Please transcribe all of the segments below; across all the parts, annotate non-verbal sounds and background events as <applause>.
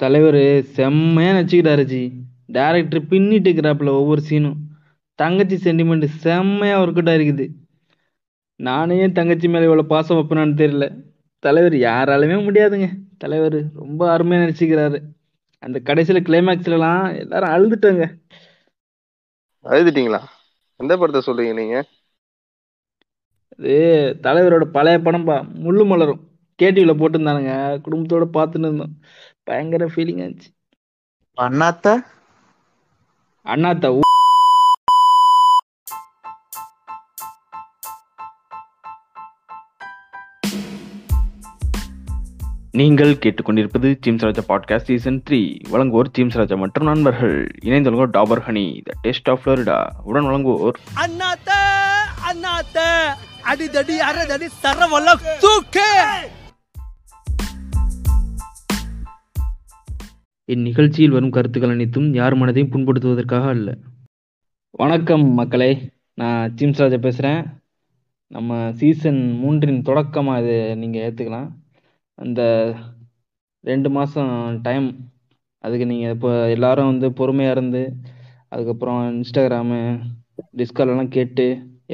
தலைவர் செம்மையா நடிச்சுக்கிட்டாரு G. Director பின்னிட்டு இருக்கிறாப்புல ஒவ்வொரு சீனும் தங்கச்சி சென்டிமெண்ட் செம்மையா ஒர்க் அவுட் இருக்குது நானே என் தங்கச்சி மேல இவ்வளவு பாசம் வைப்பேனான்னு தெரியல. தலைவர் யாராலுமே முடியாதுங்க. தலைவர் ரொம்ப அருமையா நடிச்சுக்கிறாரு. அந்த கடைசியில கிளைமேக்ஸ்ல எல்லாம் எல்லாரும் அழுதுட்டாங்க. அழுதுட்டீங்களா? எந்த படத்தை சொல்றீங்க நீங்க? அது தலைவரோட பழைய படம்பா முள்ளு மலரும். கேடிவில போட்டிருந்தானுங்க. குடும்பத்தோட பார்த்துன்னு இருந்தோம். பயங்கர ஃபீலிங் ஆச்சு. அண்ணாத்த? அண்ணாத்த நீங்கள் கேட்டுக்கொண்டிருப்பது Jims Raja podcast season three வழங்குவோர் ஜிம்ஸ் ராஜா மற்றும் நண்பர்கள். இணைந்து Dabur honey the taste of Florida உடன் வழங்குவோர் அண்ணாத்த அண்ணாத்த அடிதடி அரதடி சரவல தூக்கு! இந்நிகழ்ச்சியில் வரும் கருத்துக்கள் அனைத்தும் யார் மனதையும் புண்படுத்துவதற்காக அல்ல. வணக்கம் மக்களே. நான் ஜிம்ஸ் ராஜா பேசுகிறேன் நம்ம சீசன் மூன்றின் தொடக்கமாக இது நீங்கள் ஏற்றுக்கலாம் அந்த ரெண்டு மாதம் டைம் அதுக்கு நீங்கள் இப்போ எல்லாரும் வந்து பொறுமையாக இருந்து அதுக்கப்புறம் இன்ஸ்டாகிராமு டிஸ்காலெல்லாம் கேட்டு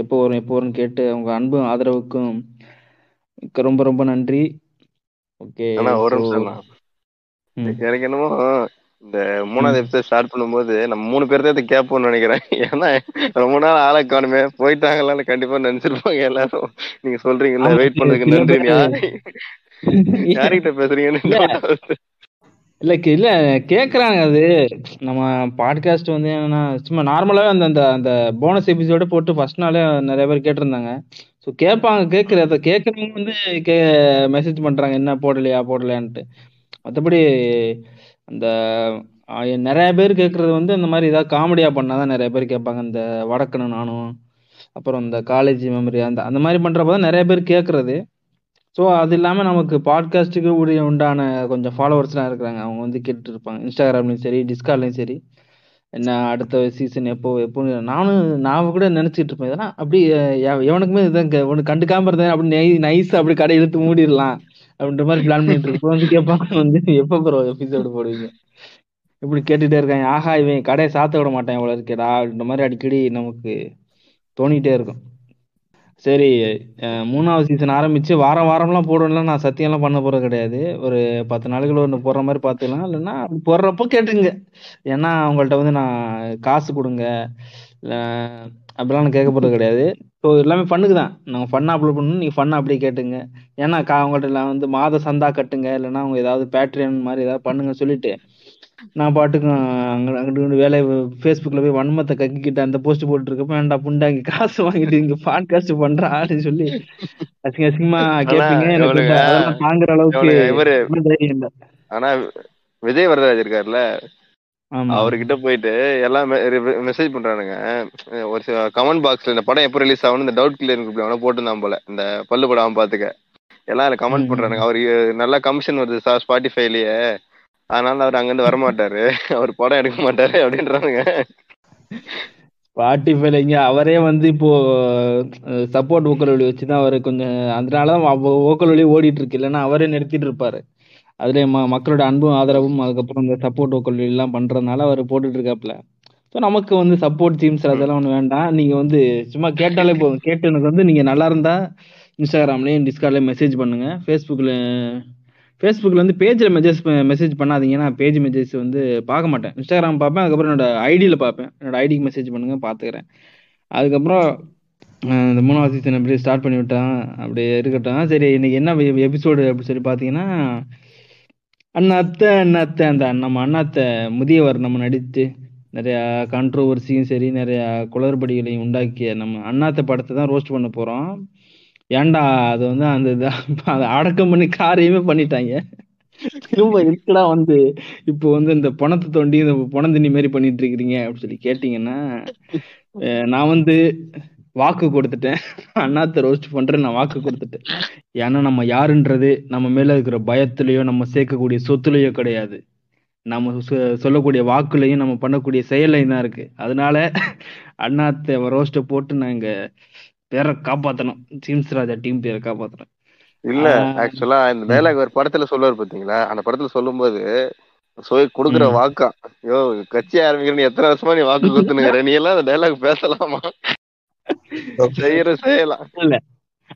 எப்போ வரும் எப்போ வரும்னு கேட்டு அவங்க அன்பும் ஆதரவுக்கும் ரொம்ப ரொம்ப நன்றி. ஓகே ஒரு நிமிஷம். எனக்கு என்னமோ இந்த மூணாவது எபிசோட் ஸ்டார்ட் பண்ணும்போது நம்ம மூணு பேர் தான் இதை கேட்போம்னு நினைக்கிறேன். ஏன்னா ரொம்ப நாள் ஆளை காணுமே. போயிட்டாங்களான்னு கண்டிப்பா நினைச்சிருப்பாங்க எல்லாரும். நீங்க சொல்றீங்கல்ல வெயிட் பண்ணதுக்கு நன்றி யார்கிட்ட பேசுறீங்கன்னு இல்ல. இல்ல கேக்குறாங்க அது. நம்ம பாட்காஸ்ட் வந்து என்னன்னா சும்மா நார்மலாவே அந்த அந்த அந்த போனஸ் எபிசோட போட்டு ஃபர்ஸ்ட் நாளே நிறைய பேர் கேட்டிருந்தாங்க. ஸோ கேட்பாங்க கேட்கறத கேட்கறவங்க வந்து கே மெசேஜ் பண்றாங்க என்ன போடலையா போடலையான்ட்டு. மற்றபடி அந்த நிறைய பேர் கேட்கறது வந்து இந்த மாதிரி ஏதாவது காமெடியா பண்ணாதான் நிறைய பேர் கேட்பாங்க. இந்த வடக்கணும் நானும் அப்புறம் இந்த காலேஜ் மெமரி அந்த அந்த மாதிரி பண்ணுறப்ப தான் நிறைய பேர் கேட்கறது ஸோ அது இல்லாமல் நமக்கு பாட்காஸ்ட்டுக்கு உரிய உண்டான கொஞ்சம் ஃபாலோவர்ஸ்லாம் இருக்கிறாங்க. அவங்க வந்து கேட்டுட்டு இருப்பாங்க. இன்ஸ்டாகிராம்லையும் சரி டிஸ்கார்ட்லையும் சரி. என்ன அடுத்த சீசன் எப்போ எப்போ நானும் நான் கூட நினச்சிட்டு இருப்பேன். இதெல்லாம் அப்படி எவனுக்குமே இதான் ஒன்று கண்டுக்காமல் இருந்தேன் அப்படி நை நைஸ் அப்படி கடை இழுத்து மூடிடலாம். அப்படின்ற மாதிரி பிளான் பண்ணிட்டு இருப்போம் வந்து கேட்பாங்க வந்து எப்போ ப்ரோ எபிசோடு போடுவீங்க? இப்படி கேட்டுட்டே இருக்காங்க. ஆஹா இவன் கடையை சாத்த விட மாட்டேன் இவ்வளோ இருக்கேடா அப்படின்ற மாதிரி அடிக்கடி நமக்கு தோணிட்டே இருக்கும். சரி மூணாவது சீசன் ஆரம்பிச்சு வாரம் வாரம்லாம் போடணும்லாம் நான் சத்தியம்லாம் பண்ண போறது கிடையாது. ஒரு பத்து நாளுக்குள்ள ஒன்று போடுற மாதிரி பார்த்துக்கலாம். இல்லைன்னா அப்படி போடுறப்போ கேட்டுங்க ஏன்னா அவங்கள்ட்ட வந்து நான் காசு கொடுங்க. அப்படிலாம் நான் கேட்க போறது கிடையாது. ஸோ எல்லாமே ஃபண்ணுக்கு தான் நாங்கள் ஃபன்னாக அப்லோட் பண்ணணும். நீங்கள் ஃபன்னாக அப்படியே கேட்டுங்க. ஏன்னா கா அவங்கள்ட்ட எல்லாம் வந்து மாத சந்தா கட்டுங்க. இல்லைன்னா அவங்க ஏதாவது பேட்ரியன் மாதிரி ஏதாவது பண்ணுங்க சொல்லிட்டு நான் பாட்டுக்கு அங்க அங்கிட்டு வேலை ஃபேஸ்புக்ல போய் வன்மத்தை கக்கிக்கிட்டு அந்த போஸ்ட் போட்டு இருக்கப்ப வேண்டா புண்டாங்கி காசு வாங்கிட்டு இங்க பாட்காஸ்ட் பண்ற ஆளுன்னு சொல்லி அசிங்க அசிங்கமா கேட்பீங்க எனக்கு தாங்குற அளவுக்கு ஆனா விஜய் வரதராஜ் இருக்காருல்ல? அவர்கிட்ட போயிட்டு எல்லாம் மெசேஜ் பண்றானுங்க. ஒரு கமெண்ட் பாக்ஸ்ல இந்த படம் எப்போ ரிலீஸ் ஆகணும் இந்த டவுட் கிளியர் குரூப்ல அவன போட்டுருந்தான் போல. இந்த பல்லு படம் பாத்துக்க. எல்லாம் கமெண்ட். பண்றானுங்க. அவருக்கு நல்லா கமிஷன் வருது சார் ஸ்பாட்டிஃபைலயே அதனால அவர் அங்கிருந்து வர மாட்டாரு. அவர் படம் எடுக்க மாட்டாரு அப்படின்றானுங்க. ஸ்பாட்டிஃபைல இங்க அவரே வந்து இப்போ சப்போர்ட் ஓக்கல் வழி வச்சுதான் அவரு கொஞ்சம் அதனாலதான் ஓக்கல் வழி ஓடிட்டு இருக்கு. இல்லைன்னா அவரே நிறுத்திட்டு இருப்பாரு. அதுல ம மக்களோட அன்பும் ஆதரவும் அதுக்கப்புறம் இந்த சப்போர்ட் ஓக்கல் பண்ணுறதுனால எல்லாம் பண்றதுனால அவர் போட்டுட்டு இருக்காப்ல ஸோ நமக்கு வந்து சப்போர்ட் டீம்ஸ் அதெல்லாம் ஒன்று வேண்டாம். நீங்கள் வந்து சும்மா கேட்டாலே போதும். கேட்டு எனக்கு வந்து நீங்கள் நல்லா இருந்தால் இன்ஸ்டாகிராம்லேயும் டிஸ்கார்ட்லேயும் மெசேஜ் பண்ணுங்க. ஃபேஸ்புக்கில் ஃபேஸ்புக்கில் வந்து பேஜில் மெசேஜ் மெசேஜ் பண்ணாதீங்கன்னா பேஜ் மெசேஜ் வந்து பார்க்க மாட்டேன். இன்ஸ்டாகிராம் பார்ப்பேன் அதுக்கப்புறம் என்னோட ஐடியில் பார்ப்பேன். என்னோட ஐடிக்கு மெசேஜ் பண்ணுங்க பார்த்துக்கிறேன். அதுக்கப்புறம் இந்த மூணாவது சீசன் அப்படியே ஸ்டார்ட் பண்ணி விட்டான் அப்படியே இருக்கட்டும். சரி இன்னைக்கு என்ன எபிசோடு அப்படின்னு சொல்லி பார்த்தீங்கன்னா அண்ணாத்த அண்ணாத்த அந்த நம்ம அண்ணாத்த முதியவர் நம்ம நடித்து நிறையா கான்ட்ரோவர்சியும் சரி நிறையா குளறுபடிகளையும் உண்டாக்கிய நம்ம அண்ணாத்த படத்தை தான் ரோஸ்ட் பண்ண போகிறோம் ஏன்டா அது வந்து அந்த அதை அடக்கம் பண்ணி காரியமே பண்ணிட்டாங்க. திரும்ப இருக்கடா வந்து இப்போ வந்து இந்த பணத்தை தோண்டி இந்த பணம் தண்ணி மாதிரி பண்ணிட்டு இருக்கிறீங்க அப்படின்னு சொல்லி கேட்டீங்கன்னா நான் வந்து வாக்கு கொடுத்துட்டேன். அண்ணாத்த ரோஸ்ட் பண்றேன் நான் வாக்கு கொடுத்துட்டேன். ஏன்னா நம்ம யாருன்றது நம்ம மேல இருக்கிற பயத்திலயோ நம்ம சேர்க்கக்கூடிய சொத்துலயோ கிடையாது. நம்ம சொல்லக்கூடிய வாக்குலையும் நம்ம பண்ணக்கூடிய செயலையும் தான் இருக்கு. அதனால அண்ணாத்த ரோஸ்ட்டை போட்டு நாங்க பேரை காப்பாத்தணும். ஜீம்ஸ் ராஜா டீம் பேரை காப்பாத்தணும். இல்ல ஆக்சுவலா இந்த டைலாக் ஒரு படத்துல சொல்லுவார் பாத்தீங்களா? அந்த படத்துல சொல்லும்போது சோய் கொடுக்குற. வாக்கா? யோ கட்சி ஆரம்பிக்கிற எத்தனை வருஷமா நீ வாக்கு கொடுத்துனுங்கிற நீ எல்லாம் அந்த டைலாக் பேசலாமா? செய்யலாம் இல்ல.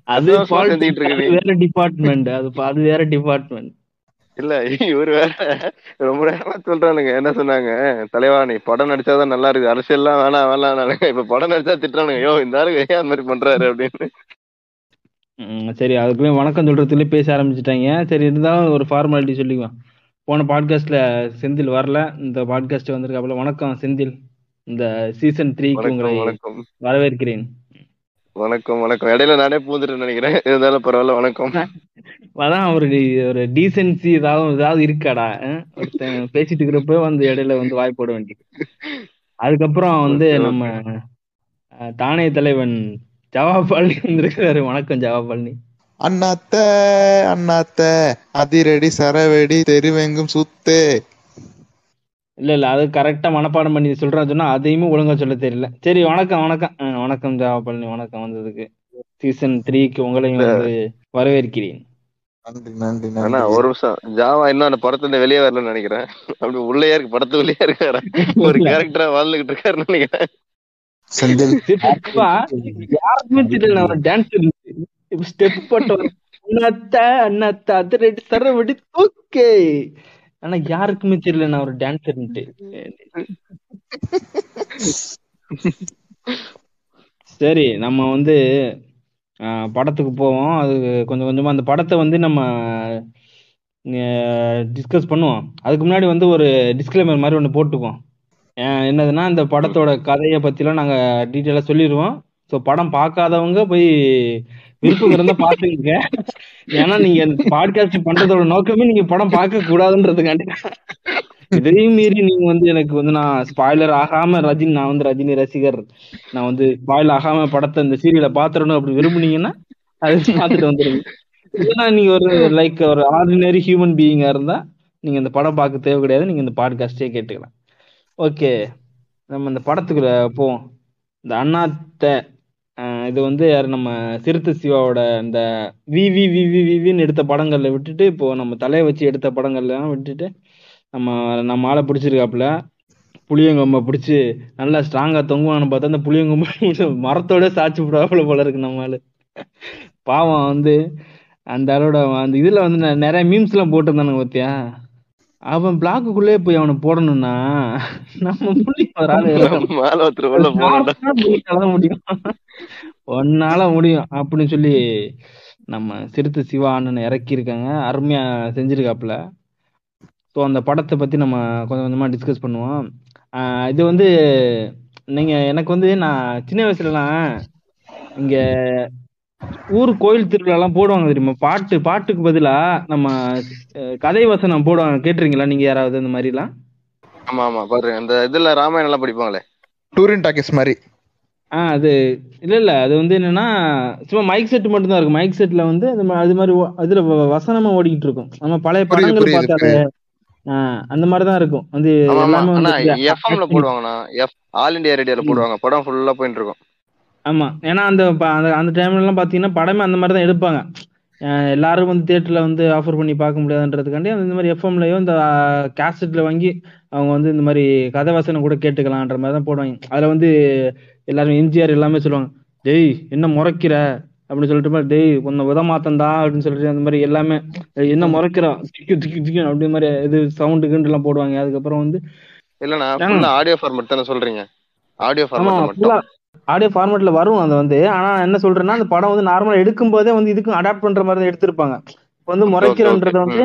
அது? வேற டிபார்ட்மெண்ட் அது ப- அது வேற டிபார்ட்மெண்ட் இல்ல இவரு வேற ரொம்ப நேரமா சொல்றானுங்க. என்ன சொன்னாங்க? தலைவா நீ படம் நடிச்சாதான் நல்லா இருக்கு அரசியல்லாம் வேணாம் வேணாம் இப்ப படம் நடிச்சா திட்டுறானுங்க. யோ இந்த ஆளுக்கு ஏன் அந்த மாதிரி பண்றாரு அப்படின்னு. சரி அதுக்குள்ளே வணக்கம் சொல்றதுக்குள்ளே பேச ஆரம்பிச்சிட்டாங்க. சரி இருந்தாலும் ஒரு ஃபார்மாலிட்டி சொல்லிக்குவேன். போன பாட்காஸ்ட்ல செந்தில் வரல. இந்த பாட்காஸ்ட் வந்திருக்காப்புல. வணக்கம் செந்தில். இந்த சீசன் த்ரீக்கு உங்களை வரவேற்கிறேன். வணக்கம் வணக்கம். இடையில நானே பூந்துட்டு நினைக்கிறேன். இருந்தாலும் பரவாயில்ல வணக்கம். அதான் ஒரு ஒரு டீசென்சி ஏதாவது ஏதாவது இருக்காடா? ஒருத்தன் பேசிட்டு இருக்கிறப்ப வந்து இடையில வந்து வாய் போட வேண்டியது. அதுக்கப்புறம் வந்து. நம்ம தானே தலைவன் ஜவா பழனி வந்திருக்கிறாரு. வணக்கம் ஜவா பழனி அண்ணாத்த அண்ணாத்த அதிரடி சரவெடி தெருவெங்கும் சுத்தே. இல்ல இல்ல அது கரெக்டா மனப்பாடம் பண்ணி சொல்றேன்னு சொன்னா அதையுமே ஒழுங்கா சொல்ல தெரியல. சரி வணக்கம் வணக்கம். அஹ், வணக்கம் ஜவா பழனி வணக்கம் வந்ததுக்கு. சீசன் த்ரீக்கு உங்களையும் வந்து வரவேற்கிறேன். நன்றி நன்றி ஆனா நன்றி ஒரு நிமிஷம். ஜாவா இன்னும் அந்த படத்துல இருந்து வெளியே வரலன்னு நினைக்கிறேன். அப்படி உள்ளே இருக்கு படத்து உள்ளே இருக்காரு. ஒரு கேரக்டரா வாழ்ந்துகிட்டு இருக்காருன்னு நினைக்கிறேன். <laughs> யாருக்குமே தெரியல டான்ஸ் இப்ப ஸ்டெப் போட்டு வர- அண்ணாத்த அண்ணாத்த அது ரெண்டு சரவடி ஓகே ஆனா யாருக்குமே தெரியல நான் ஒரு டான்சர்ன்ட்டு சரி நம்ம வந்து படத்துக்கு போவோம். அது கொஞ்சம் கொஞ்சமா அந்த படத்தை வந்து நம்ம டிஸ்கஸ் பண்ணுவோம். அதுக்கு முன்னாடி வந்து ஒரு டிஸ்கிளைமர் மாதிரி ஒன்று போட்டுக்குவோம். என்னதுன்னா இந்த படத்தோட கதையை பத்திலாம் நாங்க டீட்டெயிலா சொல்லிடுவோம் ஸோ படம் பார்க்காதவங்க போய் விருப்பம் இருந்தா பாத்துக்கங்க ஏன்னா நீங்க பாட்காஸ்ட் பண்றதோட நோக்கமே நீங்க படம் பார்க்க கூடாதுன்றதுக்காண்டி. இதையும் மீறி நீங்க வந்து எனக்கு வந்து நான் ஸ்பாய்லர் ஆகாம ரஜினி நான் வந்து ரஜினி ரசிகர். நான் வந்து ஸ்பாயில் ஆகாம படத்தை இந்த சீரியலை பாத்துறணும் அப்படி விரும்புனீங்கன்னா அது பார்த்துட்டு வந்துருங்க. ஏன்னா நீங்க ஒரு லைக் ஒரு ஆர்டினரி ஹியூமன் பீயிங்கா இருந்தா நீங்க இந்த படம் பார்க்க தேவை கிடையாது. நீங்க இந்த பாட்காஸ்டே கேட்டுக்கலாம். ஓகே நம்ம இந்த படத்துக்குள்ள போவோம். இந்த அண்ணாத்த இது வந்து யார் நம்ம சிறுத்தை சிவாவோட இந்த வி வி வி வி வின்னு எடுத்த படங்களில் விட்டுட்டு இப்போ நம்ம தலையை வச்சு எடுத்த படங்கள்லாம் விட்டுட்டு நம்ம நம்ம ஆளை பிடிச்சிருக்காப்புல. புளியங்கொம்பை பிடிச்சி நல்லா ஸ்ட்ராங்காக தொங்குவான்னு பார்த்தா அந்த புளியங்கொம்பை மரத்தோட சாட்சி விடாப்புல போல இருக்கு நம்ம ஆளு. பாவம் வந்து அந்த ஆளோட அந்த இதில் வந்து நிறைய மீம்ஸ்லாம் போட்டிருந்தானுங்க பார்த்தியா அவன் பிளாக்குக்குள்ளே போய் அவனை போடணும்னா நம்ம உன்னால முடியும். உன்னால முடியும். அப்படின்னு சொல்லி நம்ம சிறுத்தை சிவா அண்ணன் இறக்கி இருக்காங்க அருமையா செஞ்சிருக்காப்புல. ஸோ அந்த படத்தை பத்தி நம்ம கொஞ்சம் கொஞ்சமா டிஸ்கஸ் பண்ணுவோம். ஆஹ் இது வந்து நீங்க எனக்கு வந்து நான் சின்ன வயசுலலாம் இங்க ஊர் கோயில் திருவிழாலாம் போடுவாங்க தெரியுமா? பாட்டு பாட்டுக்கு பதிலா நம்ம கதை வசனம் போடுவாங்க. கேட்டிருக்கீங்களா? நீங்க யாராவது இந்த மாதிரிலாம்? ஆமா ஆமா. பாரு அந்த இதுல ராமாயணம் எல்லாம் படிப்பாங்களே. டூரின் டாக்கிஸ் மாதிரி. ஆ அது இல்ல இல்ல. அது வந்து என்னன்னா சும்மா மைக் செட் மட்டும் தான் இருக்கும் மைக் செட்ல வந்து அது அது மாதிரி ஓ- அதுல வ- வசனமா ஓடிக்கிட்டு இருக்கும் நம்ம பழைய படங்கள் புரியுது, பார்த்தாலே. ஆ, அந்த மாதிரி தான் இருக்கும் வந்து எல்லாமே எஃப்எம்ல போடுவாங்கண்ணா. எஃப் ஆல் இந்தியா ரேடியோல போடுவாங்க. படம் ஃபுல்லா போயிட்டு இருக்கும் ஆமா. ஏன்னா அந்த அந்த டைம்ல எல்லாம் பாத்தீங்கன்னா படமே அந்த மாதிரி தான் எடுப்பாங்க. அஹ் எல்லாரும் வந்து தியேட்டர்ல வந்து ஆஃபர் பண்ணி பார்க்க முடியாதுன்றதுக்காண்டி அந்த மாதிரி எஃப்எம்லயோ இந்த கேசட்ல வாங்கி அவங்க வந்து இந்த மாதிரி கதை வசனம் கூட கேட்டுக்கலான்ற மாதிரி தான் போடுவாங்க. அதுல வந்து எல்லாரும் எம்ஜிஆர் எல்லாமே சொல்லுவாங்க டேய் என்ன முறைக்கிற? அப்படின்னு சொல்லிட்டு மாதிரி, டேய் உன்னை உதமாத்தந்தா அப்படின்னு சொல்லிட்டு அந்த மாதிரி எல்லாமே "ஏய், என்ன முறைக்கிறா? திக்கு திக்கு திக்கு அப்படி மாதிரி இது சவுண்டு கிண்டு எல்லாம் போடுவாங்க. அதுக்கப்புறம் வந்து இல்லண்ணா ஆடியோ ஃபார்மேட் தானே சொல்றீங்க? ஆடியோ ஃபார்மேட் மட்டும். ஆடியோ ஃபார்மேட்ல வரும் அது வந்து. ஆனா என்ன சொல்றேன்னா அந்த படம் வந்து நார்மலா எடுக்கும் போதே வந்து இதுக்கும் அடாப்ட் பண்ற மாதிரி தான் எடுத்திருப்பாங்க. இப்ப வந்து முறைக்கிறன்றது. வந்து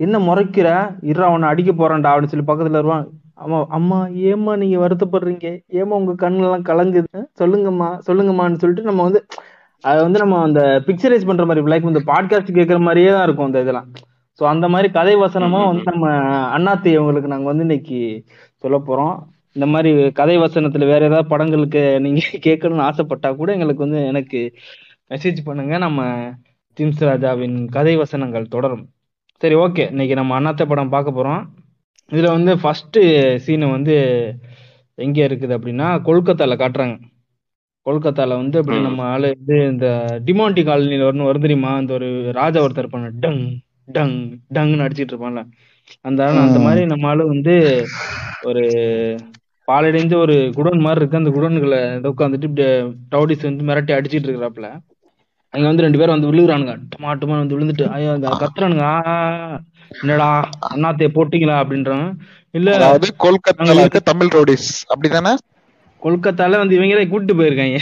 என்ன முறைக்கிற? இருறா உன்னை அடிக்க போறான்டா அப்படின்னு சொல்லி பக்கத்துல வருவான் அம்மா அம்மா ஏம்மா நீங்க வருத்தப்படுறீங்க? ஏம்மா உங்க கண்ணெல்லாம் கலங்குது? சொல்லுங்கம்மா சொல்லுங்கம்மான்னு சொல்லிட்டு நம்ம வந்து அதை வந்து நம்ம அந்த பிக்சரைஸ் பண்ற மாதிரி லைக் இந்த பாட்காஸ்ட் கேட்கற மாதிரியே தான் இருக்கும் அந்த இதெல்லாம். சோ அந்த மாதிரி கதை வசனமா வந்து நம்ம அண்ணாத்தி அவங்களுக்கு நாங்க வந்து இன்னைக்கு சொல்ல போறோம். இந்த மாதிரி கதை வசனத்துல வேற ஏதாவது படங்களுக்கு நீங்க <laughs> கேட்கணும்னு ஆசைப்பட்டா கூட எங்களுக்கு வந்து எனக்கு மெசேஜ் பண்ணுங்க. நம்ம ஜிம்ஸ் ராஜாவின் கதை வசனங்கள் தொடரும். சரி ஓகே இன்னைக்கு நம்ம அண்ணாத்த படம் பார்க்க போறோம். இதுல வந்து ஃபர்ஸ்ட் சீன் வந்து எங்க இருக்குது அப்படின்னா கொல்கத்தால காட்டுறாங்க. கொல்கத்தால வந்து அப்படி. நம்ம ஆளு வந்து இந்த டிமாண்டி காலனில ஒன்று வரும் தெரியுமா? இந்த ஒரு ராஜா ஒருத்தர் இருப்பாங்க டங் டங் டங்னு அடிச்சிட்டு இருப்பான்ல. அந்த அந்த மாதிரி நம்ம ஆளு வந்து ஒரு பாலடைஞ்ச ஒரு குடோன் மாதிரி இருக்கு. அந்த குடோன்களை உட்காந்துட்டு இப்படி டவுடிஸ் வந்து மிரட்டி அடிச்சிட்டு இருக்கிறாப்புல. அங்க வந்து ரெண்டு பேரும் வந்து விழுகுறானுங்க. டமா டமா வந்து விழுந்துட்டு ஐயோ அந்த கத்துறானுங்க. என்னடா அண்ணாத்தைய போட்டீங்களா அப்படின்றான் இல்ல அதாவது கொல்கத்தால இருக்க தமிழ் ரோடிஸ் அப்படிதானே? கொல்கத்தால வந்து இவங்களே கூட்டிட்டு போயிருக்காங்க.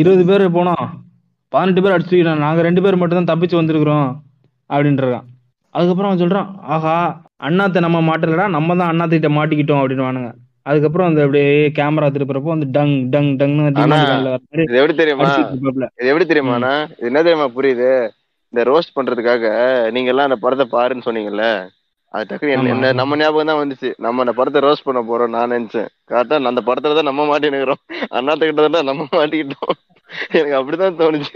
இருபது பேர் போனோம். பதினெட்டு பேர் அடிச்சுக்கிறோம் நாங்க ரெண்டு பேர் மட்டும் தான் தப்பிச்சு வந்திருக்கிறோம் அப்படின்றான். அதுக்கப்புறம் அவன் சொல்றான் ஆஹா அண்ணாத்தை நம்ம மாட்டலடா நம்ம தான் அண்ணாத்திட்ட மாட்டிக்கிட்டோம் அப்படின்னு வானுங்க அதுக்கப்புறம் அந்த அப்படியே கேமரா திருப்புறப்போ வந்து டங் டங் டங்னு எப்படி தெரியுமா. இது எப்படி தெரியுமாண்ணா இது என்ன தெரியுமா புரியுது? இந்த ரோஸ்ட் பண்றதுக்காக நீங்க எல்லாம் அந்த படத்தை பாருன்னு சொன்னீங்கல்ல? அது ஆமா. என்ன நம்ம ஞாபகம் தான் வந்துச்சு. நம்ம அந்த படத்தை ரோஸ்ட் பண்ண போறோம் நான் நினைச்சேன். கரெக்டா அந்த படத்துல தான் நம்ம மாட்டினுக்கிறோம். அண்ணாத்த கிட்ட தான் நம்ம மாட்டிக்கிட்டோம். எனக்கு அப்படிதான் தோணுச்சு.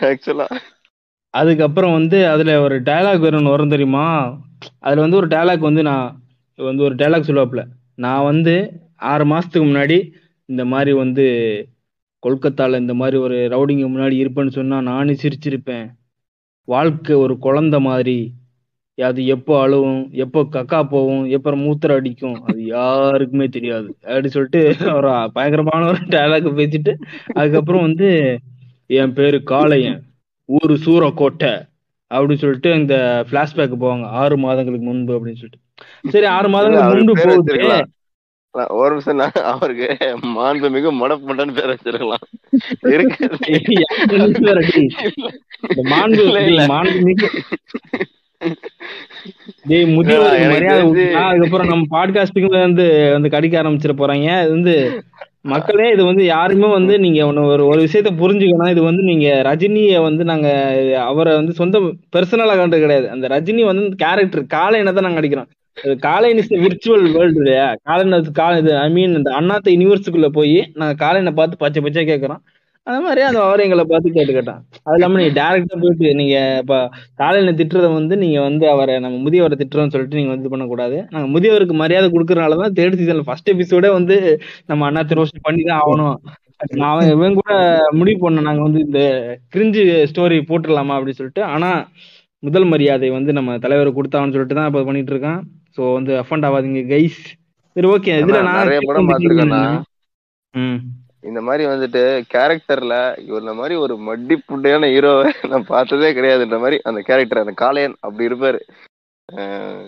ஆக்சுவலா அதுக்கப்புறம் வந்து அதுல ஒரு டயலாக் வேற வரும் தெரியுமா? அதுல வந்து ஒரு டயலாக் வந்து நான் வந்து ஒரு டயலாக் சொல்லுவாப்புல. நான் வந்து ஆறு மாசத்துக்கு முன்னாடி இந்த மாதிரி வந்து கொல்கத்தால இந்த மாதிரி ஒரு ரவுடிங்க முன்னாடி இருப்பேன்னு சொன்னா நானும் சிரிச்சிருப்பேன். வாழ்க்கை ஒரு குழந்த மாதிரி. அது எப்போ அழுவும் எப்போ கக்கா போகும் எப்போ மூத்திரம் அடிக்கும் அது யாருக்குமே தெரியாது. அப்படி சொல்லிட்டு ஒரு பயங்கரமான ஒரு டயலாக் பேசிட்டு அதுக்கப்புறம் வந்து என் பேரு காளையன் ஊரு சூரக்கோட்டை அப்படின்னு சொல்லிட்டு இந்த பிளாஷ்பேக் போவாங்க. ஆறு மாதங்களுக்கு முன்பு அப்படின்னு சொல்லிட்டு. சரி ஆறு மாதங்களுக்கு முன்பு போகுது. ஒரு நிமிஷம் அவருக்கு மாண்பு மிக மடப்பட்டான்னு பேர் வச்சிருக்கலாம். இருக்கு. மாண்பு மாண்பு மிகு டேய் அதுக்கப்புறம் நம்ம பாட்காஸ்டிங் வந்து வந்து கடிக்க ஆரம்பிச்சிட போறாங்க. இது வந்து மக்களே இது வந்து யாருமே வந்து நீங்க ஒரு ஒரு விஷயத்த புரிஞ்சுக்கணும். இது வந்து நீங்க ரஜினிய வந்து நாங்க அவரை வந்து சொந்த பெர்சனலா கண்டு கிடையாது. அந்த ரஜினி வந்து கேரக்டர் காலையின தான் நாங்க அடிக்கிறோம். காலைன் இஸ் விர்ச்சுவல் வேர்ல்டு இல்லையா? காலைன் காலை இது ஐ மீன் இந்த அண்ணாத்த யூனிவர்ஸுக்குள்ள போய் நாங்க காலைனை பார்த்து பச்சை பச்சை கேட்கறோம் அது மாதிரி அந்த அவர் எங்களை பார்த்து கேட்டுக்கிட்டான். அது இல்லாம நீங்க டேரக்டா போயிட்டு நீங்க இப்ப காலையில திட்டுறத வந்து நீங்க வந்து அவரை நம்ம முதியவரை திட்டுறோம்னு சொல்லிட்டு நீங்க வந்து பண்ணக்கூடாது. நாங்க முதியவருக்கு மரியாதை கொடுக்கறனாலதான் தேர்ட் சீசன்ல ஃபர்ஸ்ட் எபிசோடே வந்து நம்ம அண்ணா ரோஸ்ட் பண்ணி தான் ஆகணும். நான் இவன் கூட முடிவு பண்ணோம். நாங்க வந்து இந்த கிரிஞ்சு ஸ்டோரி போட்டுடலாமா அப்படின்னு சொல்லிட்டு. ஆனா முதல் மரியாதை வந்து நம்ம தலைவர் கொடுத்தான்னு சொல்லிட்டு தான் இப்ப பண்ணிட்டு இருக்கான். சோ வந்து அஃபண்ட் ஆகாதீங்க கைஸ் சரி ஓகே இதுல நான் இந்த மாதிரி வந்துட்டு கேரக்டர்ல இவர மாதிரி ஒரு மட்டி புட்டையான ஹீரோவை நான் பார்த்ததே கிடையாதுன்ற மாதிரி அந்த கேரக்டர் அந்த காளையன் அப்படி இருப்பாரு.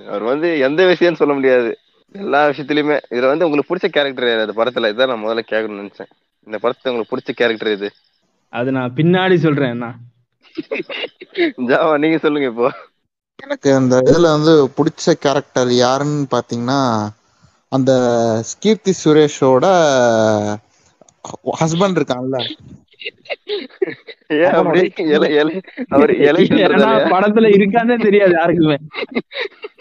அவர் வந்து எந்த விஷயம்னு சொல்ல முடியாது. எல்லா விஷயத்துலயுமே இதுல வந்து உங்களுக்கு பிடிச்ச கேரக்டர் யாரு? அந்த படத்துல இதான் நான் முதல்ல கேட்கணும்னு நினைச்சேன். இந்த படத்துல உங்களுக்கு பிடிச்ச கேரக்டர் இது அது நான் பின்னாடி சொல்றேன் என்ன ஜாவா நீங்க சொல்லுங்க இப்போ. எனக்கு அந்த இதுல வந்து பிடிச்ச கேரக்டர் யாருன்னு பாத்தீங்கன்னா அந்த கீர்த்தி சுரேஷோட ஹஸ்பண்ட் இருக்கான்ல. படத்துல இருக்காதே தெரியாது யாருக்குமே.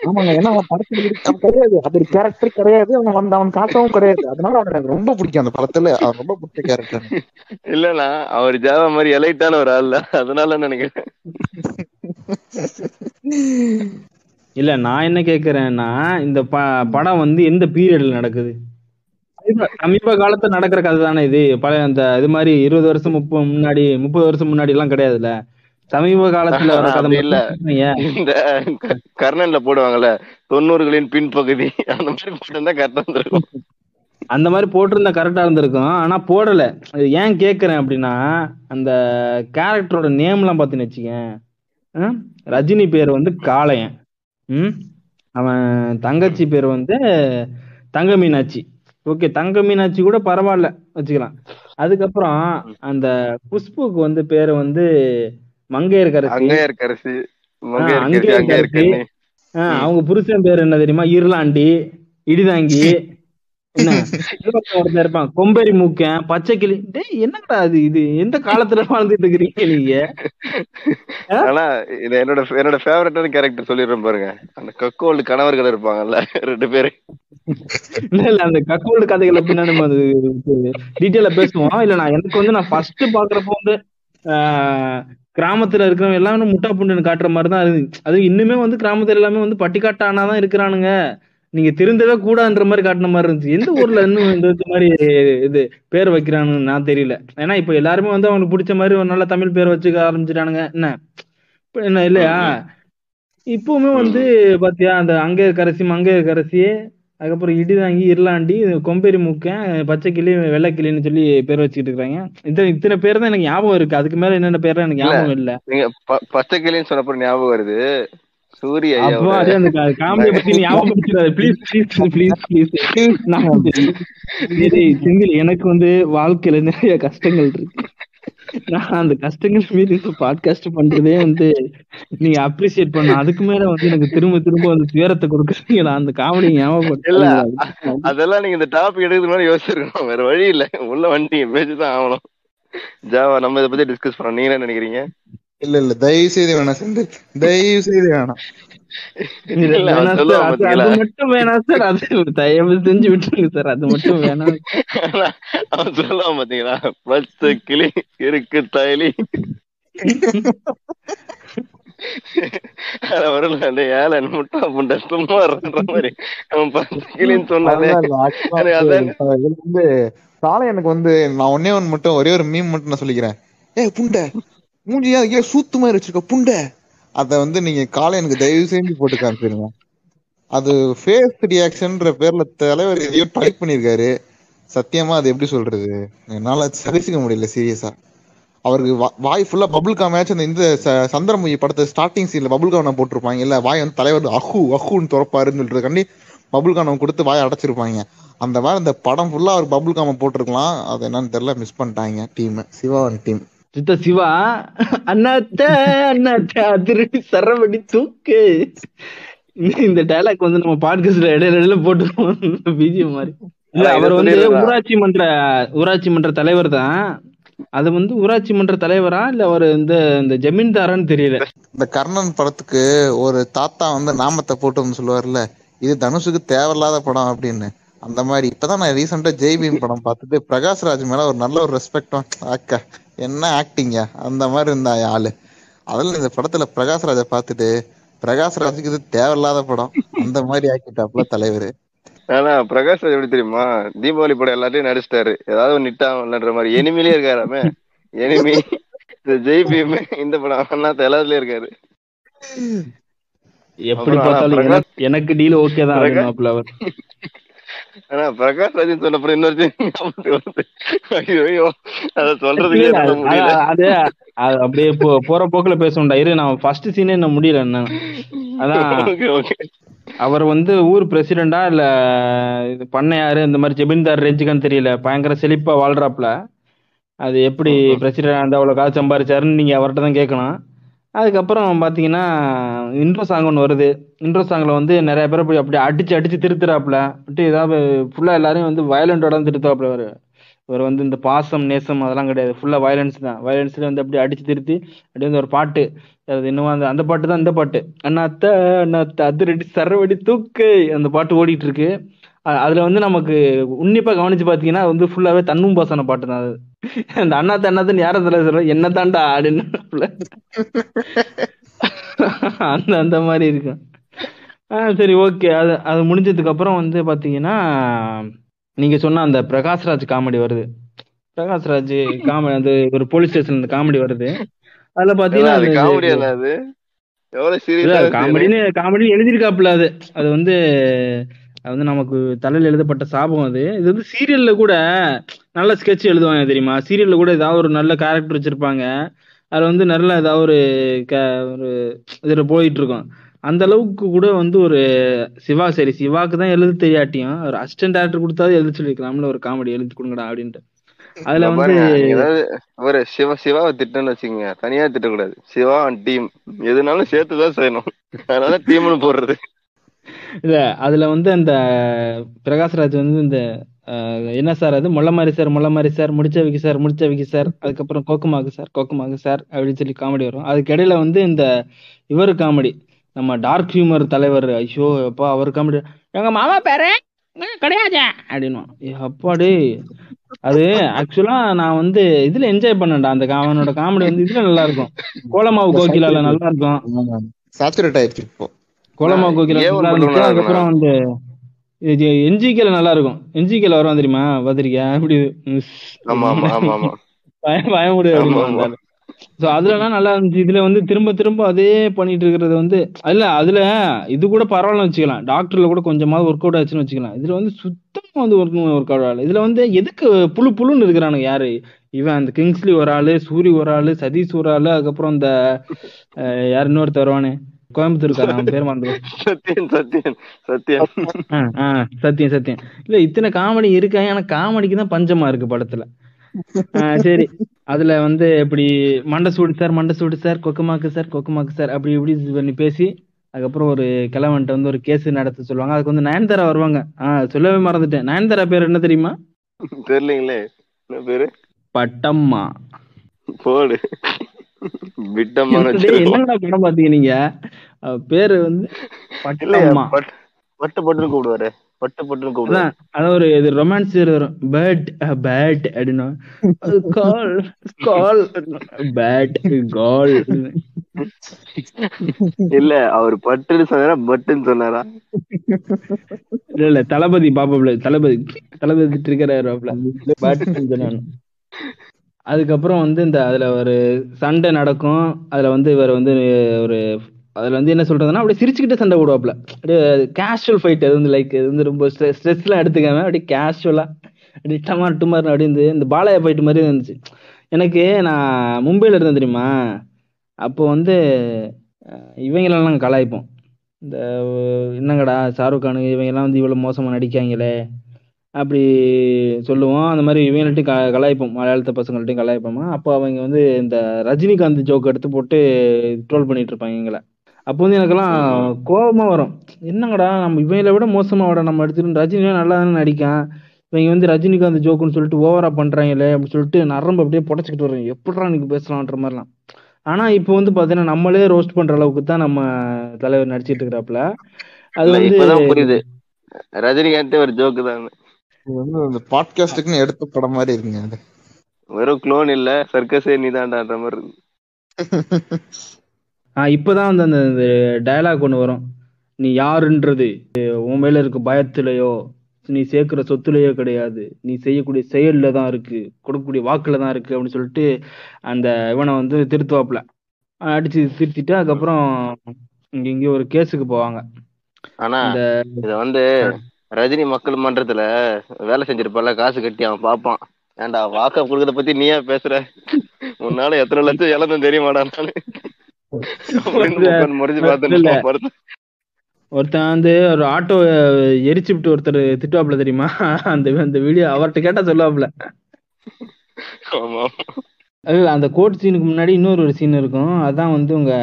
ஆமாங்க ஏன்னா அவன் படத்துல இருக்க- அவன் கிடையாது. அது ஒரு கேரக்டர் கிடையாது. அவன் வந்து அவன் காட்டவும் கிடையாது. அதனால அவன் எனக்கு ரொம்ப பிடிக்கும் அந்த படத்துல. அவன் ரொம்ப பிடிச்ச கேரக்டர் இல்லனா அவர் ஜாவா மாதிரி எலைட்டான ஒரு ஆள் அதனால நினைக்கிறேன். <laughs> இல்ல நான் என்ன கேக்குறேன்னா இந்த ப படம் வந்து எந்த பீரியட்ல நடக்குது? சமீப- காலத்துல நடக்கிற கதை தானே இது? பழைய அந்த இது மாதிரி இருபது வருஷம் முப்பது முன்னாடி முப்பது வருஷம் முன்னாடி எல்லாம் கிடையாதுல்ல? சமீப காலத்துல வர கதை இல்ல. இந்த கர்ணன்ல போடுவாங்கல்ல தொண்ணூறுகளின் பின்பகுதி அந்த மாதிரி போட்டிருந்தா கரெக்டா இருந்திருக்கும். அந்த மாதிரி போட்டிருந்தா கரெக்டா இருந்திருக்கும். ஆனா போடல. ஏன் கேக்குறேன் அப்படின்னா அந்த கேரக்டரோட நேம் எல்லாம் பாத்தீங்கன்னு வச்சுக்கேன்? ரஜினி பேர் வந்து காளையன். ம்? அவன் தங்கச்சி பேர் வந்து தங்க மீனாட்சி. ஓகே தங்க மீனாட்சி கூட பரவாயில்ல வச்சுக்கலாம். அதுக்கப்புறம் அந்த குஷ்புக்கு வந்து பேரு வந்து மங்கையர்கரசி. அவங்க புருஷன் பேர் என்ன தெரியுமா? இருளாண்டி இடிதாங்கி என்ன? <laughs> இருப்பான் கொம்பேரி மூக்கன் பச்சை கிளி. டேய் என்னடா அது இது? எந்த காலத்துல வாழ்ந்துட்டு இருக்கிறீங்க நீங்க? ஆனா இது என்னோட என்னோட ஃபேவரட்டான கேரக்டர் சொல்லிடுறேன் பாருங்க. அந்த கக்கோல்டு கணவர்கள் இருப்பாங்கல்ல ரெண்டு பேரு. இல்ல இல்ல அந்த கக்கோல்டு கதைகளை பின்னாடி நம்ம அது டீட்டெயிலா பேசுவோம்? இல்ல நான் எனக்கு வந்து நான் ஃபர்ஸ்ட் பாக்குறப்போ வந்து ஆஹ், கிராமத்துல இருக்கிறவங்க எல்லாமே முட்டா புண்டுன்னு காட்டுற மாதிரி தான் இருக்கு. அது இன்னுமே வந்து கிராமத்துல எல்லாமே வந்து பட்டிக்காட்டானா தான் இருக்கிறானுங்க. நீங்க திருந்தவே கூடாதுன்ற மாதிரி காட்டின மாதிரி இருந்துச்சு. எந்த ஊர்ல இன்னும் இந்த மாதிரி இது பேர் வைக்கிறானுன்னு நான் தெரியல. ஏன்னா இப்ப எல்லாருமே வந்து அவங்களுக்கு பிடிச்ச மாதிரி ஒரு நல்ல தமிழ் பேர் வச்சுக்க ஆரம்பிச்சிட்டானுங்க. என்ன? இப்ப என்ன இல்லையா? இப்பவுமே வந்து பாத்தியா அந்த அங்கே கரசி மங்கைய கரசி அதுக்கப்புறம் இடிதாங்கி இருளாண்டி கொம்பேரி முக்கன் பச்சை கிளி வெள்ளை கிளின்னு சொல்லி பேர் வச்சுக்கிட்டு இருக்காங்க. இந்த இத்தனை பேர் தான் எனக்கு ஞாபகம் இருக்கு. அதுக்கு மேல என்னென்ன பேர் எனக்கு ஞாபகம் இல்ல. பச்சை கிளின்னு சொன்னப்ப ஞாபகம் வருது. சூரிய ஐயா அப்போ அதே அந்த காமெடியை பத்தி ஞாபகப்படுத்திடாது. ப்ளீஸ் ப்ளீஸ் ப்ளீஸ் ப்ளீஸ் நான் வந்து சரி, செந்தில் எனக்கு வந்து வாழ்க்கையில நிறைய கஷ்டங்கள் இருக்கு. நான் அந்த கஷ்டங்கள் மீறி இந்த பாட்காஸ்ட் பண்றதே வந்து நீங்க அப்ரிசியேட் பண்ண. அதுக்கு மேல வந்து எனக்கு திரும்ப திரும்ப வந்து துயரத்தை கொடுக்குறீங்க நான் அந்த காமெடி ஞாபகப்படுத்த அதெல்லாம் நீங்க இந்த டாபிக் எடுக்கிறது மாதிரி யோசிச்சிருக்கணும். வேற வழி இல்ல. உள்ள வந்துட்டீங்க பேசிதான் ஆகணும். ஜாவா நம்ம இதை பத்தி டிஸ்கஸ் பண்ணோம் நீங்க என்ன நினைக்கிறீங்க? இல்ல இல்ல. தயவு செய்து வேணாம். செந்தில் தயவு செய்து வேணாம் மட்டும் வேணாம் சார். அது தயவு செஞ்சு விட்டுருங்க சார். அது மட்டும் வேணாம். <laughs> அவன் சொல்லுவான் பாத்தீங்களா? பச்சை கிளி இருக்கு தயலி ஏழன் முட்டா புண்டை சும்மா இருன்ற மாதிரி. அவன் பச்சை கிளின்னு சொன்னாலே அதான். வந்து, காலை எனக்கு வந்து நான் ஒன்னே ஒன்னு மட்டும் ஒரே ஒரு மீம் மட்டும் நான் சொல்லிக்கிறேன். ஏய் புண்டை. மூஞ்சியா ஏன் சூத்து மாதிரி வச்சிருக்க புண்டை? அத வந்து நீங்க காலை எனக்கு தயவு செஞ்சு போட்டு காமிச்சிருங்க. அது ஃபேஸ் ரியாக்ஷன்ற பேர்ல தலைவர் எதையோ டைப் பண்ணிருக்காரு சத்தியமா அது எப்படி சொல்றது? என்னால சகிச்சுக்க முடியல சீரியஸா அவருக்கு வாய் ஃபுல்லா பபுள் மேட்ச் அந்த இந்த ச- சந்திரமுகி படத்தை ஸ்டார்டிங் சீன்ல பபுள் காம் போட்டிருப்பாங்க. இல்ல வாய் வந்து தலைவர் அஹு அஹுன்னு திறப்பாருன்னு சொல்றதுக்காண்டி பபுள் காம் கொடுத்து வாய் அடைச்சிருப்பாங்க. அந்த மாதிரி அந்த படம் ஃபுல்லா அவர் பபுள் காம போட்டிருக்கலாம். அது என்னன்னு தெரியல மிஸ் பண்ணிட்டாங்க டீம் சிவாவன் டீம் சித்த சிவா அண்ணாத்த அண்ணாத்த அதிரடி சரவடி தூக்கு. இந்த- டைலாக் வந்து நம்ம பாட்காஸ்ட்ல இடையில இடையில போட்டுருவோம். பிஜிஎம் மாதிரி. இல்ல அவர் வந்து. ஊராட்சி மன்ற ஊராட்சி மன்ற தலைவர் தான். அது வந்து ஊராட்சி மன்ற தலைவரா இல்ல அவர் இந்த இந்த ஜமீன்தாரான்னு தெரியல. இந்த கர்ணன் படத்துக்கு ஒரு தாத்தா வந்து நாமத்தை போட்டு வந்து சொல்லுவார்ல இது தனுஷுக்கு தேவையில்லாத படம் அப்படின்னு. அந்த மாதிரி இப்பதான் நான் ரீசெண்டா ஜெய் பீம் படம் பார்த்துட்டு பிரகாஷ்ராஜ் மேல ஒரு நல்ல ஒரு ரெஸ்பெக்டும் அக்கா என்ன ஆக்டிங்க அந்த மாதிரி இருந்தா ஆளு. அதில் இந்த படத்துல பிரகாஷ்ராஜை பார்த்துட்டு பிரகாஷ்ராஜுக்கு இது தேவையில்லாத படம். அந்த மாதிரி ஆக்கிட்டாப்ல தலைவர். ஆனா பிரகாஷ் ராஜ் எப்படி தெரியுமா? தீபாவளி படம் எல்லாத்தையும் நடிச்சிட்டாரு. ஏதாவது ஒரு நிட்டான்ற மாதிரி. எனிமிலே இருக்காராமே. எனிமி இந்த ஜெய் பீம் இந்த படம் அண்ணாத்த எல்லாத்துலயும் இருக்காரு. எப்படி பார்த்தாலும் எனக்கு- டீல் ஓகே தான் ஆனா பிரகாஷ் ராஜன் சொன்னப்பறம் இன்னொரு அப்படியே போற போக்குல பேசுவோம்டா. இரு நான் ஃபர்ஸ்ட் சீனே என்ன முடியல என்ன அதான் அவர் வந்து ஊர் பிரசிடெண்டா இல்ல இது பண்ணையாரு இந்த மாதிரி ஜெமீன்தார் ரேஞ்சுக்கான்னு தெரியல. பயங்கர செழிப்பா வாழ்றாப்ல அது எப்படி பிரசிடென்ட் அந்த அவ்வளவு காசு சம்பாரிச்சாருன்னு நீங்க அவர்கிட்ட தான் கேட்கணும். அதுக்கப்புறம் பார்த்தீங்கன்னா இன்ட்ரோ சாங் ஒன்று வருது. இன்ட்ரோ சாங்கில் வந்து நிறைய பேர் போய் அப்படியே அடிச்சு அடிச்சு திருத்துறாப்புல. அப்படி ஏதாவது ஃபுல்லாக எல்லாரையும் வந்து வயலண்டோட தான் திருத்தாப்புல அவர் இவர் வந்து இந்த பாசம் நேசம் அதெல்லாம் கிடையாது. ஃபுல்லாக வயலன்ஸ் தான். வயலன்ஸில் வந்து அப்படியே அடிச்சு திருத்தி அப்படியே வந்து ஒரு பாட்டு. அது இன்னும் அந்த அந்த பாட்டு தான் இந்த பாட்டு. அண்ணா அத்தை அண்ணா அத்தை அது ரெடி சரவடி தூக்கு. அந்த பாட்டு ஓடிட்டு இருக்கு. அதுல வந்து நமக்கு உன்னிப்பா கவனிச்சு பாத்தீங்கன்னா அது வந்து ஃபுல்லாவே தன்னும் பாசன பாட்டு தான் அது. அந்த அண்ணாத்த அண்ணாத்தன்னு யார சொல்ல சொல்ற? என்ன தாண்டா அப்படின்னு அந்த அந்த மாதிரி இருக்கும். ஆ சரி ஓகே. அது அது முடிஞ்சதுக்கு அப்புறம் வந்து பாத்தீங்கன்னா நீங்க சொன்ன அந்த பிரகாஷ்ராஜ் காமெடி வருது. பிரகாஷ்ராஜ் காமெடி அந்த ஒரு போலீஸ் ஸ்டேஷன் காமெடி வருது. அதுல பாத்தீங்கன்னா அது காமெடி அது? காமெடின்னு காமெடின்னு எழுதியிருக்காப்புல அது. அது வந்து அது வந்து நமக்கு தலையில எழுதப்பட்ட சாபம் அது. இது வந்து சீரியல்ல கூட நல்ல ஸ்கெட்ச் எழுதுவாங்க தெரியுமா? சீரியல்ல கூட ஏதாவது ஒரு நல்ல கேரக்டர் வச்சிருப்பாங்க. அதுல வந்து நல்ல ஏதாவது ஒரு க- ஒரு இதுல போயிட்டு இருக்கும். அந்த அளவுக்கு கூட வந்து ஒரு சிவா சரி சிவாக்கு தான் எழுத தெரியாட்டியும் ஒரு அசிஸ்டன்ட் டேரக்டர் கொடுத்தாது எழுத சொல்லியிருக்கலாம்ல ஒரு காமெடி எழுதி கொடுங்கடா அப்படின்ட்டு. அதுல வந்து ஒரு சிவா சிவாவை திட்டன்னு வச்சுக்கோங்க. தனியா திட்டக்கூடாது. சிவா டீம் எதுனாலும் சேர்த்துதான் செய்யணும். அதனால டீம்னு போடுறது. இல்ல அதுல வந்து அந்த பிரகாஷ்ராஜ் வந்து இந்த என்ன சார் அது? முள்ள மாதிரி சார் முள்ள மாதிரி சார் முடிச்ச விக்கி சார் முடிச்ச விக்கி சார் அதுக்கப்புறம் கோக்குமாக்கு சார் கோக்குமாக்கு சார் அப்படின்னு சொல்லி காமெடி வரும். அதுக்கு இடையில வந்து இந்த இவர் காமெடி நம்ம டார்க் ஹியூமர் தலைவர் ஐயோ அப்பா அவர் காமெடி எங்க மாமா பேரு? கிடையாது அப்படின்னு அப்பாடி அது ஆக்சுவலா நான் வந்து இதுல என்ஜாய் பண்ணேன்டா அந்த அவனோட காமெடி வந்து இதுல நல்லா இருக்கும். கோலமாவு கோகிலால நல்லா இருக்கும். சேச்சுரேட் ஆயிடுச்சு இப்போ. கோலமாவு கோகிலா அதுக்கப்புறம் வந்து என்ஜிகேல நல்லா இருக்கும். என்ஜிகேல வருவான் தெரியுமா? பாத்திரிக்கா இப்படி பயமுடு ஸோ அதுலலாம் நல்லா இருந்துச்சு. இதுல வந்து திரும்ப திரும்ப அதே பண்ணிட்டு இருக்கிறது வந்து இல்ல அதுல இது கூட பரவாயில்ல வச்சுக்கலாம். டாக்டர்ல கூட கொஞ்சமாவது ஒர்க் அவுட் ஆச்சுன்னு வச்சுக்கலாம். இதுல வந்து சுத்தமா வந்து ஒர்க் ஒர்க் அவுட் ஆகல. இதுல வந்து எதுக்கு புழு புழுன்னு இருக்கிறானுங்க யாரு? இவன் அந்த கிங்ஸ்லி ஒரு ஆளு சூரி ஒரு ஆளு சதீஷ் ஒரு ஆளு அதுக்கப்புறம் இந்த யார் இன்னொருத்தர் வருவானே? கோயம்புத்தூர் அவன் பேர் மறந்து சத்தியன் ஆ, ஆ, சத்தியம் சத்தியம் இல்ல இத்தனை காமெடி இருக்கு? ஆனா காமெடிக்கு தான் பஞ்சமா இருக்கு படத்துல. சரி. அதுல வந்து இப்படி மண்டை சூடு சார் மண்டை சூடு சார் கொக்குமாக்கு சார் கொக்குமாக்கு சார் அப்படி இப்படி பண்ணி பேசி அதுக்கப்புறம் ஒரு கிழவன்ட்ட வந்து ஒரு கேஸ் நடத்த சொல்லுவாங்க. அதுக்கு வந்து நயன்தாரா வருவாங்க. ஆ சொல்லவே மறந்துட்டேன். நயன்தாரா பேர் என்ன தெரியுமா? தெரியலீங்களே. என்ன பேரு? பட்டம்மா. போடு. விட்டம்மா என்னடா படம் பாத்தீங்க நீங்க? பேரு வந்து பட்டு பட்டு பட்டுன்னு கூப்பிடுவாரு. பட்டு பட்டுன்னு கூப்பிடுவாரு. அதான் ஒரு இது ரொமான்ஸ் வரும். பேட் பேட் அப்படின்னா. கால் கால் பேட் கால் இல்ல அவர் பட்டுன்னு சொன்னாரா பட்டுன்னு சொன்னாரா? இல்ல இல்ல தளபதி பாப்பாப்ல தளபதி தளபதி ட்ரிகர் ஆயிருவாப்ல பேட் சொன்னானு அதுக்கப்புறம் வந்து இந்த அதுல ஒரு சண்டை நடக்கும். அதுல வந்து இவர் வந்து ஒரு அதுல வந்து என்ன சொல்றதுன்னா அப்படியே சிரிச்சுக்கிட்டே சண்டை போடுவாப்ல அப்படியே கேஷுவல் ஃபைட் அது வந்து லைக் இது வந்து ரொம்ப ஸ்ட்ரெஸ் எல்லாம் எடுத்துக்காம அப்படியே கேஷுவலா அப்படியே டமார் டுமார் அப்படி இந்த பாலையா ஃபைட் மாதிரி இருந்துச்சு. எனக்கு நான் மும்பையில் இருந்தேன் தெரியுமா? அப்போ வந்து இவங்களெல்லாம் நாங்கள் கலாய்ப்போம். இந்த என்னங்கடா ஷாருக் கானு இவங்கெல்லாம் வந்து இவ்வளோ மோசமாக நடிக்காங்களே அப்படி சொல்லுவோம். அந்த மாதிரி இவங்கள்ட்டையும் க கலாய்ப்போம். மலையாளத்த பசங்கள்ட்டையும் கலாய்ப்போமா? அப்போ அவங்க வந்து இந்த ரஜினிகாந்த் ஜோக் எடுத்து போட்டு ட்ரோல் பண்ணிட்டு இருப்பாங்க எங்களை அப்போ வந்து எனக்கெல்லாம் கோபமா வரும். என்னங்கடா நம்ம இவங்களை விட மோசமா விட நம்ம எடுத்துட்டு ரஜினியா நல்லா தானே நடிக்கான். இவங்க வந்து ரஜினிகாந்த் ஜோக்குன்னு சொல்லிட்டு ஓவரா பண்றாங்களே அப்படி சொல்லிட்டு நரம்பு அப்படியே புடச்சிக்கிட்டு வரும் எப்படிடா நீங்க பேசலான்ற மாதிரிலாம். ஆனா இப்போ வந்து பாத்தீங்கன்னா நம்மளே ரோஸ்ட் பண்ற அளவுக்கு தான் நம்ம தலைவர் நடிச்சிட்டு இருக்கிறாப்புல. அது வந்து இப்பதான் புரியுது. ரஜினிகாந்தே ஒரு ஜோக்கு தான் இது வந்து அந்த பாட்காஸ்டுக்குன்னு எடுத்த படம் மாதிரி இருக்குங்க அது. வெறும் க்ளோன் இல்ல சர்க்கஸே நீதான்டான்ற மாதிரி இருக்கு. <laughs> இப்பதான் வந்து அந்த டயலாக் ஒண்ணு வரும். நீ யாருன்றது உன் மேல இருக்க பயத்திலயோ நீ சேர்க்கிற சொத்துலயோ கிடையாது. நீ செய்யக்கூடிய செயல்ல தான் இருக்கு கொடுக்கக்கூடிய வாக்குல தான் இருக்கு அப்படின்னு சொல்லிட்டு அந்த இவனை வந்து திருத்துவாப்புல. அடிச்சு திருத்திட்டு அதுக்கப்புறம் இங்க இங்க ஒரு கேஸுக்கு போவாங்க. ஆனா இத வந்து ரஜினி மக்கள் மன்றத்துல வேலை செஞ்சிருப்பால காசு கட்டி அவன் பாப்பான் ஏன்டா வாக்க கொடுக்கறத பத்தி நீயா பேசுற? முன்னால எத்தனை லட்சம் இழந்தும் தெரியுமாடா நானு. <laughs> ஒருத்தன் வந்து ஒரு ஆட்டோ எரிச்சு விட்டு ஒருத்தர் திட்டுவாப்புல தெரியுமா? அந்த அந்த வீடியோ அவர்கிட்ட கேட்டா சொல்லுவாப்புல. ஆமா இல்ல அந்த கோட் சீனுக்கு முன்னாடி இன்னொரு ஒரு சீன் இருக்கும். அதான் வந்து உங்க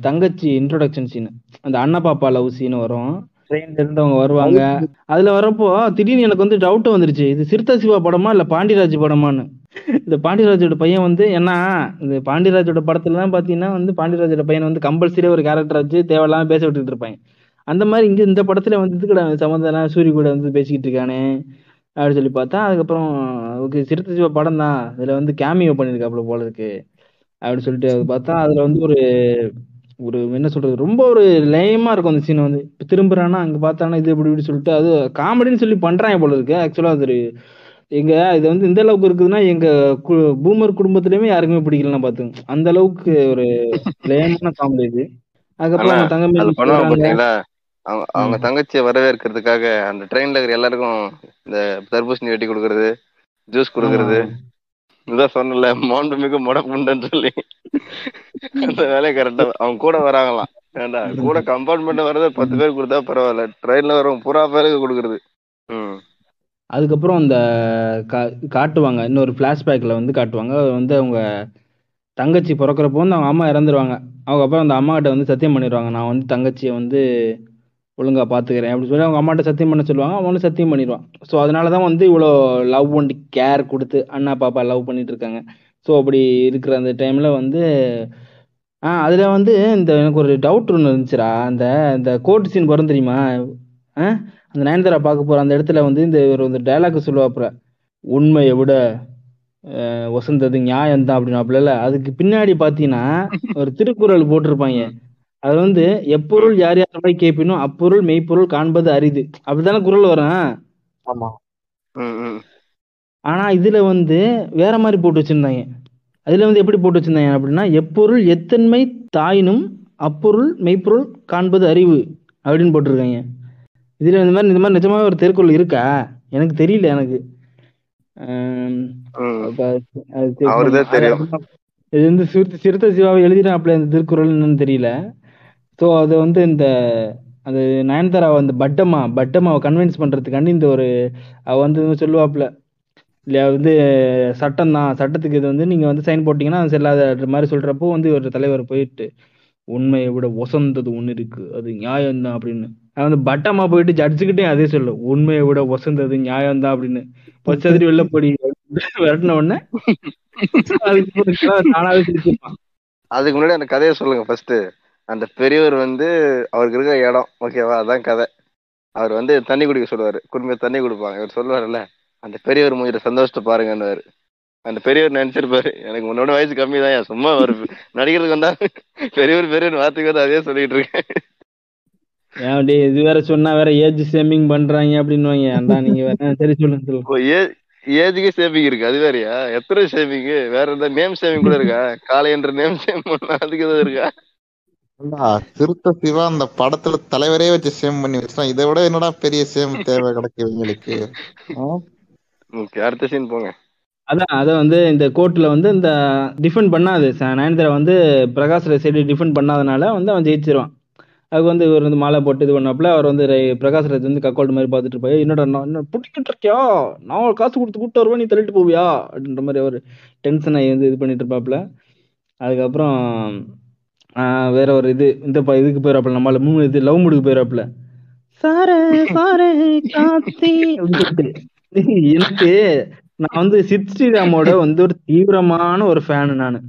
தங்கச்சி இன்ட்ரோடக்ஷன் சீன் அந்த அண்ணா பாப்பா லவ் சீன் வரும். ட்ரெயின்ல இருந்து அவங்க வருவாங்க அதுல வரப்போ திடீர்னு எனக்கு வந்து டவுட் வந்துருச்சு. இது சிறுத்தை சிவா படமா இல்ல பாண்டியராஜ் படமான்னு? இந்த பாண்டியராஜோட பையன் வந்து என்ன இந்த பாண்டியராஜோட படத்துல தான் பாத்தீங்கன்னா வந்து பாண்டியராஜோட பையன் வந்து கம்பல்சரியா ஒரு கேரக்டர் வச்சு தேவையில்லாம பேச விட்டுட்டு இருப்பாங்க. அந்த மாதிரி இங்க இந்த படத்துல வந்து இதுக்கட சம்மந்தம் சூரிய கூட வந்து பேசிக்கிட்டு இருக்கானே அப்படின்னு சொல்லி பார்த்தா அதுக்கப்புறம் ஓகே சிறுத்தை சிவா படம் தான் இதுல வந்து கேமியோ பண்ணிருக்காப்புல போல இருக்கு அப்படின்னு சொல்லிட்டு அது பார்த்தா அதுல வந்து ஒரு ஒரு என்ன சொல்றது ரொம்ப ஒரு லயமா இருக்கும் அந்த சீன் வந்து. திரும்புறானா அங்க பார்த்தானா இது இப்படி இப்படி சொல்லிட்டு அது காமெடின்னு சொல்லி பண்றாங்க போல இருக்கு ஆக்சுவலா அது ஒரு- எங்க இது வந்து இந்த அளவுக்கு இருக்குதுன்னா எங்க பூமர் குடும்பத்திலயுமே யாருக்குமே பிடிக்கலன்னா பாத்துங்க அந்த அளவுக்கு ஒரு லேமான காமெடி இது. அதுக்கப்புறம் ஆனா, அவங்க. தங்கச்சியை வரவேற்கிறதுக்காக அந்த ட்ரெயின்ல இருக்கிற எல்லாருக்கும் இந்த தர்பூசணி வெட்டி கொடுக்கறது ஜூஸ் கொடுக்கறது. இதான் சொன்னல மாண்புமிகு முடப்புண்டன்னு சொல்லி. அந்த வேலையை கரெக்டா அவங்க கூட வராங்களாம். ஏன்டா கூட கம்பார்ட்மெண்ட் வர்றது பத்து பேர் கொடுத்தா பரவாயில்ல. ட்ரெயின்ல வரவங்க புறா பேருக்கு கொடுக்கறது. ம். அதுக்கப்புறம் அந்த கா- காட்டுவாங்க. இன்னொரு ஃப்ளாஷ்பேக்கில் வந்து காட்டுவாங்க. அது வந்து அவங்க தங்கச்சி பிறக்கிறப்போ வந்து அவங்க அம்மா இறந்துருவாங்க. அவங்க அப்புறம் அந்த அம்மாகிட்ட வந்து சத்தியம் பண்ணிடுவாங்க நான் வந்து தங்கச்சியை வந்து ஒழுங்கா பார்த்துக்கிறேன் அப்படின்னு சொல்லி அவங்க அம்மாட்ட சத்தியம் பண்ண சொல்லுவாங்க. அவன் வந்து சத்தியம் பண்ணிடுவான் ஸோ அதனால தான் வந்து இவ்வளோ லவ் அண்ட் கேர் கொடுத்து அண்ணா பாப்பா லவ் பண்ணிட்டு இருக்காங்க. ஸோ அப்படி இருக்கிற அந்த டைமில் வந்து ஆ அதில் வந்து இந்த எனக்கு ஒரு டவுட் ஒன்று இருந்துச்சுடா. அந்த இந்த கோர்ட் சீன் வரும் தெரியுமா? ஆ? அந்த நயன்தாரா பார்க்க போற அந்த இடத்துல வந்து இந்த ஒரு இந்த டைலாக் சொல்லுவாப்புல உண்மையை விட வசந்தது நியாயம் தான் அப்படின்னாப்புல அதுக்கு பின்னாடி பாத்தீங்கன்னா ஒரு திருக்குறள் போட்டிருப்பாங்க. அது வந்து எப்பொருள் யார் யார் கேட்பினும் அப்பொருள் மெய்ப்பொருள் காண்பது அரிது. அப்படித்தானே குரல் வரும்? ஆமா. ஆனா இதுல வந்து வேற மாதிரி போட்டு வச்சிருந்தாங்க. அதுல வந்து எப்படி போட்டு வச்சிருந்தாங்க அப்படின்னா எப்பொருள் எத்தன்மை தாயினும் அப்பொருள் மெய்ப்பொருள் காண்பது அறிவு அப்படின்னு போட்டிருக்காங்க. இதுல இந்த மாதிரி இந்த மாதிரி நிஜமாவே ஒரு திருக்குறள் இருக்கா? எனக்கு தெரியல எனக்கு. இது வந்து சிறுத்தை சிறுத்தை சிவாவை எழுதினாப்ல இந்த திருக்குறள் என்னன்னு தெரியல. ஸோ அது வந்து இந்த அது நயன்தாரா வந்து பட்டம்மா பட்டம்மாவை கன்வின்ஸ் பண்றதுக்காண்டி இந்த ஒரு அவ வந்து சொல்லுவாப்ல. இல்லையா வந்து சட்டம் தான் சட்டத்துக்கு இது வந்து நீங்க வந்து சைன் போட்டீங்கன்னா அது செல்லாத மாதிரி சொல்றப்போ வந்து ஒரு தலைவர் போயிட்டு உண்மையை விட ஒசந்தது ஒண்ணு இருக்கு. அது நியாயம் தான் அப்படின்னு. வந்து பட்டமா போயிட்டு ஜட்ஜுக்கிட்டே அதே சொல்லு. உண்மையை விட ஒசந்தது நியாயம் தான் அப்படின்னு பச்சதிரி வெள்ளப்படி <laughs> விரட்டின உடனே அதுக்கு தானாவே சிரிச்சிருப்பான் அதுக்கு முன்னாடி அந்த கதையை சொல்லுங்க ஃபர்ஸ்ட் அந்த பெரியவர் வந்து அவருக்கு இருக்கிற இடம் ஓகேவா அதான் கதை. அவர் வந்து தண்ணி குடிக்க சொல்லுவாரு. குடும்ப தண்ணி கொடுப்பாங்க. இவர் சொல்லுவாருல்ல அந்த பெரியவர் மூஞ்சில சந்தோஷத்தை பாருங்கன்னுவாரு. அந்த பெரியவர் நினைச்சிருப்பாரு எனக்கு உன்னோட வயசு கம்மி தான் சும்மா ஒரு நடிகருக்கு வந்தா பெரியவர் பெரியவர் வார்த்தைக்கு வந்து அதே சொல்லிட்டு இருக்கேன். அப்படி இது வேற சொன்னா வேற ஏஜ் சேமிங் பண்றாங்க அப்படின்னு அந்தா நீங்க வேற சரி சொல்லுங்க சொல்லுங்க. ஏஜுக்கு சேவிங் இருக்கு அது வேறயா? எத்தனை சேவிங் வேற ஏதாவது நேம் சேவிங் கூட இருக்கா? காலை என்ற நேம் சேவ் பண்ணா அதுக்கு ஏதாவது இருக்கா? சிறுத்தை சிவா அந்த படத்துல தலைவரே வச்சு சேம் பண்ணி வச்சிட்டான் இதை விட என்னடா பெரிய சேம் தேவை கிடக்கு இவங்களுக்கு? ஆ? ஓகே அடுத்த சீன் போங்க. அதான் அதை வந்து இந்த கோர்ட்ல வந்து இந்த டிஃபெண்ட் பண்ணாது. நயன்தாரா வந்து பிரகாஷ் சைடு டிஃபெண்ட் பண்ணாதனால வந்து அவன் ஜெயிச்சிருவான். அதுக்கு வந்து இவர் வந்து மாலை போட்டு இது பண்ணாப்புல அவர் வந்து ரை- பிரகாஷ் ராஜ் வந்து கக்கோல்டு மாதிரி பார்த்துட்டு இருப்பாரு. என்னடா நான் பிடிக்கிட்டு இருக்கியா? நான் காசு கொடுத்து கூப்பிட்டு வருவேன் நீ தள்ளிட்டு போவியா? அப்படின்ற மாதிரி அவர் டென்ஷன் ஆகி வந்து இது பண்ணிட்டு இருப்பாப்புல. அதுக்கப்புறம் ஆஹ் வேற ஒரு இது இந்த இதுக்கு போயிடாப்புல நம்மளால மூணு இது லவ் மூடுக்கு போயிடாப்புல சாரே சாரே காத்தி எனக்கு நான் வந்து சித் ஸ்ரீராமோட வந்து ஒரு தீவிரமான ஒரு ஃபேனு நானு.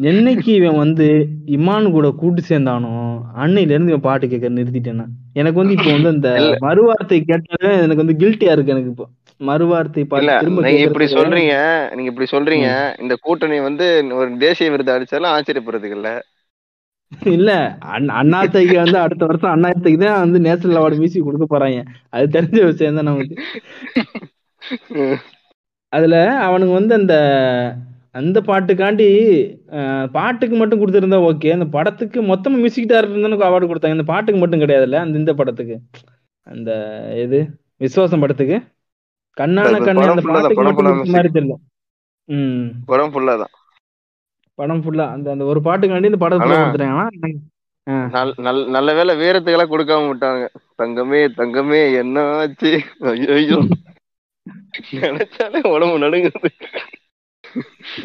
என்னைக்கு இவன் வந்து இமான் கூட கூட்டு சேர்ந்தானோ அன்னையில இருந்து இவன் பாட்டு கேட்க நிறுத்திட்டேன் நான். எனக்கு வந்து இப்போ வந்து அந்த. மறுவார்த்தை கேட்டாலே எனக்கு வந்து கில்ட்டியா இருக்கு எனக்கு இப்போ. மறுவார்த்தை நீங்க இப்படி சொல்றீங்க நீங்க இப்படி சொல்றீங்க இந்த கூட்டணி வந்து ஒரு தேசிய விருது அடிச்சாலும் ஆச்சரியப்படுறதுக்கு இல்ல. இல்ல அண்ணா- அண்ணாத்தைக்கு வந்து அடுத்த வருஷம் அண்ணாத்தைக்கு தான் வந்து நேஷனல் அவார்டு மியூசிக் கொடுக்க போறாங்க. அது தெரிஞ்ச விஷயம் தான் நமக்கு. அதுல அவனுக்கு வந்து அந்த அந்த பாட்டுக்காண்டி பாட்டுக்கு மட்டும் கொடுத்திருந்தா ஓகே அந்த படத்துக்கு மொத்தமா மியூசிக் டைரக்டர் அவார்டு கொடுத்தாங்க. இந்த பாட்டுக்கு மட்டும் கிடையாதுல்ல? அந்த இந்த படத்துக்கு. அந்த எது? விசுவாசம் படத்துக்கு. கண்ணான கண்ணே படம் அந்த பாட்டுக்கு படம் மட்டும் மாதிரி தெரியல. ம். படம் ஃபுல்லா தான். படம் ஃபுல்லா அந்த அந்த ஒரு பாட்டுக்காண்டி இந்த ஆனா- கொடுத்துட்டாங்க. நல்ல வேளை வீரத்துக்கெல்லாம் கொடுக்காம விட்டாங்க. தங்கமே தங்கமே என்ன ஆச்சு ஐயோ <laughs> நினைச்சாலே உடம்பு நடுங்குது.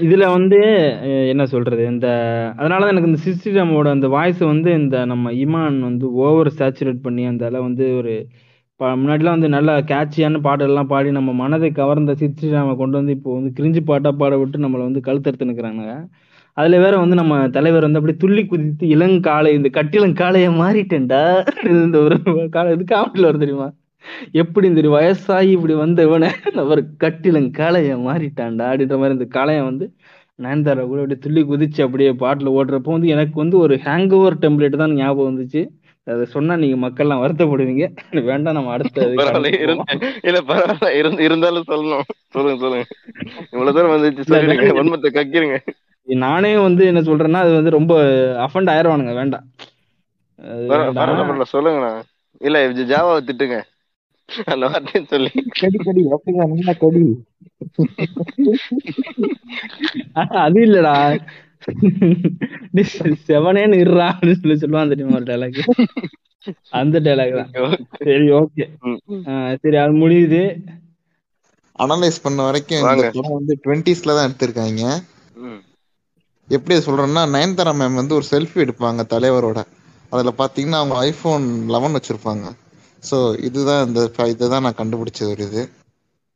இதுல வந்து என்ன சொல்றது இந்த அதனாலதான் எனக்கு இந்த சிஸ்டமோட அந்த வாய்ஸ் வந்து இந்த நம்ம இமான் வந்து ஓவர் சேச்சுரேட் பண்ணி அந்த வந்து ஒரு முன்னாடிலாம் வந்து நல்ல கேட்சியான பாடல்லாம் பாடி நம்ம மனதை கவர்ந்த சிஸ்டிராம கொண்டு வந்து இப்போ வந்து கிரிஞ்சு பாட்டா பாட விட்டு நம்மளை வந்து கழுத்தெடுத்து நிற்கிறாங்க அதுல வேற வந்து நம்ம தலைவர் வந்து அப்படியே துள்ளி குதித்து இளங்காலை இந்த கட்டிலங்காளைய மாறிட்டேன்டா இந்த ஒரு காலை இது காமெடியில் வரும் தெரியுமா? எப்படி இந்த வயசாகி இப்படி வந்தவன? அவர் கட்டிலங்காளைய மாறிட்டான்டா. அப்படின்ற மாதிரி இந்த காளையன் வந்து நயன்தாரா கூட அப்படியே துள்ளி குதிச்சு அப்படியே பாட்டுல ஓடுறப்போ வந்து எனக்கு வந்து ஒரு ஹேங் ஓவர் டெம்ப்ளேட் தான் ஞாபகம் வந்துச்சு. அதை சொன்னா நீங்க மக்கள்லாம் வருத்தப்படுவீங்க. வேண்டாம் நம்ம அடுத்த. <laughs> இல்ல பரவாயில்ல இருந்து இருந்தாலும் சொல்லணும். சொல்லுங்க சொல்லுங்க. இவ்வளவு தூரம் வந்துச்சு. சொல்லிடுங்க. உண்மத்தை கக்கிருங்க. நானே வந்து என்ன சொல்றேன்னா அது வந்து ரொம்ப அஃபண்ட் ஆயிடுவானுங்க வேண்டாம். சொல்லுங்கண்ணா. இல்ல ஜாவாவை திட்டுங்க. அந்த வார்த்தையும் சொல்லி. கடி கடி அப்படிங்க கடி. அது இல்லடா. செவனேன்னு இருறா அப்படின்னு சொல்லி சொல்லுவான் தெரியுமா ஒரு டைலாக் அந்த டைலாக் தான். சரி ஓகே. சரி அது முடியுது. அனலைஸ் பண்ண வரைக்கும் இந்த. படம் வந்து டுவெண்ட்டிஸ்ல தான் எடுத்திருக்காங்க. ம். எப்படி சொல்றேன்னா நயன்தாரா மேம் வந்து ஒரு செல்ஃபி எடுப்பாங்க தலைவரோட. அதுல பாத்தீங்கன்னா அவங்க ஐபோன் லெவன் வச்சிருப்பாங்க. சோ இதுதான் இந்த இதுதான் நான் கண்டுபிடிச்ச ஒரு இது.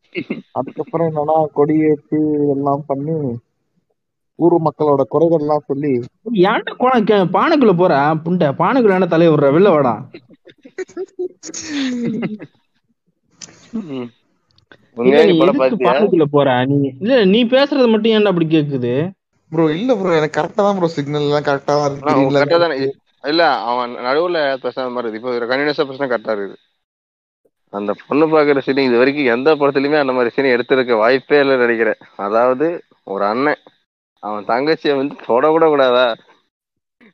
<laughs> அதுக்கப்புறம் என்னன்னா கொடியேற்றி எல்லாம் பண்ணி ஊர் மக்களோட குறைகள் எல்லாம் சொல்லி. ஏன்டா கோண- பானைக்குள்ள போற? புண்டை பானைக்குள்ள என்ன தலைய விடுற? வெளில வாடா. பானைக்குள்ள போற? நீ இல்ல நீ பேசுறது மட்டும் ஏன்டா அப்படி கேக்குது? ப்ரோ இல்ல ப்ரோ எனக்கு கரெக்டா தான் ப்ரோ சிக்னல் எல்லாம் கரெக்டா தான் இருக்கு. இல்ல அவன் நடுவுல பேசாத மாதிரி இருக்கு. இப்போ கண்டினியூஸா பேசினா கரெக்டா இருக்குது. அந்த பொண்ணு பாக்குற சீன் இது வரைக்கும் எந்த படத்துலயுமே அந்த மாதிரி சீன் எடுத்திருக்க வாய்ப்பே இல்லைன்னு நினைக்கிறேன். அதாவது ஒரு அண்ணன் அவன் தங்கச்சியை வந்து தொடக்கூட கூடாதா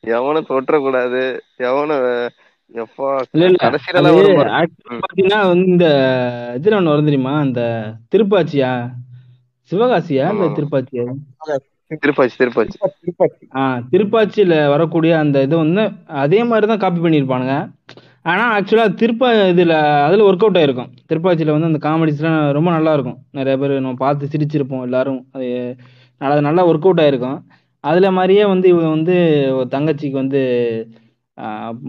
எவனும் தொட்டக்கூடாது எவனும் இல்ல இல்ல. பாத்தீங்கன்னா வந்து இந்த இதுல ஒண்ணு வரும் தெரியுமா? இந்த திருப்பாச்சியா? சிவகாசியா? இல்ல. திருப்பாச்சியா? திருப்பாச்சி திருப்பாச்சி. ஆ திருப்பாச்சியில வரக்கூடிய அந்த இது வந்து அதே மாதிரி தான் காப்பி பண்ணியிருப்பானுங்க. ஆனா ஆக்சுவலா திருப்பா இதுல அதுல ஒர்க் அவுட் ஆயிருக்கும். திருப்பாச்சியில வந்து அந்த காமெடிஸ்லாம் ரொம்ப நல்லா இருக்கும். நிறைய பேர் நம்ம பார்த்து சிரிச்சிருப்போம் எல்லாரும். அது நல்லா நல்லா ஒர்க் அவுட் ஆயிருக்கும். அதுல மாதிரியே வந்து இவங்க வந்து ஒரு தங்கச்சிக்கு வந்து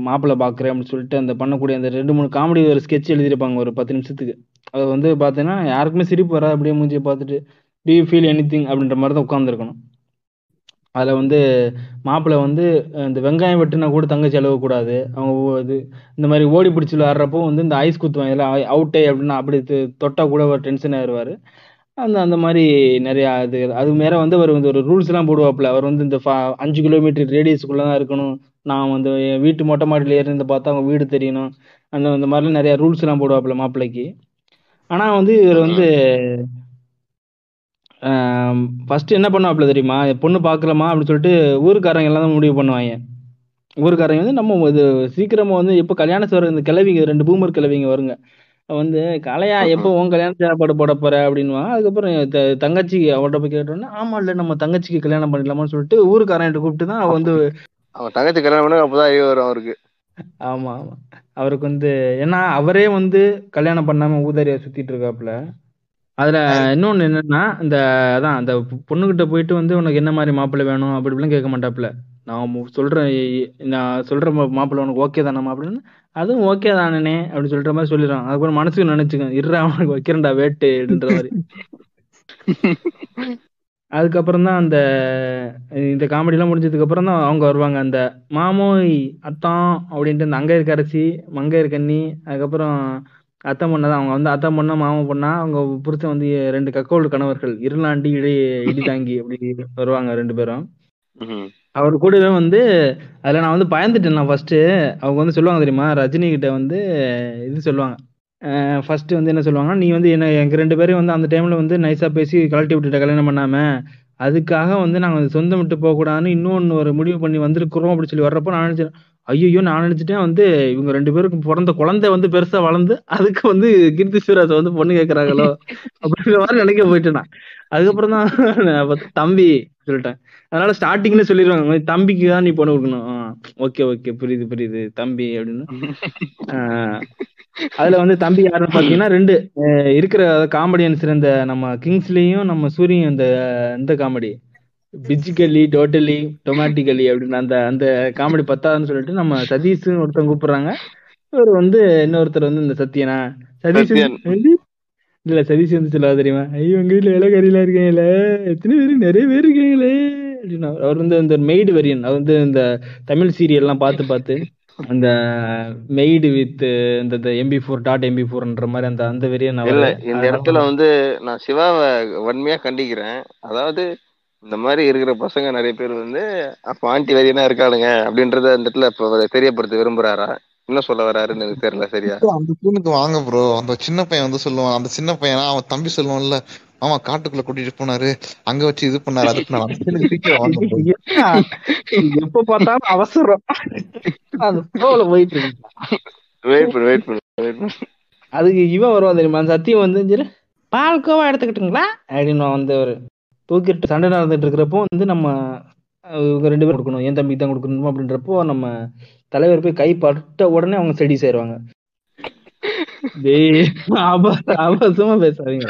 மாப்பிள்ளை பார்க்குறேன் அப்படின்னு சொல்லிட்டு அந்த பண்ணக்கூடிய அந்த ரெண்டு மூணு காமெடி ஒரு ஸ்கெட்ச் எழுதியிருப்பாங்க ஒரு பத்து நிமிஷத்துக்கு. அது வந்து பார்த்தீங்கன்னா யாருக்குமே சிரிப்பு வராது. அப்படியே மூஞ்சியை பார்த்துட்டு do you feel anything அப்படின்ற மாதிரி தான் உட்காந்துருக்கணும் அதில் வந்து மாப்பிள்ளை வந்து இந்த வெங்காயம் வெட்டுனா கூட தங்கச்சி அழுவக்கூடாது அவங்க இது இந்த மாதிரி ஓடி பிடிச்சி விளாட்றப்போ வந்து இந்த ஐஸ் குத்துவாங்க இதில் அவுட்டே அப்படின்னா அப்படி தொட்டால் கூட ஒரு டென்ஷன் ஆயிடுவார் அந்த அந்த மாதிரி நிறையா இது அது மேலே வந்து அவர் வந்து ஒரு ரூல்ஸ்லாம் போடுவாப்புல. அவர் வந்து இந்த ஃபா- அஞ்சு கிலோமீட்டர் ரேடியஸுக்குள்ளே தான் இருக்கணும். நான் வந்து என் வீட்டு மொட்டை மாடியில் ஏறி இருந்து பார்த்தா அவங்க வீடு தெரியணும். அந்த அந்த மாதிரிலாம் நிறையா ரூல்ஸ்லாம் போடுவாப்புல மாப்பிள்ளைக்கு. ஆனால் வந்து இவர் வந்து ஃபர்ஸ்ட் என்ன பண்ணுவாப்புல தெரியுமா? பொண்ணு பார்க்கலாமா அப்படின்னு சொல்லிட்டு ஊருக்காரங்க எல்லாம் தான் முடிவு பண்ணுவாங்க. ஊருக்காரங்க வந்து நம்ம இது சீக்கிரமா வந்து எப்போ கல்யாணம் வர இந்த கிழவிங்க ரெண்டு பூமர் கிழவிங்க வருங்க. வந்து கலையா எப்போ உன் கல்யாணம் சாப்பாடு போட போற? அப்படின்னுவாங்க அதுக்கப்புறம் தங்கச்சி அவள்கிட்ட போய் கேட்டோன்னே ஆமா இல்ல நம்ம தங்கச்சிக்கு கல்யாணம் பண்ணிடலாமான்னு சொல்லிட்டு ஊருக்காரன் கூப்பிட்டு தான் அவ வந்து அவன் தங்கச்சி கல்யாணம் பண்ண அப்பதான் அறிவு வரும் அவருக்கு. ஆமா ஆமா. அவருக்கு வந்து ஏன்னா அவரே வந்து கல்யாணம் பண்ணாம ஊதாரியா சுத்திட்டு இருக்காப்புல. அதுல இன்னொன்னு என்னன்னா இந்த அதான் அந்த பொண்ணுகிட்ட போயிட்டு வந்து உனக்கு என்ன மாதிரி மாப்பிள்ளை வேணும்? அப்படி இப்படிலாம் கேட்க மாட்டாப்புல. நான் மு- சொல்றேன் நான் சொல்ற மா- மாப்பிள்ளை உனக்கு ஓகே தானே மாப்பிள்ளைன்னு? அதுவும் ஓகே தானே அப்படி சொல்ற மாதிரி சொல்லிடுறான். அதுக்கப்புறம் மனசுக்கு நினைச்சுக்க இருடா அவனுக்கு வைக்கிறேன்டா வேட்டு அப்படின்ற மாதிரி. அதுக்கப்புறம் தான் அந்த இந்த காமெடிலாம் முடிஞ்சதுக்கு அப்புறம் தான் அவங்க வருவாங்க. அந்த மாமோய் அத்தான் அப்படின்ட்டு அந்த அங்கையர் கரைச்சி மங்கையர் கண்ணி அதுக்கப்புறம் அத்தை பொண்ணு தான். அவங்க வந்து அத்தை பொண்ணா மாமா பொண்ணா அவங்க புருஷன் வந்து ரெண்டு கக்கோல் கணவர்கள். இருளாண்டி இடி இடி தாங்கி அப்படி வருவாங்க ரெண்டு பேரும். அவர் கூடவே வந்து அதில் நான் வந்து பயந்துட்டேன் நான் ஃபர்ஸ்ட் அவங்க வந்து சொல்லுவாங்க தெரியுமா? ரஜினி கிட்ட வந்து இது சொல்லுவாங்க. ஃபர்ஸ்ட் வந்து என்ன சொல்லுவாங்கன்னா நீ வந்து என்ன எங்க ரெண்டு பேரும் வந்து அந்த டைம்ல வந்து நைஸா பேசி கழட்டி விட்டுட்ட கல்யாணம் பண்ணாம. அதுக்காக வந்து நாங்க வந்து சொந்தம் விட்டு போக கூடாதுன்னு இன்னொன்னு ஒரு முடிவு பண்ணி வந்திருக்கிறோம் அப்படின்னு சொல்லி வர்றப்போ நான் நினைச்சேன் ஐயோ நான் நினைச்சிட்டேன் வந்து இவங்க ரெண்டு பேருக்கும் பிறந்த குழந்தை வந்து பெருசா வளர்ந்து அதுக்கு வந்து கீர்த்தி சுரேஷ் வந்து பொண்ணு கேட்கறாங்களோ அப்படிங்கிற மாதிரி நினைக்க போயிட்டேன் நான். அதுக்கப்புறம் தான் தம்பி சொல்லிட்டேன். அதனால ஸ்டார்டிங்ல சொல்லிடுவாங்க தம்பிக்கு தான் நீ பொண்ணு கொடுக்கணும். ஓகே ஓகே புரியுது புரியுது தம்பி அப்படின்னு. ஆஹ் அதுல வந்து தம்பி யாருன்னு பாத்தீங்கன்னா ரெண்டு இருக்கிற காமெடியன்ஸ் இந்த நம்ம கிங்ஸ்லயும் நம்ம சூரியன் இந்த இந்த காமெடி. பிஜிக்கலி டோட்டலி டொமேட்டிக்கலி அப்படின்னு அந்த அந்த காமெடி பத்தாதுன்னு சொல்லிட்டு நம்ம சதீஷ்னு ஒருத்தவங்க கூப்பிடுறாங்க. இவர் வந்து இன்னொருத்தர் வந்து இந்த சத்யனா. சதீஷ் இல்ல சதீஷ் வந்து சொல்லுவா தெரியுமா? ஐயோ உங்க வீட்டுல வேலைக்காரிலாம் இருக்கீங்களே. எத்தனை பேர் நிறைய பேர் இருக்கீங்களே. அப்படின்னு அவர் வந்து இந்த மெய்டு வெரியன் அவர் வந்து இந்த தமிழ் சீரியல் எல்லாம் பார்த்து பார்த்து அந்த மெய்டு வித் இந்த எம்பி ஃபோர் டாட் எம்பி ஃபோர்ன்ற மாதிரி அந்த அந்த வெரியன் இல்ல இந்த இடத்துல வந்து நான் சிவாவை வன்மையா கண்டிக்கிறேன். அதாவது இந்த மாதிரி இருக்கிற பசங்க நிறைய பேர் வந்து அப்ப ஆண்டி வரியனா இருக்காளுங்க அப்படின்றத அந்த இடத்துல இப்ப அவரு தெரியப்படுத்த விரும்புறாரா? என்ன சொல்ல வராருன்னு எனக்கு தெரியல சரியா? அந்த சீனுக்கு வாங்க ப்ரோ அந்த சின்ன பையன் வந்து சொல்லுவான். அந்த சின்ன பையனா அவன் தம்பி சொல்லுவான்ல ஆமா காட்டுக்குள்ள கூட்டிட்டு போனாரு. அங்க வச்சு இது பண்ணாரு அது. எப்ப பார்த்தாலும் அவசரம். அது flow ல போயிட்டு இருக்கு வெயிட் பண்ணு வெயிட் பண்ணு வெயிட் பண்ணு. அதுக்கு இவன் வருவா தெரியுமா? அந்த சத்தியம் வந்து பால்கோவா எடுத்துக்கிட்டுங்களா? அப்படின்னு வந்து ஒரு தூக்கிட்டு சண்டை நடந்துட்டு இருக்கிறப்போ வந்து நம்ம ரெண்டு பேரும் கொடுக்கணும் என் தம்பிக்கு தான் கொடுக்கணும் அப்படின்றப்போ நம்ம தலைவர் போய் கை பட்ட உடனே அவங்க செடி சேருவாங்க. ஆபாசமா பேசாதீங்க.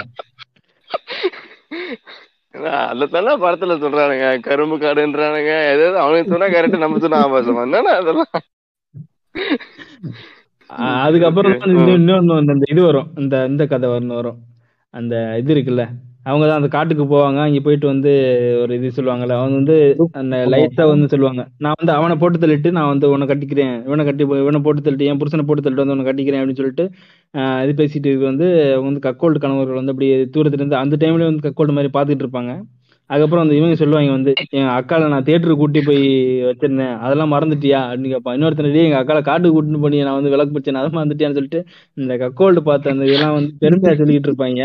அதெல்லாம் படத்துல சொல்றானுங்க கரும்பு காடுன்றானுங்க எதாவது அவனுக்கு சொன்னா கரெக்ட் நம்ம சொன்னா ஆபாசமா என்னன்னா அதெல்லாம்? அதுக்கப்புறம் இன்னொன்னு அந்த இது வரும் இந்த இந்த கதை வரணும் வரும். அந்த இது இருக்குல்ல அவங்க தான் அந்த காட்டுக்கு போவாங்க. அங்க போயிட்டு வந்து ஒரு இது சொல்லுவாங்கல்ல அவங்க வந்து அந்த லைட்டா வந்து சொல்லுவாங்க. நான் வந்து அவனை போட்டு தள்ளிட்டு நான் வந்து உன்னை கட்டிக்கிறேன். இவனை கட்டி இவனை போட்டு தள்ளிட்டு என் புருஷனை போட்டு தள்ளிட்டு வந்து உன்னை கட்டிக்கிறேன் அப்படின்னு சொல்லிட்டு இது பேசிட்டு இது வந்து அவங்க வந்து கக்கோல்டு கணவர்கள் வந்து அப்படியே தூரத்துல இருந்து அந்த டைம்ல வந்து கக்கோல்டு மாதிரி பாத்துட்டு இருப்பாங்க. அதுக்கப்புறம் வந்து இவங்க சொல்லுவாங்க வந்து என் அக்கால நான் தியேட்டருக்கு கூட்டி போய் வச்சிருந்தேன். அதெல்லாம் மறந்துட்டியா அப்படின்னு கேட்பான். இன்னொருத்தனடி எங்க அக்கால காட்டுக்கு கூட்டிட்டு போய் நான் வந்து விளக்கு பிடிச்சேன். அதை மறந்துட்டியான்னு சொல்லிட்டு இந்த கக்கோல்டு பார்த்த அந்த இதெல்லாம் வந்து பெருமையா சொல்லிட்டு இருப்பாங்க.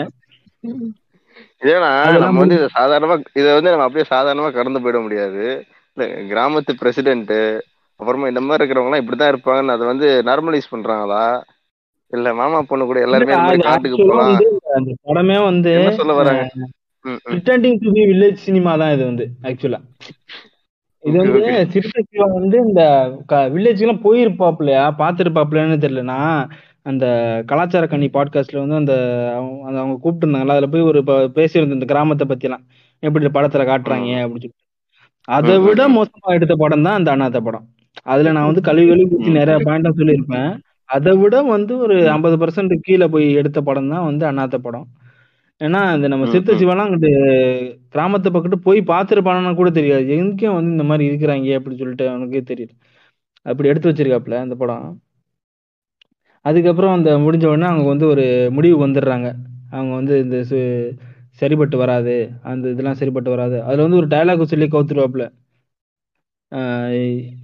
ஏன்னா நம்ம வந்து இதை சாதாரணமா இதை வந்து நம்ம அப்படியே சாதாரணமா கடந்து போயிட முடியாது. கிராமத்து பிரசிடென்ட் அப்புறமா இந்த மாதிரி இருக்கிறவங்க எல்லாம் இப்படிதான் இருப்பாங்கன்னு அதை வந்து நார்மலைஸ் பண்றாங்களா? இல்ல மாமா பொண்ணு கூட எல்லாருமே காட்டுக்கு போலாம் அந்த படமே வந்து சொல்ல வராங்க. Returning to the village cinema தான் இது வந்து ஆக்சுவலா இது வந்து. சிறுத்தை வந்து இந்த வில்லேஜ்லாம் போயிருப்பாப்லையா? பார்த்துருப்பாப்லையான்னு தெரியல நான் அந்த கலாச்சார கண்ணி பாட்காஸ்ட்ல வந்து அந்த அவங்க அவங்க கூப்பிட்டுருந்தாங்கல்ல அதுல போய் ஒரு ப- பேசியிருந்தேன் இந்த கிராமத்தை பத்திலாம். எப்படி படத்துல காட்டுறாங்க அப்படின்னு சொல்லி அதை விட. மோசமா எடுத்த படம் தான் அந்த அண்ணாத்த படம். அதுல நான் வந்து கழுவி ஊத்தி ம், நிறைய. பாயிண்டா சொல்லியிருப்பேன். அதை விட வந்து ஒரு. ஐம்பது பர்சன்ட் கீழே போய் எடுத்த படம் தான் வந்து அண்ணாத்த படம். ஏன்னா இந்த நம்ம சித்த ம். சிவலாம் அங்கிட்டு கிராமத்தை பக்கத்து போய் பார்த்துருப்பானு கூட தெரியாது. எங்கேயும் வந்து இந்த மாதிரி இருக்கிறாங்க அப்படின்னு சொல்லிட்டு அவனுக்கே தெரியல அப்படி எடுத்து வச்சிருக்காப்புல அந்த படம். அதுக்கப்புறம் அந்த முடிஞ்ச உடனே அவங்க வந்து ஒரு முடிவுக்கு வந்துடுறாங்க. அவங்க வந்து இந்த சு- சரிப்பட்டு வராது அந்த இதெல்லாம் சரிப்பட்டு வராது. அதில் வந்து ஒரு டயலாக் சொல்லி கவுத்துருவாப்புல.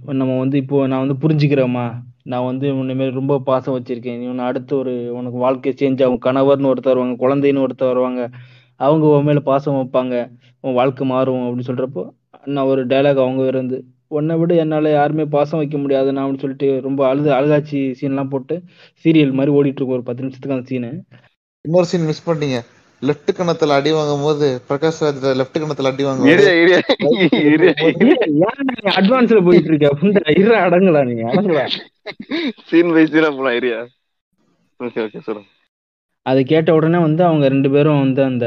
நம்ம வந்து இப்போ நான் வந்து புரிஞ்சுக்கிறேம்மா. நான் வந்து உன்னைமாரி ரொம்ப பாசம் வச்சிருக்கேன். நீ உன்னை அடுத்து ஒரு உனக்கு வாழ்க்கை சேஞ்ச் ஆகும். கணவர்னு ஒருத்தர் வருவாங்க குழந்தைன்னு ஒருத்தர் வருவாங்க. அவங்க உன் மேலே பாசம் வைப்பாங்க. உன் வாழ்க்கை மாறும் அப்படின்னு சொல்கிறப்போ நான் ஒரு டயலாக் அவங்க இருந்து உன்னை விட என்னால யாருமே பாசம் வைக்க முடியாது நான் அப்படின்னு சொல்லிட்டு ரொம்ப அழுது அழுகாட்சி சீன்லாம் போட்டு சீரியல் மாதிரி ஓடிட்டு இருக்கும் ஒரு பத்து நிமிஷத்துக்கு அந்த சீனு இன்னொரு சீன் மிஸ் பண்ணிட்டீங்க. லெஃப்ட் கணத்துல அடி வாங்கும் போது பிரகாஷ் ராஜ் லெஃப்ட் கணத்துல அடி இரியா. அட்வான்ஸ்ல போயிட்டு இருக்க? புண்டை இரு அடங்கலா நீங்க அடங்கலா சீன் பை சீனா போலாம் ஏரியா ஓகே ஓகே சொல்லுங்க. அது கேட்ட உடனே வந்து அவங்க ரெண்டு பேரும் வந்து அந்த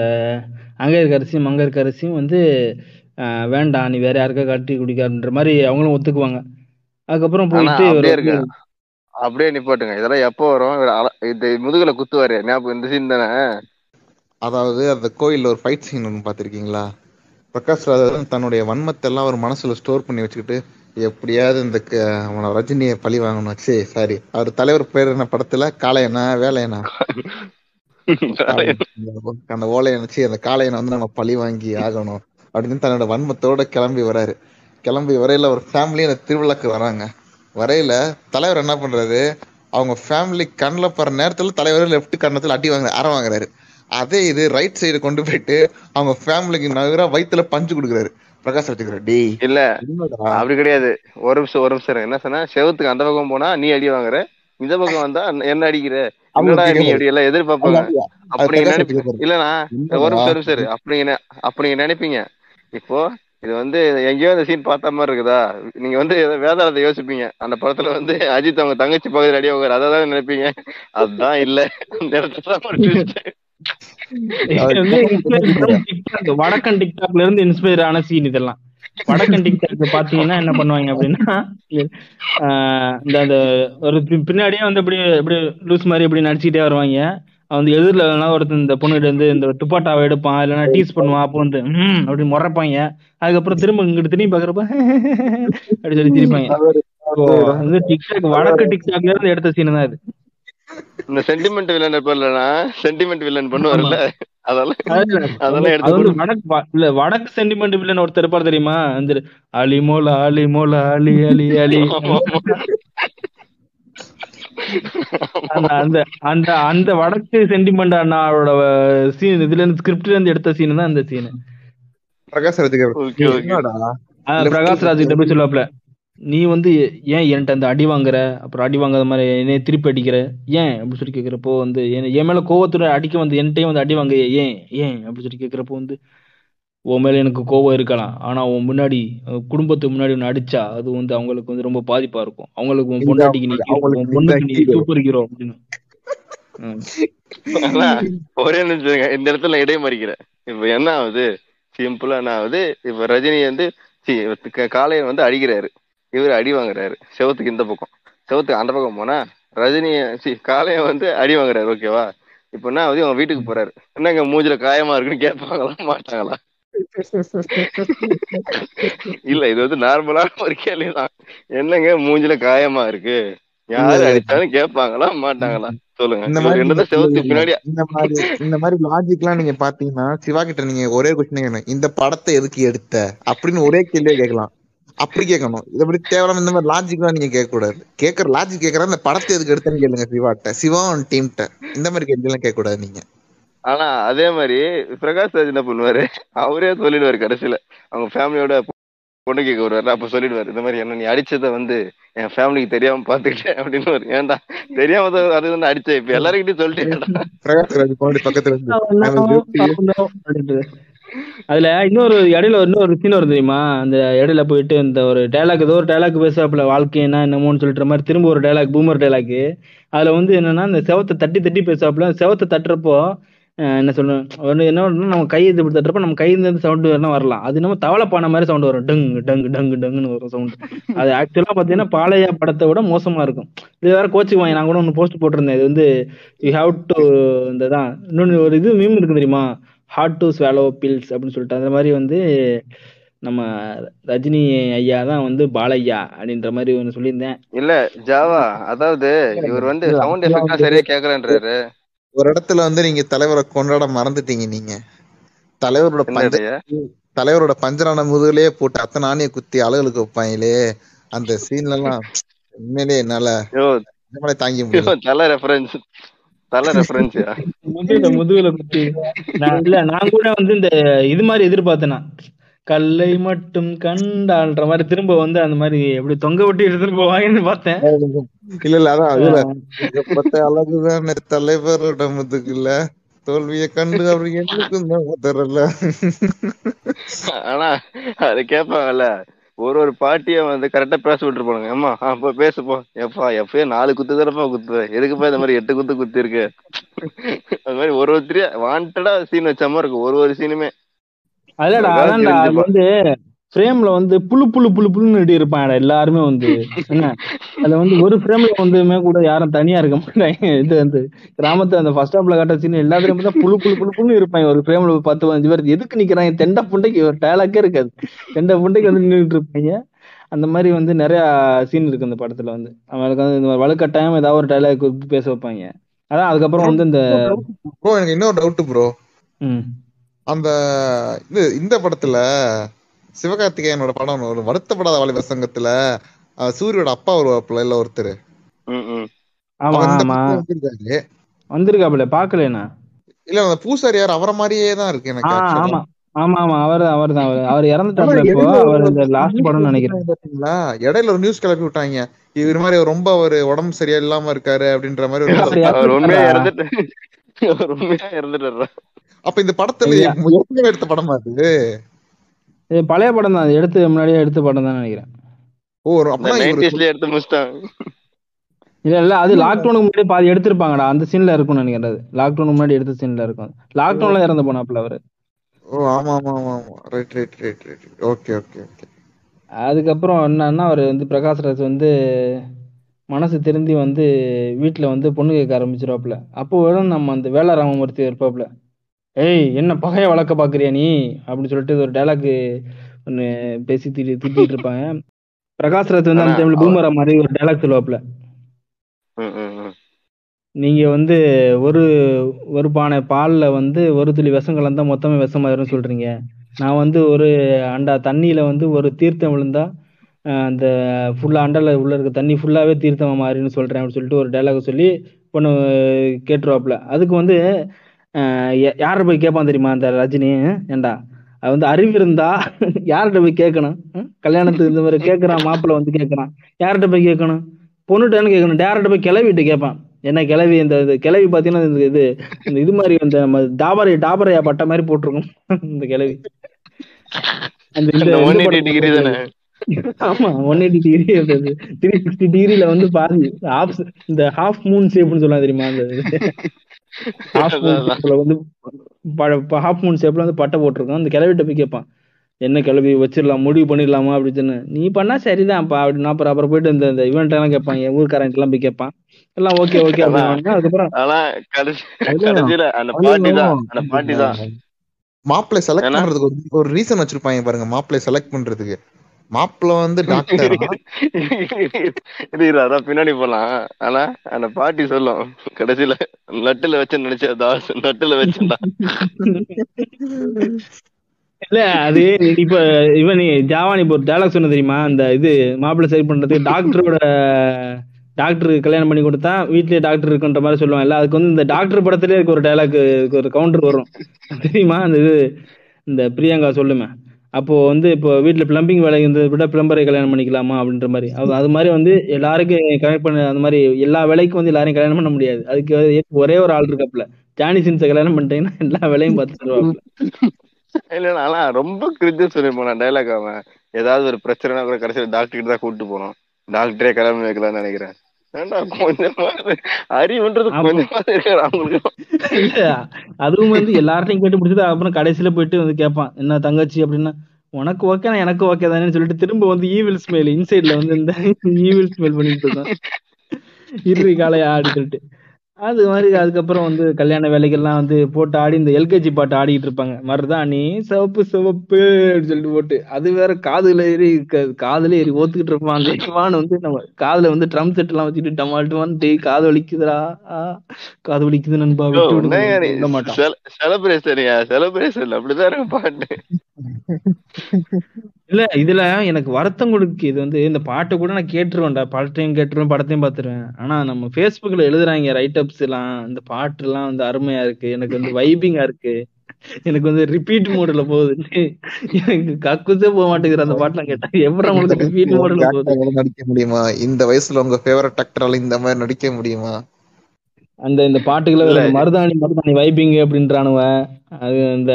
அங்க இருக்க அரிசியும் அங்க இருக்க அரிசியும் வந்து வேண்டாம் நீ வேற யாருக்கா கட்டி குடிக்காருன்ற மாதிரி அவங்களும் ஒத்துக்குவாங்க. அதுக்கப்புறம் போயிட்டு அப்படியே வந்து இருக்கு அப்படியே நிப்பாட்டுங்க. இதெல்லாம் எப்போ வரும்? இது முதுகுல குத்துவாரு. ஞாபகம் இந்த சீன் தானே? அதாவது அந்த கோயில்ல ஒரு ஃபைட் சீன் ஒன்று பார்த்திருக்கீங்களா? பிரகாஷ் ராஜ் தன்னுடைய வன்மத்தை எல்லாம் ஒரு மனசுல ஸ்டோர் பண்ணி வச்சுக்கிட்டு எப்படியாவது இந்த அவன ரஜினியை பழி வாங்கணும். சரி சாரி அவர் தலைவர் பேர் என்ன படத்துல காளையனா வேலையனா அந்த ஓலையை நினைச்சு அந்த காளையனை வந்து நம்ம பழி வாங்கி ஆகணும். அப்படின்னு தன்னோட வன்மத்தோட கிளம்பி வராரு. கிளம்பி வரையில ஒரு ஃபேமிலி அந்த திருவிழாக்கு வராங்க. வரையில தலைவர் என்ன பண்றாரு? அவங்க ஃபேமிலி கண்ணில் போற நேரத்துல தலைவர் லெஃப்ட் கண்ணத்துல அடி வாங்குற அற வாங்குறாரு. அதே இது ரைட் சைடு கொண்டு போயிட்டு அவங்க ஃபேமிலிக்கு நகரா வயித்துல பஞ்சு கொடுக்குறாரு. பிரகாஷ் வச்சுக்கிறார் டேய் இல்ல அப்படி கிடையாது. ஒரு நிமிஷம் ஒரு நிமிஷம். என்ன சொன்னா செவத்துக்கு அந்த பக்கம் போனா நீ அடி வாங்குற. இந்த பக்கம் வந்தா என்ன அடிக்கிற? என்னடா நீ அடி? எல்லாம் எதிர்பார்ப்பாங்க. அப்படி நினைப்பீங்க. என்னடா? ஒரு நிமிஷம் ஒரு நிமிஷம் இரு. அப்படி அப்படி நீங்க நினைப்பீங்க. இப்போ இது வந்து எங்கேயோ இந்த சீன் பார்த்த மாதிரி இருக்குதா? நீங்க வந்து ஏதோ வேதாளத்தை யோசிப்பீங்க. அந்த படத்துல வந்து அஜித் அவங்க தங்கச்சி பகுதியில் அடி வாங்குறாரு அதான் நினைப்பீங்க? அதுதான் இல்ல. அந்த இடத்துல தான். வடக்கன் டிக்டாக்ல இருந்து இன்ஸ்பயர் ஆன சீன் இதெல்லாம். வடக்கன் டிக்டாக் பாத்தீங்கன்னா என்ன பண்ணுவாங்க அப்படின்னா ஆஹ் இந்த அந்த ஒரு பின்னாடியே வந்து இப்படி இப்படி லூஸ் மாதிரி இப்படி நடிச்சுக்கிட்டே வருவாங்க. வந்து எதிரில் இல்லைனா ஒருத்தன் இந்த பொண்ணுகிட்ட வந்து இந்த துப்பாட்டாவை எடுப்பான் இல்லைன்னா டீஸ் பண்ணுவான் அப்போ வந்து ம் அப்படி முறைப்பாங்க. அதுக்கப்புறம் திரும்ப இங்கிட்டு திரும்பி பாக்குறப்ப <laughs> அப்படி சொல்லி வந்து டிக்டாக் வடக்கு டிக்டாக்ல இருந்து எடுத்த சீன் தான் இது இந்த சென்டிமெண்ட் வில்லன் இருப்பார்லனா சென்டிமெண்ட் வில்லன் பண்ணுவார்ல அதெல்லாம் அதுல அதெல்லாம் அது எடுத்து வந்து வடக்கு வ- இல்ல வடக்கு சென்டிமெண்ட் வில்லன் ஒருத்தர் இருப்பார் தெரியுமா? அந்த அலி மோல அலி மோல அலி அலி அலி. அந்த அந்த அந்த வடக்கு சென்டிமெண்ட் அண்ணாவோட சீன் இதுல இருந்து ஸ்கிரிப்ட்ல இருந்து எடுத்த சீன் தான் அந்த சீன் பிரகாஷ் பிரகாஷ் ராஜ் கிட்ட போய் சொல்லுவாப்ல நீ வந்து ஏன் என்கிட்ட அந்த அடி வாங்குற? அப்புறம் அடி வாங்காத மாதிரி என்னைய திருப்பி அடிக்கிற? ஏன்? அப்படி சொல்லி கேக்குறப்போ வந்து என் மேல கோவத்தோட அடிக்க வந்து என்கிட்டயும் வந்து அடி வாங்க ஏன்? ஏன்? அப்படி சொல்லி கேக்குறப்போ வந்து உன் மேல எனக்கு கோவம் இருக்கலாம். ஆனா உன் முன்னாடி குடும்பத்துக்கு முன்னாடி உன்னை அடிச்சா அது வந்து அவங்களுக்கு வந்து ரொம்ப பாதிப்பா இருக்கும். அவங்களுக்கு உன் இந்த பொண்டாட்டிக்கு நீ பொண்ணுக்கு தான் நீ hero. சூப்பர் ஹீரோ அப்படின்னு. ஒரே நிமிஷம். இந்த இடத்துல இடைமறிக்கிறேன். இப்ப என்ன ஆகுது? சிம்பிளா என்ன ஆகுது? இப்ப ரஜினி வந்து சி, க- காளையன் வந்து அடிக்கிறாரு. இவர் அடி வாங்குறாரு. செவத்துக்கு இந்த பக்கம். செவத்துக்கு அந்த பக்கம் போனா ரஜினி சி காளையன் வந்து அடி வாங்குறாரு ஓகேவா இப்ப என்ன ஆகுது? அவங்க வீட்டுக்கு போறாரு. என்னங்க மூஞ்சில காயமா இருக்குன்னு கேட்பாங்களா மாட்டாங்களா? இல்ல இது வந்து நார்மலான ஒரு கேள்விதான். என்னங்க மூஞ்சில காயமா இருக்கு? யாரு அடிச்சாலும் கேட்பாங்களா மாட்டாங்களா? சொல்லுங்க. இந்த மாதிரி பின்னாடி இந்த மாதிரி இந்த மாதிரி லாஜிக்லாம் நீங்க பாத்தீங்கன்னா சிவா கிட்ட நீங்க ஒரே கொஸ்டின் இந்த படத்தை எதுக்கு எடுத்த? அப்படின்னு ஒரே கேள்வியே கேட்கலாம். அப்படி கேட்கணும். இதை பத்தி தேவையில்லாம இந்த மாதிரி லாஜிக்லாம் நீங்க கேட்க கூடாது கேட்கற லாஜிக் கேட்கற இந்த படத்தை எதுக்கு எடுத்தேன்னு கேளுங்க சிவாட்ட. சிவா டீம்ட்ட இந்த மாதிரி கேள்வி எல்லாம் கேட்க கூடாது நீங்க. ஆனா அதே மாதிரி பிரகாஷ் ராஜ் என்ன பண்ணுவாரு? அவரே சொல்லிடுவாரு கடைசியில. அவங்க ஃபேமிலியோட பொண்ணு கேட்க வருவாரு. அப்ப சொல்லிடுவாரு இந்த மாதிரி என்ன நீ அடிச்சதை வந்து என் ஃபேமிலிக்கு தெரியாம பாத்துக்கிட்டேன் அப்படின்னு ஒரு ஏன்டா தெரியாம அது வந்து அடிச்ச இப்ப எல்லாருக்கிட்டையும் சொல்லிட்டேன் பிரகாஷ் ராஜ் குழந்தை பக்கத்துல. அதுல இன்னொரு இடையில இன்னொரு சீன் வரும் தெரியுமா? அந்த இடையில போயிட்டு இந்த ஒரு டைலாக் ஏதோ ஒரு டைலாக் பேசுறாப்புல வாழ்க்கைன்னா என்னமோன்னு சொல்லிட்டு மாதிரி திரும்ப ஒரு டைலாக் பூமர் டைலாக் அதுல வந்து என்னன்னா இந்த செவத்தை தட்டி தட்டி பேசுறாப்புல செவத்தை தட்டுறப்போ என்ன சொல்றேன் ஒண்ணு என்ன நம்ம கை இது இப்படி தட்டுறப்ப நம்ம கையில இருந்து சவுண்ட் வரலாம் வரலாம். அது நம்ம தவளைப்பான மாதிரி சவுண்ட் வரும். டங் டங் டங் டங்குன்னு வரும் சவுண்ட் அது ஆக்சுவலா பாத்தீங்கன்னா பாளைய படத்தை விட மோசமா இருக்கும். இது வேற கோச்சுக்குவாங்க நான் கூட ஒன்று போஸ்ட் போட்டிருந்தேன். இது வந்து யூ ஹாவ் டு இந்த தான் இன்னொன்று ஒரு இது மீம் இருக்கு தெரியுமா? ஹார்ட் டு ஸ்வாலோ பில்ஸ் அப்படின்னு சொல்லிட்டு. அந்த மாதிரி வந்து நம்ம ரஜினி ஐயா தான் வந்து பாலையா அப்படின்ற மாதிரி ஒன்று சொல்லியிருந்தேன். இல்ல ஜாவா அதாவது இவர் வந்து சவுண்ட் எஃபெக்டா சரியா கேக்குறேன்றாரு ஒரு இடத்துல வந்து நீங்க தலைவரை கொண்டாட மறந்துட்டீங்க நீங்க. தலைவரோட பஞ்ச தலைவரோட பஞ்சரான முதுகுலயே போட்டு அத்தனை ஆணைய குத்தி அழகுக்கு வைப்பாங்களே. அந்த சீன்ல எல்லாம் உண்மையிலேயே என்னால தாங்க முடியல. தல ரெஃபரன்ஸ் தல ரெஃபரன்ஸ் முதுகுல முதுகுல குத்தி. நான் இல்ல நான் கூட வந்து இந்த இது மாதிரி எதிர்பார்த்தேனா கல்லை மட்டும் கண்டான்ற மாதிரி திரும்ப வந்து அந்த மாதிரி எப்படி தொங்க விட்டு எடுத்துட்டு போவாங்கன்னு பார்த்தேன். இல்ல இல்ல அதான் அழகுதானே தலைவரோட முதுகுல. தோல்வியை கண்டு அவர் என்னைக்கும் தான் உதறல. ஆனா அது கேட்பாங்கல்ல. ஒரு ஒரு பாட்டிய வந்து கரெக்டா பேச விட்டு போனாங்க ஏமா அப்ப பேசுப்போ. எப்பா எப்பயே நாலு குத்து தரப்பா குத்துவ. எதுக்குப்பா இந்த மாதிரி எட்டு குத்து குத்தி இருக்கு அது மாதிரி ஒரு ஒருத்தரையும் வாண்டடா சீன் வச்ச மாதிரி இருக்கும். ஒரு ஒரு சீனுமே அதுலடா அதான் அதான்டா அது. வந்து ஃப்ரேம்ல வந்து புழு புழு புழு புழுன்னு இருப்பாங்கடா எல்லாருமே வந்து. என்ன? அதுல வந்து ஒரு ஃப்ரேம்ல வந்துமே கூட யாரும் தனியா இருக்க மாட்டாங்க. இது வந்து கிராமத்து அந்த ஃபர்ஸ்ட் ஹாப்ல காட்ட சீன் எல்லாத்துலயும் தான் புழு புழு புழு புழுன்னு இருப்பாங்க. ஒரு ஃப்ரேம்ல பத்து பதினஞ்சு பேர். எதுக்கு நிக்கிறாங்க? தெண்டை புண்டைக்கு ஒரு டயலாக்கே இருக்காது. தெண்டை புண்டைக்கு வந்து நின்றுட்டு இருப்பாங்க. அந்த மாதிரி வந்து நிறைய சீன் இருக்கு அந்த படத்துல வந்து. அவங்களுக்கு வந்து இந்த வலுக்கட்டாயம் ஏதாவது ஒரு டைலாக் பேச வைப்பாங்க. அதான் அதுக்கப்புறம் வந்து இந்த ப்ரோ எனக்கு இன்னொரு டவுட் ப்ரோ அந்த இது இந்த படத்துல சிவகார்த்திகேயனோட படம் ஒரு வருத்தப்படாத வாலிபர் சங்கத்துல சூரியோட அப்பா வருவாப்புல இல்ல ஒருத்தர். வந்திருக்காப்புல பாக்கலண்ணா இல்ல அந்த பூசாரி யார் அவரை மாதிரியே தான் இருக்கு எனக்கு. ஆமா. ஆமா ஆமா. அவர் அவர் தான் அவர். இந்த லாஸ்ட் கிளப்பி நினைக்கிறேன்? இடையில ஒரு நியூஸ் கிளப்பி விட்டாங்க. இவர் மாதிரி ரொம்ப ஒரு உடம்பு சரியா இல்லாம இருக்காரு அப்படின்ற மாதிரி ஒரு உண்மையா இறந்துட்டாரா? இறந்துட்டு உண்மையா இறந்துட்டாரா அப்ப இந்த படத்துல இல்லையா? ஏற்கனவே எடுத்த படமா அது? இது பழைய படம் தான். அது எடுத்து முன்னாடியே எடுத்த படம் தான் நினைக்கிறேன். ஓ எடுத்து முடிச்சிட்டாங்க. இல்ல இல்ல அது லாக்டவுனுக்கு முன்னாடி பாதி எடுத்திருப்பாங்கடா. அந்த சீன்ல இருக்கும்னு நினைக்கிறேன் லாக்டவுனுக்கு முன்னாடி எடுத்த சீன்ல இருக்கும். லாக்டவுன்ல இறந்து போனாப்ல அவரு. ஓ ஆமா ஆமா ஆமா ஆமா. Right right right right okay okay okay அதுக்கப்புறம் என்னன்னா அவர் வந்து பிரகாஷ்ராஜ் வந்து மனசு திருந்தி வந்து வீட்டுல வந்து பொண்ணு கேட்க ஆரம்பிச்சிருவாப்புல. அப்போ வரும் நம்ம அந்த வேலை ராமமூர்த்தி இருப்பாப்புல. ஏய் என்ன பகைய வளர்க்க பாக்குறியா நீ? அப்படின்னு சொல்லிட்டு ஒரு டைலாக் ஒன்னு பேசி திட்டி திட்டிட்டு இருப்பாங்க. பிரகாஷ்ராஜ் வந்து அந்த டைம்ல பூமரா மாதிரி ஒரு டைலாக் ம். நீங்க வந்து ஒரு ஒரு பானை பால்ல வந்து ஒரு துளி விஷம் கலந்தா மொத்தமே விஷமாயிரும்னு சொல்றீங்க. நான் வந்து ஒரு அண்டா தண்ணியில வந்து ஒரு தீர்த்தம் விழுந்தா அந்த ஃபுல்லா அண்டால உள்ள இருக்க தண்ணி ஃபுல்லாவே தீர்த்தமா மாறின்னு சொல்றேன் அப்படின்னு சொல்லிட்டு ஒரு டைலாக் சொல்லி பொண்ணு கேட்டுருவாப்புல. அதுக்கு வந்து அஹ், யா- யாரை போய் கேட்பான் தெரியுமா அந்த ரஜினி? ஏண்டா அது வந்து அறிவு இருந்தா யார்கிட்ட போய் கேட்கணும்? கல்யாணத்துக்கு இந்த மாதிரி கேட்கறான் மாப்பிள்ளை வந்து கேட்கறான் யார்கிட்ட போய் கேட்கணும்? பொண்ணுட்டான்னு கேட்கணும். டேரக்டா போய் கிளவிட்டு கேட்பான். என்ன கிளவி இந்த கிளவி பாத்தீங்கன்னா இந்த இது இந்த இது மாதிரி இந்த டாபரை டாபரையா பட்ட மாதிரி போட்டிருக்கும். இந்த கிளவி. அந்த இந்த இந்த இந்த 180 படத்துல டிகிரி தானே? ஆமா one eighty degree three sixty டிகிரில வந்து பாதி half இந்த ஹாஃப் மூன் ஷேப்னு சொல்லலாம் தெரியுமா அந்த வந்து ஹாஃப் மூன் ஷேப்ல வந்து பட்டை போட்டிருக்கோம் அந்த கிளவிட்ட போய் கேட்பான். என்ன கிளவி வச்சிடலாம் முடிவு பண்ணிடலாமா? அப்படின்னு நீ பண்ணா சரிதான்ப்பா. அப்படின்னு அப்புறம் அப்புறம் போயிட்டு இந்த இந்த இவெண்ட் எல்லாம் கேட்பான். என் ஊர்க்காரன் எல்லாம் போய் கேட்பான். எல்லாம் ஓகே ஓகே அதுக்கப்புறம் மாப்பிள்ளை செலக்ட்? பண்றதுக்கு ஒரு- ஒரு ரீசன் வச்சிருப்பாங்க பாருங்க மாப்பிள்ளை செலக்ட் பண்றதுக்கு. மாப்பிள்ள வந்து டாக்டரா அதான் பின்னாடி போலாம். ஆனா அந்த பாட்டி சொல்லும் கடைசியில நட்டுல வச்சு நினைச்சா தாஸ் நட்டுல வச்சுடா இல்ல அது இப்ப இவன் நீ ஜாவானி இப்போ டயலாக் சொன்ன தெரியுமா? அந்த இது மாப்பிள்ளை சரி பண்றதுக்கு டாக்டரோட டாக்டர் கல்யாணம் பண்ணி கொடுத்தா வீட்லயே டாக்டர் இருக்குன்ற மாதிரி சொல்லுவாங்கல்ல அதுக்கு வந்து இந்த டாக்டர் படத்திலே இருக்க ஒரு டயலாக் ஒரு கவுண்டர் வரும். தெரியுமா? அந்த இது இந்த பிரியங்கா சொல்லுமே. அப்போ வந்து இப்போ வீட்டில் பிளம்பிங் வேலை இருந்ததை விட பிளம்பரை கல்யாணம் பண்ணிக்கலாமா அப்படின்ற மாதிரி. அது மாதிரி வந்து எல்லாருக்கும் கனெக்ட் பண்ண அந்த மாதிரி எல்லா வேலைக்கும் வந்து எல்லாரையும் கல்யாணம் பண்ண முடியாது. அதுக்கு ஒரே ஒரு ஆள் இருக்காப்புல. ஜானி சின்ஸை கல்யாணம் பண்ணிட்டீங்கன்னா எல்லா வேலையும் பார்த்து தருவாப்புல இல்ல ஆனா ரொம்ப கிரிஞ்சு சொல்லி போனா டைலாக் அவன். ஏதாவது ஒரு பிரச்சனைனா கூட கடைசியில டாக்டர் கிட்ட தான் கூப்பிட்டு போனோம். டாக்டரே கல்யாணம் வைக்கலாம்னு நினைக்கிறேன். அதுவும் வந்து எல்லார்ட்டையும் கேட்டு முடிச்சது அப்புறம் கடைசியில போயிட்டு வந்து கேட்பான் என்ன தங்கச்சி? அப்படின்னா உனக்கு ஓகே எனக்கு ஓகே தானே சொல்லிட்டு திரும்ப வந்து ஈவில் ஸ்மெயில் இன்சைட்ல வந்து இந்த ஈவில் ஸ்மெல் பண்ணிட்டு இருக்கான் <laughs> இறுதி காலையா ஆடி சொல்லிட்டு அது மாதிரி அதுக்கப்புறம் வந்து கல்யாண வேலைகள்லாம் வந்து போட்டு ஆடி இந்த எல்கேஜி பாட்டு ஆடிட்டு இருப்பாங்க. மருதாணி சிவப்பு சிவப்பு அப்படின்னு சொல்லிட்டு போட்டு அது வேற காதுல ஏறி காதுல ஏறி ஓத்துக்கிட்டு இருப்பான். அந்த இவான் வந்து நம்ம காதுல வந்து ட்ரம் செட் எல்லாம் வச்சுட்டு டமால் டமால் டேய் காது வலிக்குதுடா. காது வலிக்குது நண்பா விட்டு விட மாட்டான். செலிப்ரேஷன்யா செலிப்ரேஷன் அப்படிதான் பாட்டு இல்ல இதுல எனக்கு வருத்தம் கொடுக்கு இது வந்து இந்த பாட்டை கூட நான் கேட்டுருவேன்டா. பாட்டையும் கேட்டுருவேன் படத்தையும் பாத்துருவேன் ஆனா நம்ம Facebookல எழுதுறாங்க ரைட் அப்ஸ் எல்லாம் இந்த பாட்டு எல்லாம் வந்து அருமையா இருக்கு. எனக்கு வந்து வைபிங்கா இருக்கு. எனக்கு வந்து ரிப்பீட் மோட்ல போகுது. எனக்கு கக்குசே போக மாட்டேங்குது. அந்த பாட்டுலாம் கேட்டா எப்படி உங்களுக்கு ரிப்பீட் மோட்ல போகுது. நடிக்க முடியுமா? இந்த வயசுல உங்க ஃபேவரட் ஆக்டரால இந்த மாதிரி நடிக்க முடியுமா? அந்த இந்த பாட்டுகளை மருதாணி மருதாணி வைபிங் அப்படின்றானுவ. அது இந்த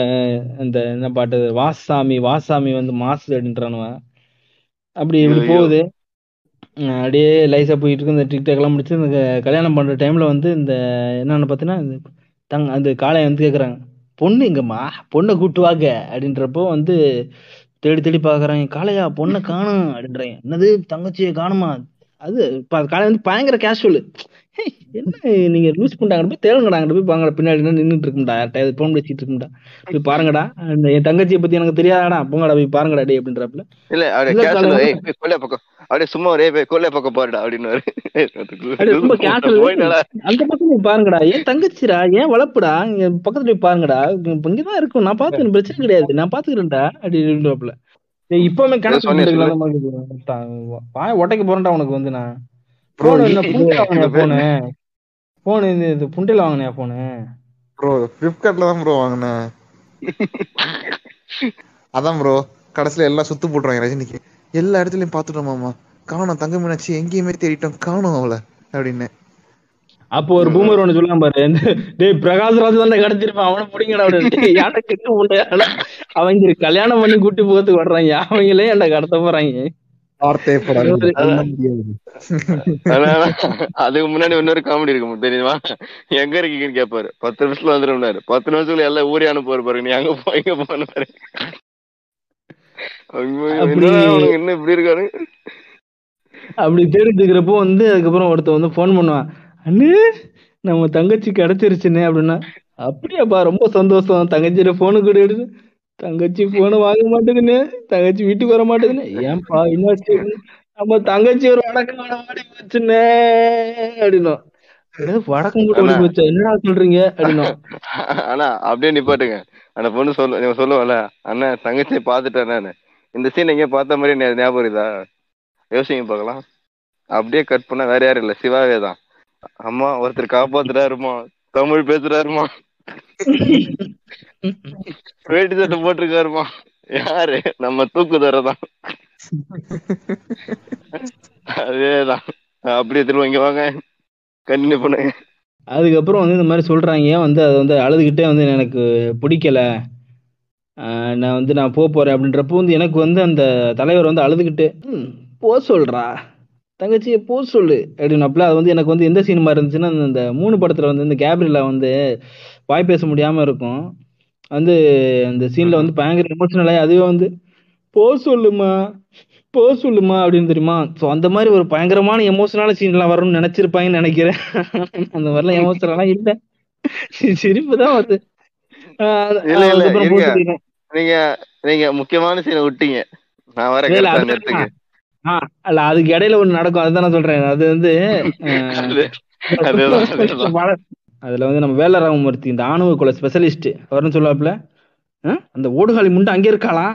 இந்த என்ன பாட்டு வாசாமி வாசாமி வந்து மாசு அப்படின்றானுவ. அப்படி இப்படி. போகுது. அப்படியே லைஸா போயிட்டு இருக்கு இந்த டிக்டாக் எல்லாம் முடிச்சு இந்த கல்யாணம் பண்ற டைம்ல வந்து இந்த என்னன்னு பார்த்தீங்கன்னா தங் அந்த காளைய வந்து கேக்குறாங்க. பொண்ணு எங்கம்மா பொண்ணை கூட்டு வாங்க. அப்படின்றப்போ வந்து தேடி தேடி பாக்குறாங்க. காளையா பொண்ணை காணும். அப்படின்றாங்க. என்னது தங்கச்சியை காணுமா? அது காளைய வந்து பயங்கர கேஷுவல் என்ன நீங்க லூஸ் பண்ணிட்டாங்க போய் தேடுங்கடா அங்கிட்டு போய் பாங்கடா பின்னாடி நின்றுட்டு இருக்கும்டா யார்கிட்ட போன் பேசிட்டு இருக்கும்டா. போய் பாருங்கடா. என் தங்கச்சியை பத்தி எனக்கு தெரியாதாடா. போங்கடா போய் பாருங்கடா டே அப்படின்றப்பல. இல்ல அப்படியே கொல்லை பக்கம். அப்படியே சும்மா ஒரே போய் கொல்லை பக்கம் பாருடா அப்படின்னு. <laughs> அந்த பக்கம் போய் பாருங்கடா. ஏன் தங்கச்சிடா ஏன் வளர்ப்புடா பக்கத்துல போய் பாருங்கடா. இங்க இங்கதான் இருக்கும். நான் பாத்து பிரச்சனை கிடையாது. நான் பாத்துக்கிறேன்டா அப்படின்றப்பல இப்பவுமே கணக்கு வாய உடைக்க போறேன்டா உனக்கு வந்து நான். போன்? என்ன இது- புண்டையில போனு ப்ரோ பிளிப்கார்ட்ல தான் ப்ரோ வாங்கினேன் அதான் ப்ரோ கடைசியில எல்லாம் சுத்து போட்டுருவாங்க ரஜினிக்கு. எல்லா இடத்துலயும் பாத்துட்டோம் மாமா. காணோம் தங்க மீனாட்சி எங்கேயுமே தேடிட்டோம் காணோம் அவளை அப்படின்னு. அப்போ ஒரு பூமர் ஒண்ணு சொல்லலாம் பாரு இந்த, டேய் பிரகாஷ் ராஜ் தான் கிடைச்சிருப்பான் அவனை பிடிங்கடா யானை கெட்டு அவங்க கல்யாணம் பண்ணி கூட்டி போகிறதுக்கு வர்றாங்க அவங்களே என்ன கடத்த போறாங்க? அதுக்கு முன்னாடி இன்னொரு காமெடி இருக்கும் தெரியுமா? எங்க இருக்கீங்கன்னு கேட்பாரு பத்து நிமிஷத்துல வந்துரும்னாரு. பத்து நிமிஷத்துல எல்லாம் ஊரே அனுப்புவாரு பாருங்க. நீ அங்க போ இங்க போன பாரு. என்ன இப்படி இருக்காரு? அப்படி தேடிட்டு இருக்கிறப்போ வந்து அதுக்கப்புறம் ஒருத்தன் வந்து ஃபோன் பண்ணுவான். அண்ணே நம்ம தங்கச்சி கிடைச்சிருச்சுன்னு அப்படின்னா அப்படியாப்பா ரொம்ப சந்தோஷம். தங்கச்சியோட போனு கூட எடுத்து தங்கச்சி போனை வாங்க மாட்டேங்குன்னு தங்கச்சி வீட்டுக்கு வர மாட்டேங்குன்னு ஏன்பா என்னாச்சு நம்ம தங்கச்சி ஒரு வடக்கம் வட மாடி போச்சுன்னே அப்படின்னும். "என்னது, வடக்கம் கூட ஓடி போச்சா என்னடா சொல்றீங்க அப்படின்னும். ஆனா அப்படியே நிப்பாட்டுங்க. அந்த பொண்ணு சொல்ல இவன் சொல்லுவான்ல அண்ணன் தங்கச்சியை பாத்துட்டேன் நானு. இந்த சீன் எங்கேயோ பார்த்த மாதிரி ஞாபகம் இருக்குதா? யோசிங்க பார்க்கலாம். அப்படியே கட் பண்ணா வேற யாரும் இல்ல. சிவாவே தான். அம்மா ஒருத்தர் காப்பாத்துறாருமா? தமிழ் பேசுறாருமா? வேட்டி சட்டை போட்டிருக்காருமா. யாரு? நம்ம தூக்குதர தான் அதேதான். அப்படியே திரும்ப இங்க வாங்க. கண்டினியூ பண்ணுங்க. அதுக்கப்புறம் வந்து இந்த மாதிரி சொல்றாங்க. வந்து அது வந்து அழுதுகிட்டே வந்து எனக்கு பிடிக்கல. நான் வந்து நான் போக போறேன் அப்படின்றப்போ வந்து எனக்கு வந்து அந்த தலைவர் வந்து அழுதுகிட்டு போ சொல்றா. தங்கச்சியை போ சொல்லு. அப்படின்னப்பல அது வந்து எனக்கு வந்து எந்த சினிமா இருந்துச்சுன்னா அந்த- மூணு படத்துல வந்து இந்த கேப்ரிலா வந்து வாய் பேச முடியாம இருக்கும். வந்து அந்த சீன்ல வந்து பயங்கர எமோஷனலாகி அதுவே வந்து போ சொல்லுமா போ சொல்லுமா அப்படின்னு தெரியுமா? ஸோ அந்த மாதிரி ஒரு பயங்கரமான எமோஷனான சீன்லாம் வரும்னு நினைச்சிருப்பாங்கன்னு நினைக்கிறேன். <laughs> அந்த மாதிரிலாம் எமோஷனலாம் இல்லை. சிரிப்பு தான் வந்து. நீங்க நீங்க முக்கியமான சீனை விட்டீங்க. நான் வர இல்ல அதுக்கு இடையில ஒண்ணு நடக்கும். அதுதான் நான் சொல்றேன். அது வந்து <laughs> <laughs> அதுல வந்து நம்ம வேலராமமூர்த்தி இந்த ஆணவ கொலை ஸ்பெஷலிஸ்ட் அவர்னு சொல்லாப்புல அந்த ஓடுகாலி முண்டு அங்கே இருக்காளா?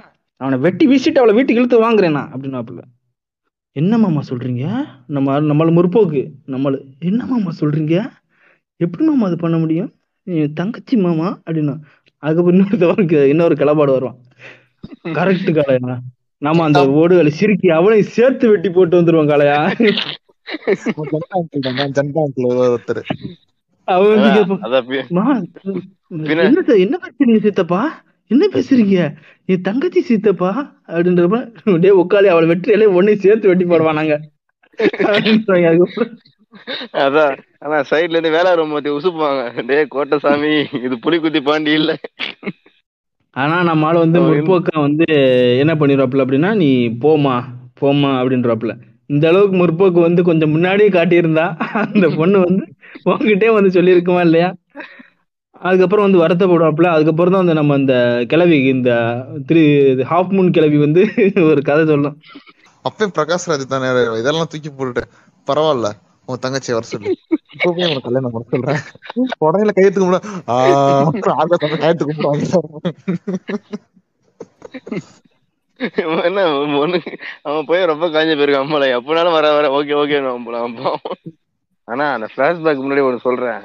அவனை வெட்டி வீசிட்டு அவளை வீட்டுக்கு இழுத்து வாங்குறேனா? அப்படின்னாப்புல என்ன மாமா சொல்றீங்க? நம்ம நம்மள முற்போக்கு நம்மள. என்ன மாமா சொல்றீங்க? எப்படி மாமா அது பண்ண முடியும்? தங்கச்சி மாமா அப்படின்னா. அதுக்கப்புறம் இன்னொருத்தவனுக்கு இன்னொரு கிளப்பாடு வருவான். கரெக்ட் காளையா? நாம அந்த ஓடுகளை சிரிக்கி அவனையும் சேர்த்து வெட்டி போட்டு வந்துருவான் காலையா ஒருத்தர். என்ன பேசுறீங்க சித்தப்பா? என்ன பேசுறீங்க? என் தங்கச்சி சித்தப்பா? அப்படின்றப்ப டேய் உட்காலி அவளை வெற்றியாலே ஒன்னையும் சேர்த்து வெட்டி போடுவான் நாங்க. அப்படின்றாங்க. அதுக்கப்புறம். அதான். ஆனா சைடுல இருந்து வேலை ரொம்ப உசுப்புவாங்க. டேய் கோட்டசாமி இது புலிக்குத்தி பாண்டி இல்ல. ஆனா நம்ம ஆளு வந்து அவன் முற்போக்கா வந்து என்ன பண்ணிடுவாப்புல அப்படின்னா நீ போமா போமா அப்படின்றப்பல. இந்த அளவுக்கு முற்போக்கு வந்து கொஞ்சம் முன்னாடியே காட்டியிருந்தா அந்த பொண்ணு வந்து உங்ககிட்டே வந்து சொல்லியிருக்குமா இல்லையா அதுக்கப்புறம் வந்து வருத்தப்படுவாப்புல அதுக்கப்புறம் தான் வந்து நம்ம அந்த கிளவி இந்த திரு ஹாஃப் மூன் கிளவி வந்து ஒரு கதை சொல்லணும் அப்பயும் பிரகாஷ் ராஜ் தானே இதெல்லாம் தூக்கி போட்டுட்டேன் பரவாயில்ல உன் தங்கச்சி வர சொல்லு இப்பவே உனக்கு கல்யாணம் பண்ண சொல்றேன் உடனே கையெழுத்துக்கு முன்னாடி கையெழுத்து கும்பிடுவாங்க என்ன ஒண்ணு அவன் போய் ரொம்ப காஞ்ச போயிருக்கான் அம்மால எப்பனாலும் வர வர ஓகே ஓகே ஆனா அந்த பிளாஷ்பேக் முன்னாடி ஒண்ணு சொல்றேன்.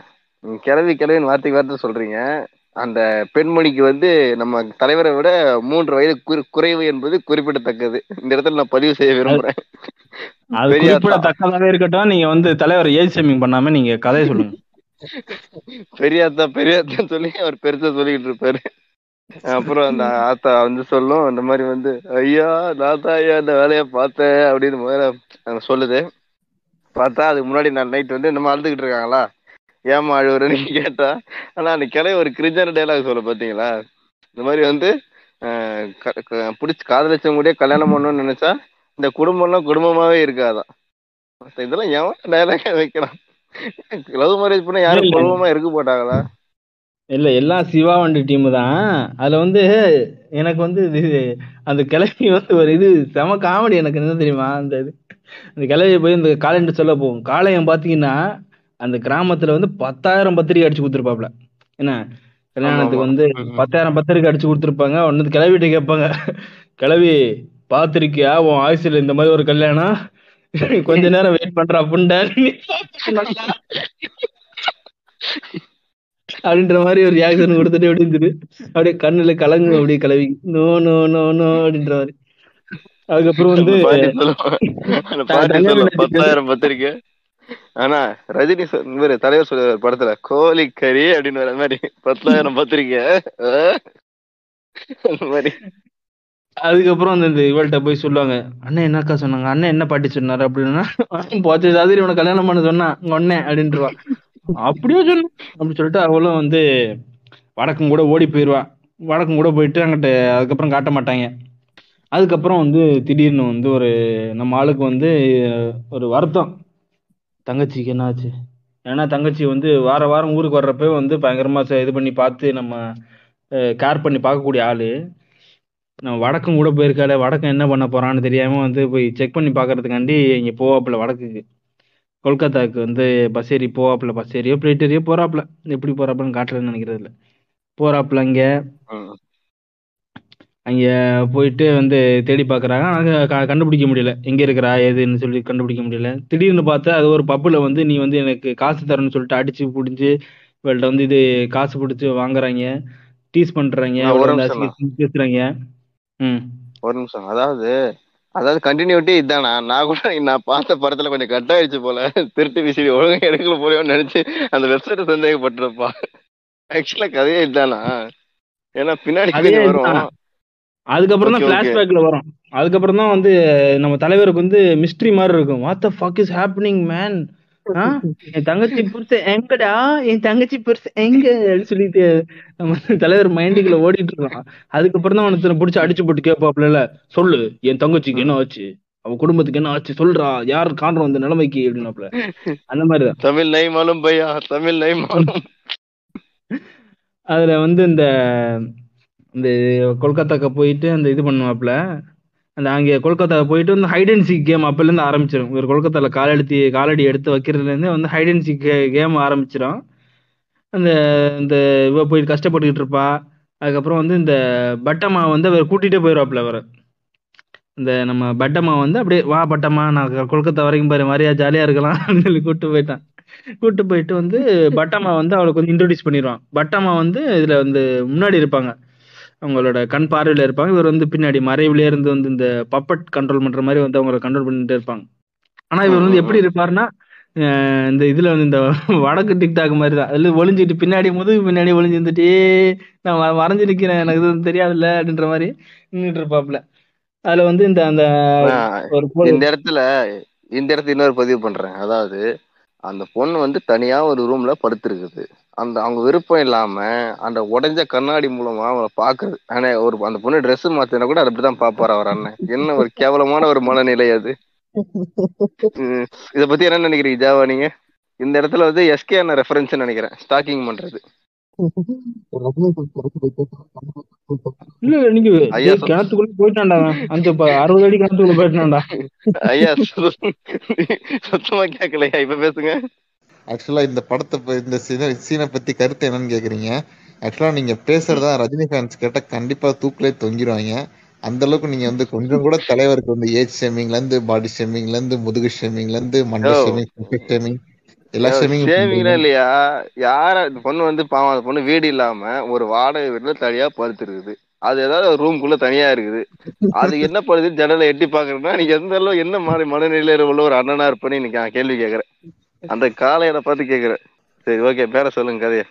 கிளவி கிளவின்னு வார்த்தைக்கு வார்த்தை சொல்றீங்க. அந்த பெண்மணிக்கு வந்து நம்ம தலைவரை விட மூன்று வயது குறை- குறைவு என்பது குறிப்பிடத்தக்கது. இந்த இடத்துல நான் பதிவு செய்ய விரும்புறேன். அது குறிப்பிடத்தக்கதாவே இருக்கட்டும். நீங்க வந்து தலைவர் ஏஜ் ஷேமிங் பண்ணாம நீங்க கதையை சொல்லுங்க. பெரியாத்தா பெரியாத்தான்னு சொல்லி அவர் பெருசா சொல்லிக்கிட்டு இருப்பாரு. அப்புறம் அந்த ஆத்தா வந்து சொல்லும் இந்த மாதிரி வந்து ஐயா நான் தான் ஐயா இந்த வேலையை பார்த்தேன் அப்படின்னு முதல்ல சொல்லுது. பார்த்தா அதுக்கு முன்னாடி நான் நைட் வந்து நம்ம அழுதுகிட்டு இருக்காங்களா? ஏமா அழுவுறேன்னு <laughs> கேட்டா ஆனா அந்த கிளை ஒரு கிரிஞ்சான டைலாக் சொல்ல பாத்தீங்களா இந்த மாதிரி வந்து பிடிச்சி காதலிச்சவங்க கூட கல்யாணம் பண்ணணும்னு நினைச்சா இந்த குடும்பம்லாம் குடும்பமாவே இருக்காதான் இதெல்லாம் எவன் டைலாக் வைக்கிறான்? லவ் மேரேஜ் பண்ண யாரும். குடும்பமா இருக்க போட்டாங்களா இல்ல எல்லாம் சிவா வண்டி டீம் தான். அதுல வந்து எனக்கு வந்து இது அந்த கிளவி வந்து ஒரு இது செம காமெடி எனக்கு. என்ன தெரியுமா? அந்த இது அந்த கிளவி போய் இந்த காலண்டர் சொல்ல போகும் காளையம் பாத்தீங்கன்னா அந்த கிராமத்துல வந்து பத்தாயிரம் பத்திரிக்கை அடிச்சு கொடுத்துருப்பாப்ல. என்ன? கல்யாணத்துக்கு. வந்து. பத்தாயிரம் பத்திரிக்கை அடிச்சு கொடுத்துருப்பாங்க. ஒன்னு கிளவிட்ட கேட்பாங்க. கிளவி பாத்திருக்கியா? உன் ஆயுசுல இந்த மாதிரி ஒரு கல்யாணம்? கொஞ்ச நேரம் வெயிட் பண்றா புண்டை <laughs> அப்படின்ற மாதிரி ஒரு ரியாக்ஷன் கொடுத்துட்டு எப்படி இருந்தது அப்படியே கண்ணுல கலங்கு அப்படியே கிளவி. நோ நோ நோ நோ அப்படின்ற மாதிரி. அதுக்கப்புறம் வந்து பத்தாயிரம் பத்திரிக்கை. ஆனா ரஜினி இவரு தலைவர் சொல்ல படத்துல கோழிக்கறி அப்படின்னு வர மாதிரி பத்தாயிரம் <laughs> பத்திரிக்கை? அந்த மாதிரி. அதுக்கப்புறம் அந்த இந்த இவள்கிட்ட போய் சொல்லுவாங்க அண்ணன் என்னக்கா சொன்னாங்க? அண்ணன் என்ன பாட்டி சொன்னாரு? அப்படின்னா போச்சு சாதிரி உனக்கு கல்யாணம் பண்ண சொன்னா உங்க அண்ணன் அப்படின்ட்டுருவா அப்படியே சொன்ன அப்படி சொல்லிட்டு அவளும் வந்து வடக்கும் கூட ஓடி போயிடுவா வடக்கும் கூட போயிட்டு அங்கிட்ட அதுக்கப்புறம் காட்ட மாட்டாங்க. அதுக்கப்புறம் வந்து திடீர்னு வந்து ஒரு நம்ம ஆளுக்கு வந்து ஒரு வருத்தம். தங்கச்சிக்கு என்ன ஆச்சு ஏன்னா தங்கச்சி வந்து வார வாரம் ஊருக்கு வர்றப்ப வந்து பயங்கரமா இது பண்ணி பார்த்து நம்ம கேர் பண்ணி பார்க்கக்கூடிய ஆளு. நான் வடக்கும் கூட போயிருக்காள் வடக்கம் என்ன பண்ண போறான்னு தெரியாம வந்து போய் செக் பண்ணி பார்க்கறதுக்காண்டி இங்கே போவாப்புல வடக்குக்கு. கொல்கத்தாக்கு வந்து பஸ் ஏறி போவாப்புல பஸ் ஏறியோ பிளேட் ஏறியோ போறாப்புல. எப்படி போறாப்புலன்னு காட்டலன்னு நினைக்கிறது இல்ல போறாப்புல அங்க. அங்க போயிட்டு வந்து தேடி பாக்குறாங்க. ஆனா கண்டுபிடிக்க முடியல. எங்க இருக்கிறா ஏதுன்னு சொல்லி கண்டுபிடிக்க முடியல. திடீர்னு பார்த்தா அது ஒரு பப்புல வந்து நீ வந்து எனக்கு காசு தரேன்னு சொல்லிட்டு அடிச்சு புடிஞ்சு இவள்கிட்ட வந்து இது காசு பிடிச்சி வாங்குறாங்க. டீஸ் பண்றாங்க. பேசுறாங்க. ம். ஒரு நிமிஷம் அதாவது அதாவது கண்டினியூட்டி இதானா? நான் கூட நான் பார்த்த படத்துல கொஞ்சம் கட் ஆயிடுச்சு போல. திருட்டு விசிறி ஒழுங்கா எடுக்கல போலயோன்னு நினைச்சு அந்த வெப்சைட் சந்தேகப்பட்டிருப்பா. ஆக்சுவலா கதையே இதானா? ஏன்னா பின்னாடி கொஞ்சம் வரும். அதுக்கப்புறம் தான். பிளாஷ்பேக்ல வரும். அதுக்கப்புறம் தான் வந்து நம்ம தலைவருக்கு வந்து மிஸ்ட்ரி மாதிரி இருக்கும். What the fuck is happening man என் தங்கச்சி புருஷன் எங்கடா? என் தங்கச்சி புருஷன் எங்க? சொல்லிட்டு நம்ம தலைவர் மைண்டுக்குள்ள ஓடிட்டு இருக்கான். அதுக்கப்புறம் தான் அவனுக்கு பிடிச்சி அடிச்சு போட்டு கேட்பாப்ல சொல்லு என் தங்கச்சிக்கு என்ன ஆச்சு? அவ குடும்பத்துக்கு என்ன ஆச்சு? சொல்றா. யார் காண்றோம் அந்த நிலைமைக்கு? அப்படின்னாப்ல அந்த மாதிரிதான். தமிழ் நை மாலும் பையா தமிழ் நை மாலும் அதுல வந்து இந்த இந்த கொல்கத்தாக்கு போயிட்டு அந்த இது பண்ணுவாப்ல அந்த அங்கே கொல்கத்தா போயிட்டு வந்து ஹைட் அண்ட் சீக் கேம் அப்போலேருந்து ஆரம்பிச்சிடும் இவர் கொல்கத்தாவில் காலெடுத்து காலடி எடுத்து வைக்கிறதுலேருந்து வந்து ஹைட் அண்ட் சீக் கேம் ஆரம்பிச்சிடும் அந்த இந்த இவ போய் கஷ்டப்பட்டுக்கிட்டு இருப்பா. அதுக்கப்புறம் வந்து இந்த பட்டம்மா வந்து அவர் கூட்டிகிட்டே போயிடுவாப்புல அவர். இந்த நம்ம பட்டம்மா வந்து அப்படியே வா பட்டம்மா நான் கொல்கத்தா வரைக்கும் பாரு மாதிரியா ஜாலியாக இருக்கலாம். அப்படின்னு சொல்லி கூப்பிட்டு போயிட்டான். கூப்பிட்டு போயிட்டு வந்து பட்டம்மா வந்து அவளுக்கு வந்து இன்ட்ரோடியூஸ் பண்ணிடுவான். பட்டம்மா வந்து இதில் வந்து முன்னாடி இருப்பாங்க. அவங்களோட கண் பார்வையில் இருப்பாங்க. இவர் வந்து பின்னாடி மறைவுலேயே இருந்து வந்து இந்த பப்பட் கண்ட்ரோல் பண்ணுற மாதிரி வந்து அவங்கள கண்ட்ரோல் பண்ணிட்டு இருப்பாங்க. ஆனால் இவர் வந்து எப்படி இருப்பாருன்னா இந்த இதுல வந்து இந்த <laughs> வடக்கு டிக்டாக் மாதிரி தான். அதுல ஒளிஞ்சிட்டு பின்னாடி முதுகு பின்னாடி ஒளிஞ்சு இருந்துட்டு "ஏய், நான் வரைஞ்சு நிக்கிறேன். எனக்கு எதுவும் தெரியாதுல்ல அப்படின்ற மாதிரி நின்றுட்டு இருப்பாப்ல அதுல வந்து இந்த அந்த ஒரு இந்த இடத்துல இந்த இடத்துல இன்னொரு பதிவு பண்றேன். அதாவது அந்த பொண்ணு வந்து தனியா ஒரு ரூம்ல படுத்திருக்குது. அந்த அவங்க விருப்பம் இல்லாம அந்த உடைஞ்ச கண்ணாடி மூலமா அவங்கள பாக்குறது. ஆனா ஒரு அந்த பொண்ணு Dress மாத்தினா கூட அது அப்படிதான் பாப்பாரு அவர் அண்ணன் என்ன ஒரு கேவலமான ஒரு மனநிலை அது. இத பத்தி என்ன நினைக்கிறீங்க ஜாவா நீங்க? இந்த இடத்துல வந்து எஸ்கே அண்ணன் ரெஃபரன்ஸ் நினைக்கிறேன். ஸ்டாக்கிங் பண்றது. இல்ல நீங்க கிணத்துக்குள்ள போயிட்டான்டா. அந்த அறுபது அடி கிணத்துக்குள்ள போயிட்டான்டா. ஐயா சுத்தமா கேட்கலையா இப்ப பேசுங்க. ஆக்சுவலா இந்த படத்தை இந்த சீனை பத்தி கருத்து என்னன்னு கேக்குறீங்க? ஆக்சுவலா நீங்க பேசுறதா ரஜினி ஃபேன்ஸ் கேட்டா கண்டிப்பா தூக்கிலே தொங்கிடுவாங்க அந்த அளவுக்கு நீங்க வந்து கொஞ்சம் கூட தலைவருக்கு வந்து ஏஜ் ஷேமிங்ல இருந்து பாடி ஷேமிங்ல இருந்து முதுகு ஷேமிங்ல இருந்து மண்டை ஷேமிங் ஷேமிங் எல்லா பண்றீங்க இல்லையா? யார இந்த பொண்ணு வந்து பாவம் அந்த பொண்ணு வீடு இல்லாம ஒரு வாடகை வீட்டுல தனியா படுத்துருக்குது. அது ஏதாவது ஒரு ரூம்குள்ள தனியா இருக்குது. அது என்ன பண்ணுது ஜன்னலை எட்டி பாக்குறதுன்னா நீங்க எந்த அளவு என்ன மாதிரி மனநிலையில உள்ள ஒரு அண்ணனா இருப்பேன்னு நான் கேள்வி கேக்குறேன். அந்த காலையில பார்த்து கேக்குறேன். சரி ஓகே பேர சொல்லுங்க கதையை.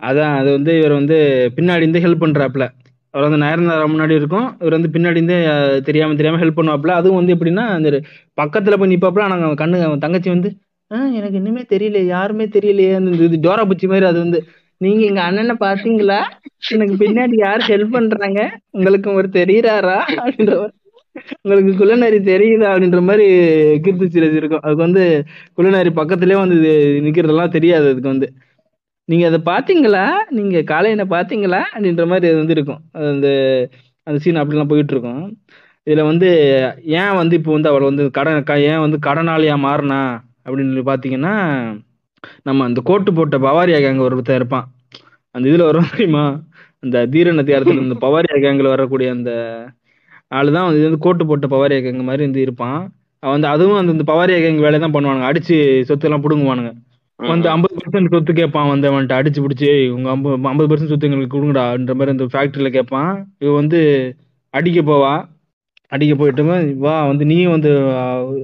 அதான் அது வந்து இவர் வந்து பின்னாடி இருந்து ஹெல்ப் பண்றாப்ல அவர் வந்து நயன்தாரா முன்னாடி இருக்கும். இவர் வந்து பின்னாடி இருந்து தெரியாம தெரியாம ஹெல்ப் பண்ணுவாப்ல அதுவும் வந்து எப்படின்னா அந்த பக்கத்துல போய் நிப்பாப்ல ஆனா அவன் கண்ணு அவன் தங்கச்சி வந்து "ஆஹ், எனக்கு இன்னுமே தெரியல யாருமே தெரியலையே. அந்த இது டோரா பூச்சி மாதிரி அது வந்து நீங்க எங்க அண்ணனை பாத்தீங்களா எனக்கு பின்னாடி யார் ஹெல்ப் பண்றாங்க? உங்களுக்கு ஒரு தெரியறாரா? அப்படின்ற உங்களுக்கு குள்ளநரி தெரியுதா அப்படின்ற மாதிரி கீர்த்தி சுரேஷ் இருக்கும். அதுக்கு வந்து குள்ளநரி பக்கத்துலயே வந்து இது நிக்கிறதெல்லாம் தெரியாது அதுக்கு வந்து. நீங்க அதை பாத்தீங்களா நீங்க காலையில பாத்தீங்களா அப்படின்ற மாதிரி அது வந்து இருக்கும். அந்த அந்த சீன் அப்படிலாம் போயிட்டு இருக்கும் இதுல வந்து ஏன் வந்து இப்போ வந்து அவள் வந்து கடன் ஏன் வந்து கடனாளியா மாறினா அப்படின்னு பாத்தீங்கன்னா நம்ம அந்த கோட்டு போட்ட பவாரியா கேங்க ஒருத்தர் இருப்பான். அந்த இதுல வரும் தெரியுமா? அந்த தீரன் அதிகாரத்துல இந்த பவாரியா கேங்கில் வரக்கூடிய அந்த ஆளு தான் இது வந்து கோட்டு போட்ட பவாரியா கேங்க மாதிரி வந்து இருப்பான். அவன் வந்து அதுவும் அந்த பவாரியா கேங் வேலையை தான் பண்ணுவானுங்க. அடிச்சு சொத்து எல்லாம் புடுங்குவானுங்க வந்து ஐம்பது பர்சன்ட் சொத்து கேட்பான் வந்து அவன்கிட்ட. அடிச்சு பிடிச்சி உங்க ஐம்பது ஐம்பது பர்சன்ட் சொத்து எங்களுக்கு கொடுங்கடான்ற மாதிரி அந்த ஃபேக்டரியில கேட்பான். இவ வந்து அடிக்க போவா. அடிக்க போயிட்டு வா வந்து நீயும் வந்து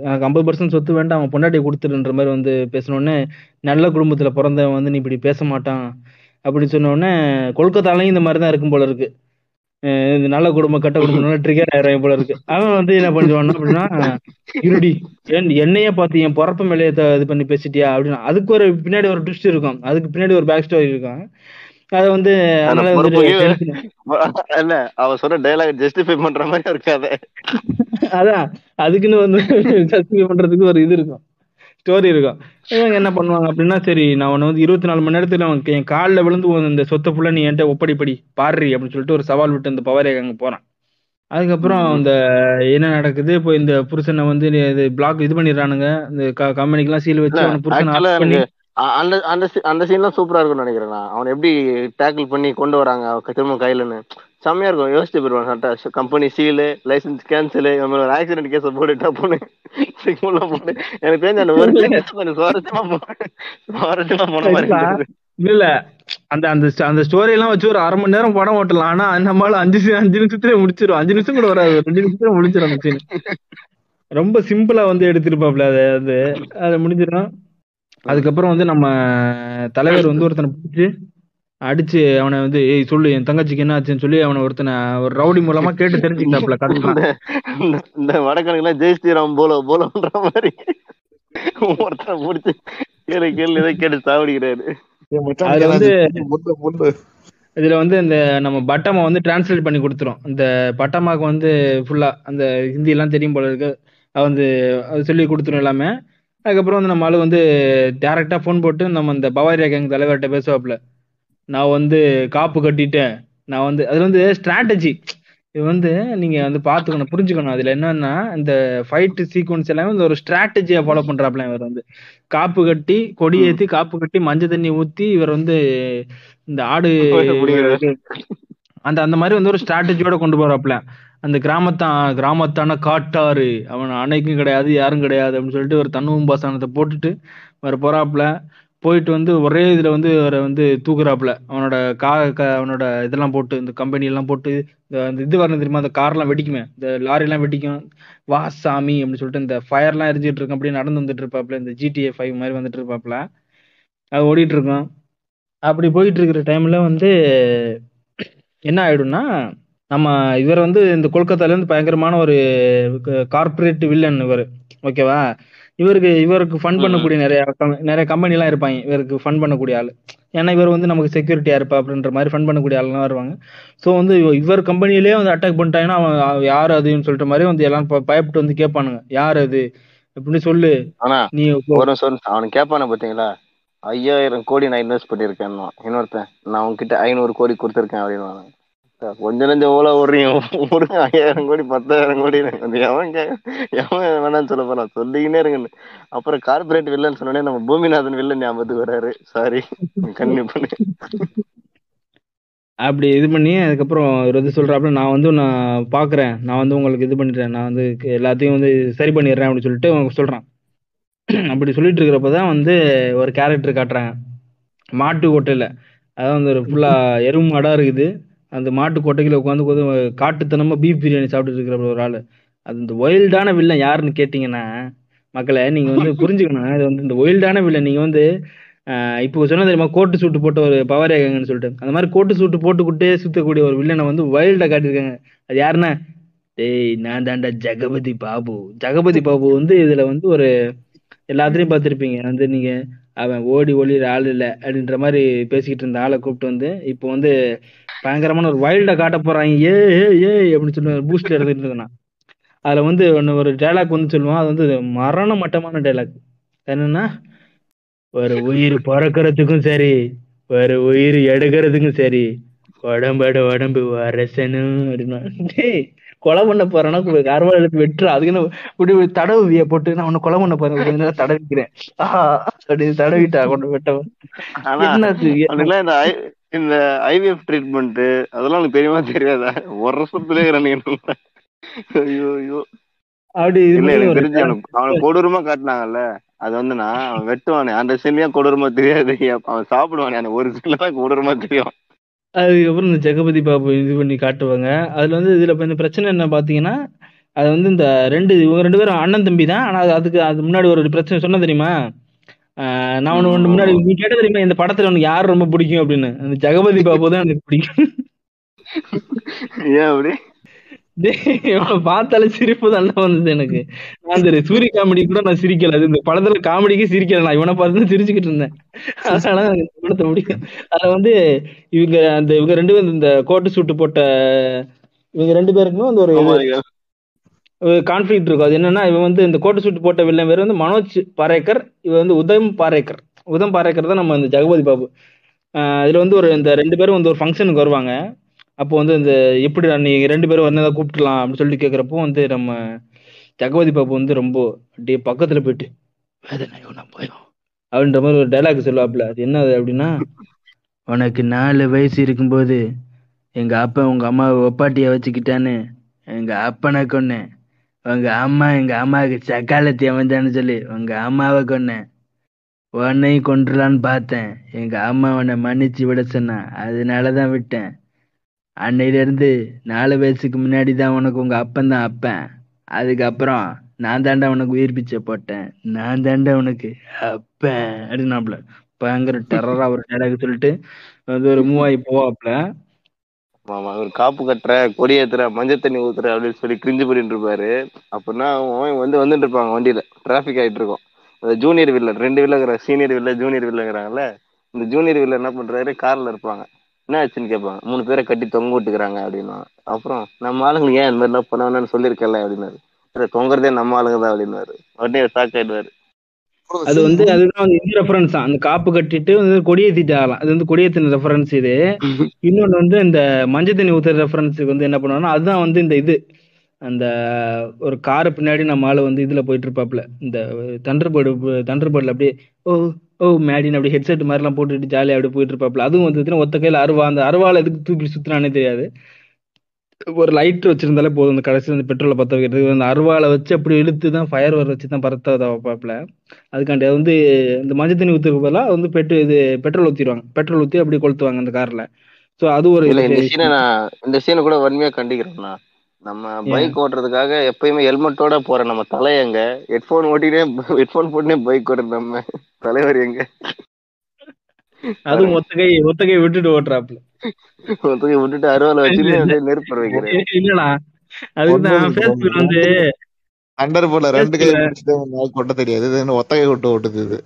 எனக்கு ஐம்பது பர்சன்ட் சொத்து வேண்டாம் அவன் பொண்டாட்டி கொடுத்துருன்ற மாதிரி வந்து பேசினோடனே நல்ல குடும்பத்துல பிறந்தவன் வந்து நீ இப்படி பேச மாட்டான். அப்படின்னு சொன்ன உடனே கொல்கத்தாலையும் இந்த மாதிரி தான் இருக்கும் போல இருக்கு. இந்த நல்ல குடும்பம் கட்ட குடும்பம் ட்ரிகர் ஆயிரம் போல இருக்கு. அவன் வந்து என்ன பண்ணுவான்னா அப்படின்னா இருடி என்னையே பார்த்து என் பிறப்பு மேலே இது பண்ணி பேசிட்டியா அப்படின்னா அதுக்கு ஒரு பின்னாடி ஒரு ட்விஸ்ட் இருக்கும். அதுக்கு பின்னாடி ஒரு பேக் ஸ்டோரி இருக்கும். அதை வந்து அதனால இல்ல அவ சொன்ன டைலாக் ஜஸ்டிஃபை பண்ற மாதிரி இருக்காத. அதான் அதுக்குன்னு வந்து <laughs> ஜஸ்டிஃபை பண்றதுக்கு ஒரு இது இருக்கும். ஸ்டோரி இருக்கும். இவங்க என்ன பண்ணுவாங்க அப்படின்னா சரி நான் உன்னை வந்து இருபத்தி நாலு மணி நேரத்துல அவன் என் காலில் விழுந்து இந்த சொத்தை ஃபுல்லா நீ என்கிட்ட ஒப்படைப்படி பாடுறி அப்படின்னு சொல்லிட்டு ஒரு சவால் விட்டு இந்த பவர் அங்க போறான். அதுக்கப்புறம் இந்த என்ன நடக்குது? இப்போ இந்த புருஷனை வந்து இது பிளாக் இது பண்ணிடுறானுங்க. இந்த கம்பெனிக்கெல்லாம் சீல் வச்சு அவனை புருஷனை அந்த அந்த அந்த சீன்லாம் சூப்பரா இருக்கும்னு நினைக்கிறேன் நான். அவன் எப்படி டேக்கிள் பண்ணி கொண்டு வராங்க திரும்ப கையிலன்னு. செம்மையா இருக்கும். யோசிச்சு போயிருவான் சட்டா கம்பெனி சீலு லைசன்ஸ் கேன்சல் ஒரு ஆக்சிடென்ட் கேஸ் போட்டுட்டா போனு சிக்மல்ல போட்டு எனக்கு தெரிஞ்ச அந்த ஒரு கொஞ்சம் சுவாரஸ்யமா போன சுவாரஸ்யமா போன மாதிரி. இல்ல அந்த அந்த அந்த ஸ்டோரி எல்லாம் வச்சு ஒரு அரை மணி நேரம் படம் ஓட்டலாம். ஆனா நம்மளால அஞ்சு அஞ்சு நிமிஷத்துல முடிச்சிரும். அஞ்சு நிமிஷம் கூட வராது. ரெண்டு நிமிஷத்துல முடிச்சிடும் scene. ரொம்ப சிம்பிளா வந்து எடுத்திருப்பாப்ல அது அது. அது முடிஞ்சிடும் அதுக்கப்புறம் வந்து நம்ம தலைவர் வந்து ஒருத்தனை பிடிச்சு அடிச்சு அவனை வந்து ஏய் சொல்லு என் தங்கச்சிக்கு என்ன ஆச்சுன்னு சொல்லி அவனை ஒருத்தனை ஒரு ரவுடி மூலமா கேட்டு தெரிஞ்சுக்கிட்டாப்ல கதைலாம் இந்த வடக்கணுக்குலாம் ஜெய் ஸ்ரீராம் போலோ போலோன்ற மாதிரி ஒருத்தனை முடிச்சு கேளு கேளு இதை கேட்டு சாவடிக்கிறாரு. அதுல வந்து அது முள்ளு, முள்ளு. இதுல வந்து இந்த நம்ம பட்டமா வந்து டிரான்ஸ்லேட் பண்ணி கொடுத்துரும். இந்த பட்டமாக்கு வந்து ஃபுல்லா அந்த ஹிந்தி எல்லாம் தெரியும் போல இருக்கு. வந்து அது சொல்லி கொடுத்துரும் எல்லாமே. அதுக்கப்புறம் வந்து நம்ம ஆளு வந்து டேரக்டா ஃபோன் போட்டு நம்ம இந்த பவாரியா கேங் தலைவர்கிட்ட பேசுவாப்ல நான் வந்து காப்பு கட்டிட்டேன். நான் வந்து அது வந்து ஸ்ட்ராட்டஜி இது வந்து நீங்க வந்து பாத்துக்கணும் புரிஞ்சுக்கணும். அதுல என்னன்னா இந்த ஃபைட் சீக்வன்ஸ் எல்லாமே இந்த ஒரு ஸ்ட்ராட்டஜியா ஃபாலோ பண்றாப்ல இவர் வந்து. காப்பு கட்டி கொடி ஏத்தி காப்பு கட்டி மஞ்சள் தண்ணி ஊத்தி இவர் வந்து இந்த ஆடு. அந்த அந்த மாதிரி வந்து ஒரு ஸ்ட்ராட்டஜியோட கொண்டு போறாப்ல. அந்த கிராமத்தான் கிராமத்தான காட்டாரு அவன் அன்னைக்கும் கிடையாது யாரும் கிடையாது அப்படின்னு சொல்லிட்டு ஒரு தன்னும் பாசனத்தை போட்டுட்டு வர போறாப்ல. போயிட்டு வந்து ஒரே இதுல வந்து அவரை வந்து தூக்குறாப்புல. அவனோட கா க- அவனோட இதெல்லாம் போட்டு இந்த கம்பெனி எல்லாம் போட்டு இந்த இது வரணும் தெரியுமா? அந்த கார்லாம் வெடிக்குமே. இந்த லாரி எல்லாம் வெடிக்கும். வா சாமி அப்படின்னு சொல்லிட்டு இந்த ஃபயர்லாம் எரிஞ்சிட்டு இருக்கும். அப்படியே நடந்து வந்துட்டு இருப்பாப்ல இந்த ஜிடிஏ ஃபைவ் மாதிரி வந்துட்டு இருப்பாப்ல அது ஓடிட்டு இருக்கும். அப்படி போயிட்டு இருக்கிற டைம்ல வந்து என்ன ஆயிடும்னா நம்ம இவர் வந்து இந்த கொல்கத்தால இருந்து பயங்கரமான ஒரு கார்ப்பரேட் வில்லன் இவர். ஓகேவா இவருக்கு இவருக்கு ஃபண்ட் பண்ணக்கூடிய நிறைய நிறைய கம்பெனி எல்லாம் இருப்பாங்க. இவருக்கு ஃபண்ட் பண்ணக்கூடிய ஆளு. ஏன்னா இவர் வந்து நமக்கு செக்யூரிட்டியா இருப்பா அப்படின்ற மாதிரி ஃபண்ட் பண்ணக்கூடிய ஆள்லாம் வருவாங்க. ஸோ வந்து இவ- இவர் கம்பெனிலேயே வந்து அட்டாக் பண்ணிட்டாங்கன்னா அவன் யார் அதுன்னு சொல்லிட்ட மாதிரி வந்து எல்லாம் பயப்பட்டு வந்து கேட்பானுங்க. யார் அது? அப்படின்னு சொல்லு. ஆனா நீ அவனுக்கு கேட்பானே பாத்தீங்களா? ஐயாயிரம் கோடி நான் இன்வெஸ்ட் பண்ணிருக்கேன் இன்னொருத்தன் நான் உன்கிட்ட ஐநூறு கோடி கொடுத்துருக்கேன் அப்படின்னு கொஞ்ச நஞ்ச ஓல ஓடுறீங்க ஒரு ஐயாயிரம் கோடி பத்தாயிரம் கோடி. வந்து எவன் எவன் வேணாம்னு சொல்ல போறான். சொல்லிக்கினே இருங்கன்னு அப்புறம் கார்பரேட் வில்லன் சொன்னோடனே நம்ம பூமிநாதன் வில்லன் ஞாபகத்துக்கு வராரு. சாரி கண்டிப்பா அப்படி இது பண்ணி அதுக்கப்புறம் இவர் வந்து சொல்றாப்புல நான் வந்து நான் பாக்குறேன். நான் வந்து உங்களுக்கு இது பண்ணிடுறேன். நான் வந்து எல்லாத்தையும் வந்து சரி பண்ணிடுறேன் அப்படின்னு சொல்லிட்டு அவங்க சொல்றான். அப்படி சொல்லிட்டு இருக்கிறப்பதான் வந்து ஒரு கேரக்டர் காட்டுறாங்க. மாட்டு ஓட்டையில. அதான் வந்து ஒரு ஃபுல்லா எருமாடா இருக்குது. அந்த மாட்டு கொட்டைக்குள்ள உட்காந்து உட்காந்து காட்டுத்தனமா பீஃப் பிரியாணி சாப்பிட்டு இருக்கிற ஒரு ஆளு. அது இந்த ஒயில்டான வில்லன் யாருன்னு கேட்டீங்கன்னா மக்களே நீங்க வந்து <laughs> புரிஞ்சுக்கணும். இது வந்து இந்த ஒயில்டான வில்லன் நீங்க வந்து இப்போ சொன்ன தெரியுமா? கோட்டு சூட்டு போட்ட ஒரு பவர் ஏகங்கன்னு சொல்லிட்டு. அந்த மாதிரி கோட்டு சூட்டு போட்டுக்கிட்டே சுத்தக்கூடிய ஒரு வில்லனை வந்து வைல்டா காட்டியிருக்காங்க. அது யாருன்னா? டேய் நான் தாண்டா ஜெகபதி பாபு. ஜெகபதி பாபு வந்து இதுல வந்து ஒரு எல்லாத்துலயும் பார்த்திருப்பீங்க. வந்து நீங்க அவன் ஓடி ஒளிர ஆள் இல்லை அப்படின்ற மாதிரி பேசிக்கிட்டு இருந்த ஆளை கூப்பிட்டு வந்து இப்போ வந்து பயங்கரமான ஒரு வைல்டை காட்ட போறாங்க. ஏ ஏ ஏ அப்படின்னு சொல்லி பூஸ்ட்ல எடுத்துட்டு இருந்தான் அதுல வந்து ஒன்னு ஒரு டைலாக் வந்து சொல்லுவான். அது வந்து மரண மட்டமான டைலாக் என்னன்னா ஒரு உயிர் பிறக்கிறதுக்கும் சரி ஒரு உயிர் எடுக்கிறதுக்கும் சரி உடம்போட உடம்பு வரசனும் அப்படின்னா. கொலை பண்ண போறேன்னா கருவாள் எடுத்து வெட்டுற. அதுக்குன்னு இப்படி தடவுவிய போட்டு நான் உன்னை கொலை பண்ண போறேன். கொஞ்ச நேரம் தடவிக்கிறேன். ஆஹா அப்படின்னு தடவிட்டா கொண்டு வெட்டவன். ஆனா இந்த ஐவிஎஃப் ட்ரீட்மெண்ட் அதெல்லாம் உனக்கு தெரியுமா தெரியாதா? ஒரு வருஷத்துலயே இருக்கிறானுங்க ஐயோ ஐயோ. அப்படி எனக்கு அவனை கொடூரமா காட்டினாங்கல்ல? அது வந்து நான் அவன் வெட்டுவானே. அந்த சீன்லயா கொடூரமா தெரியாது. அவன் சாப்பிடுவானே. ஒரு சீன்ல தான் கொடூரமா தெரியும். அதுக்கப்புறம் இந்த ஜெகபதி பாபு இது பண்ணி காட்டுவாங்க. அதுல வந்து இதுல இந்த பிரச்சனை என்ன பாத்தீங்கன்னா அது வந்து இந்த ரெண்டு இவங்க ரெண்டு பேரும் அண்ணன் தம்பி தான். ஆனா அது அதுக்கு அது முன்னாடி ஒரு பிரச்சனை சொன்ன தெரியுமா? நான் ஒண்ணு ஒண்ணு முன்னாடி நீ கேட்ட தெரியுமா இந்த படத்துல உனக்கு யார் ரொம்ப பிடிக்கும் அப்படின்னு? அந்த ஜெகபதி பாபு தான் எனக்கு பிடிக்கும். ஏன் அப்படி? பார்த்தாலே சிரிப்பு தான் வந்தது எனக்கு. நான் இந்த சூரிய காமெடி கூட நான் சிரிக்கல. அது இந்த படத்துல காமெடிக்கு சிரிக்கல நான். இவனை பார்த்து சிரிச்சுக்கிட்டு இருந்தேன். அதனால படத்தை பிடிக்கும் அதுல வந்து இவங்க அந்த இவங்க ரெண்டு பேரும் இந்த கோட்டு சூட்டு போட்ட இவங்க ரெண்டு பேருக்குமே வந்து ஒரு கான்ஃபிளிக் இருக்கும். அது என்னன்னா இவன் வந்து இந்த கோட்டு சூட்டு போட்ட வில்லன் பேர் வந்து மனோஜ் பாரேக்கர் இவன் வந்து உதம் பாரேக்கர். உதம் பாரேக்கர் தான் நம்ம இந்த ஜெகபதி பாபு. ஆஹ் இதுல வந்து ஒரு இந்த ரெண்டு பேரும் வந்து ஒரு ஃபங்க்ஷனுக்கு வருவாங்க. அப்போ வந்து இந்த எப்படி நீ ரெண்டு பேரும் வந்து கூப்பிட்டுலாம் அப்படின்னு சொல்லி கேட்குறப்போ வந்து நம்ம ஜகவதி பாபு வந்து ரொம்ப அப்படியே பக்கத்துல போயிட்டு வேதனை நான் போயும் அப்படின்ற மாதிரி ஒரு டைலாக் சொல்லுவாப்புல. அது என்னது அப்படின்னா உனக்கு நாலு வயசு இருக்கும்போது எங்க அப்பா உங்க அம்மாவை ஒப்பாட்டிய வச்சுக்கிட்டான்னு எங்க அப்பனை கொன்னேன். உங்க அம்மா எங்க அம்மாவுக்கு சக்காலத்தி அமைஞ்சான்னு சொல்லி உங்க அம்மாவை கொன்னேன். உன்னையும் கொண்டுலான்னு பார்த்தேன். எங்க அம்மா உன்னை மன்னிச்சு விட சொன்னான் அதனாலதான் விட்டேன். அன்னையில இருந்து நாலு வயசுக்கு முன்னாடி தான் உனக்கு உங்க அப்பன் தான் அப்பன். அதுக்கப்புறம் நான் தாண்டா உனக்கு உயிர் பிச்சை போட்டேன். நான் தாண்டா உனக்கு அப்பன் அப்படின்னாப்ல பயங்கர டெரரா ஒரு டைலாக் சொல்லிட்டு அது ஒரு மூவாயி போவாப்ல ஆமா ஒரு காப்பு கட்டுற கொடி ஏத்துற மஞ்சள் தண்ணி ஊத்துற அப்படின்னு சொல்லி கிரிஞ்சு பண்ணிட்டு இருப்பாரு. அப்படின்னா அவன் வந்து வந்துட்டு இருப்பாங்க வண்டியில. டிராபிக் ஆயிட்டு இருக்கும். அந்த ஜூனியர் வில்லன் ரெண்டு வில்லங்கிற சீனியர் வில்ல ஜூனியர் வில்லங்கிறாங்கல்ல இந்த ஜூனியர் வில்ல என்ன பண்றாரு? கார்ல இருப்பாங்க. என்ன ஆச்சுன்னு கேட்பாங்க. மூணு பேரை கட்டி தொங்க விட்டுக்கிறாங்க அப்படின்னா. அப்புறம் நம்ம ஆளுங்க ஏன் இந்த மாதிரிலாம் பண்ண வேணாம்னு சொல்லியிருக்கல அப்படின்னாரு. தொங்குறதே நம்ம ஆளுங்க தான் அப்படின்னாரு. உடனே ஷாக் ஆயிடுவாரு. அது வந்து <laughs> அதுதான் வந்து இந்த ரெஃபரன்ஸ் தான். அந்த காப்பு கட்டிட்டு வந்து கொடியேத்திட்டாகலாம் அது வந்து கொடியேத்தின ரெஃபரன்ஸ் இது. <laughs> இன்னொன்னு வந்து இந்த மஞ்சள் தண்ணி ஊத்துற ரெஃபரன்ஸுக்கு வந்து என்ன பண்ணுவாங்கன்னா அதுதான் வந்து இந்த இது. அந்த ஒரு காரு பின்னாடி நம்ம ஆளு வந்து இதுல போயிட்டு இருப்பாப்ல இந்த தண்டர் பேர்டு தண்டர் பேர்ட்ல அப்படியே ஓ ஓ மேடின் அப்படி ஹெட்செட் மாதிரி எல்லாம் போட்டுட்டு ஜாலியா அப்படியே போயிட்டு இருப்பாப்ல. அதுவும் வந்து ஒத்த கையில அருவா அந்த அருவால எதுக்கு தூக்கி சுத்துறானே தெரியாது. ஒரு லைட் வச்சிருந்தாலே போதும். இந்த கடைசியில் இந்த பெட்ரோலை பற்ற வைக்கிறதுக்கு. அந்த அருவாலை வச்சு அப்படி இழுத்து தான் ஃபயர் வர வச்சு தான் பறத்த வைப்பாப்புல அதுக்காண்டி அது வந்து இந்த மஞ்சள் தண்ணி ஊற்றுக்கு பதிலாக வந்து பெட்ரு இது பெட்ரோல் ஊற்றிடுவாங்க பெட்ரோல் ஊற்றி அப்படி கொளுத்துவாங்க அந்த காரில் ஸோ அது ஒரு இந்த சீனை நான் இந்த சீனை கூட வன்மையா கண்டிக்கிறேன்னா நம்ம பைக் ஓட்டுறதுக்காக எப்பயுமே ஹெல்மெட்டோட போற நம்ம தலை எங்க? ஹெட்போன் ஓட்டினே ஹெட்போன் போட்டுனே பைக் ஓட்டுறது நம்ம தலைவர் எங்க? அதுவும் ஒத்த கை ஒத்த கை விட்டுட்டு ஓட்டுறாப்புல. ஒருத்தங்க விட்டுட்டு அருவாலை வச்சுட்டு நெருப்பு வைக்கிறேன் இல்லடா. அதுதான் ஃபேஸ்புக் வந்து அண்டர் போல ரெண்டு கை கொட்ட தெரியாது. இது என்ன ஒத்த கை கொட்டு ஓட்டுது இது.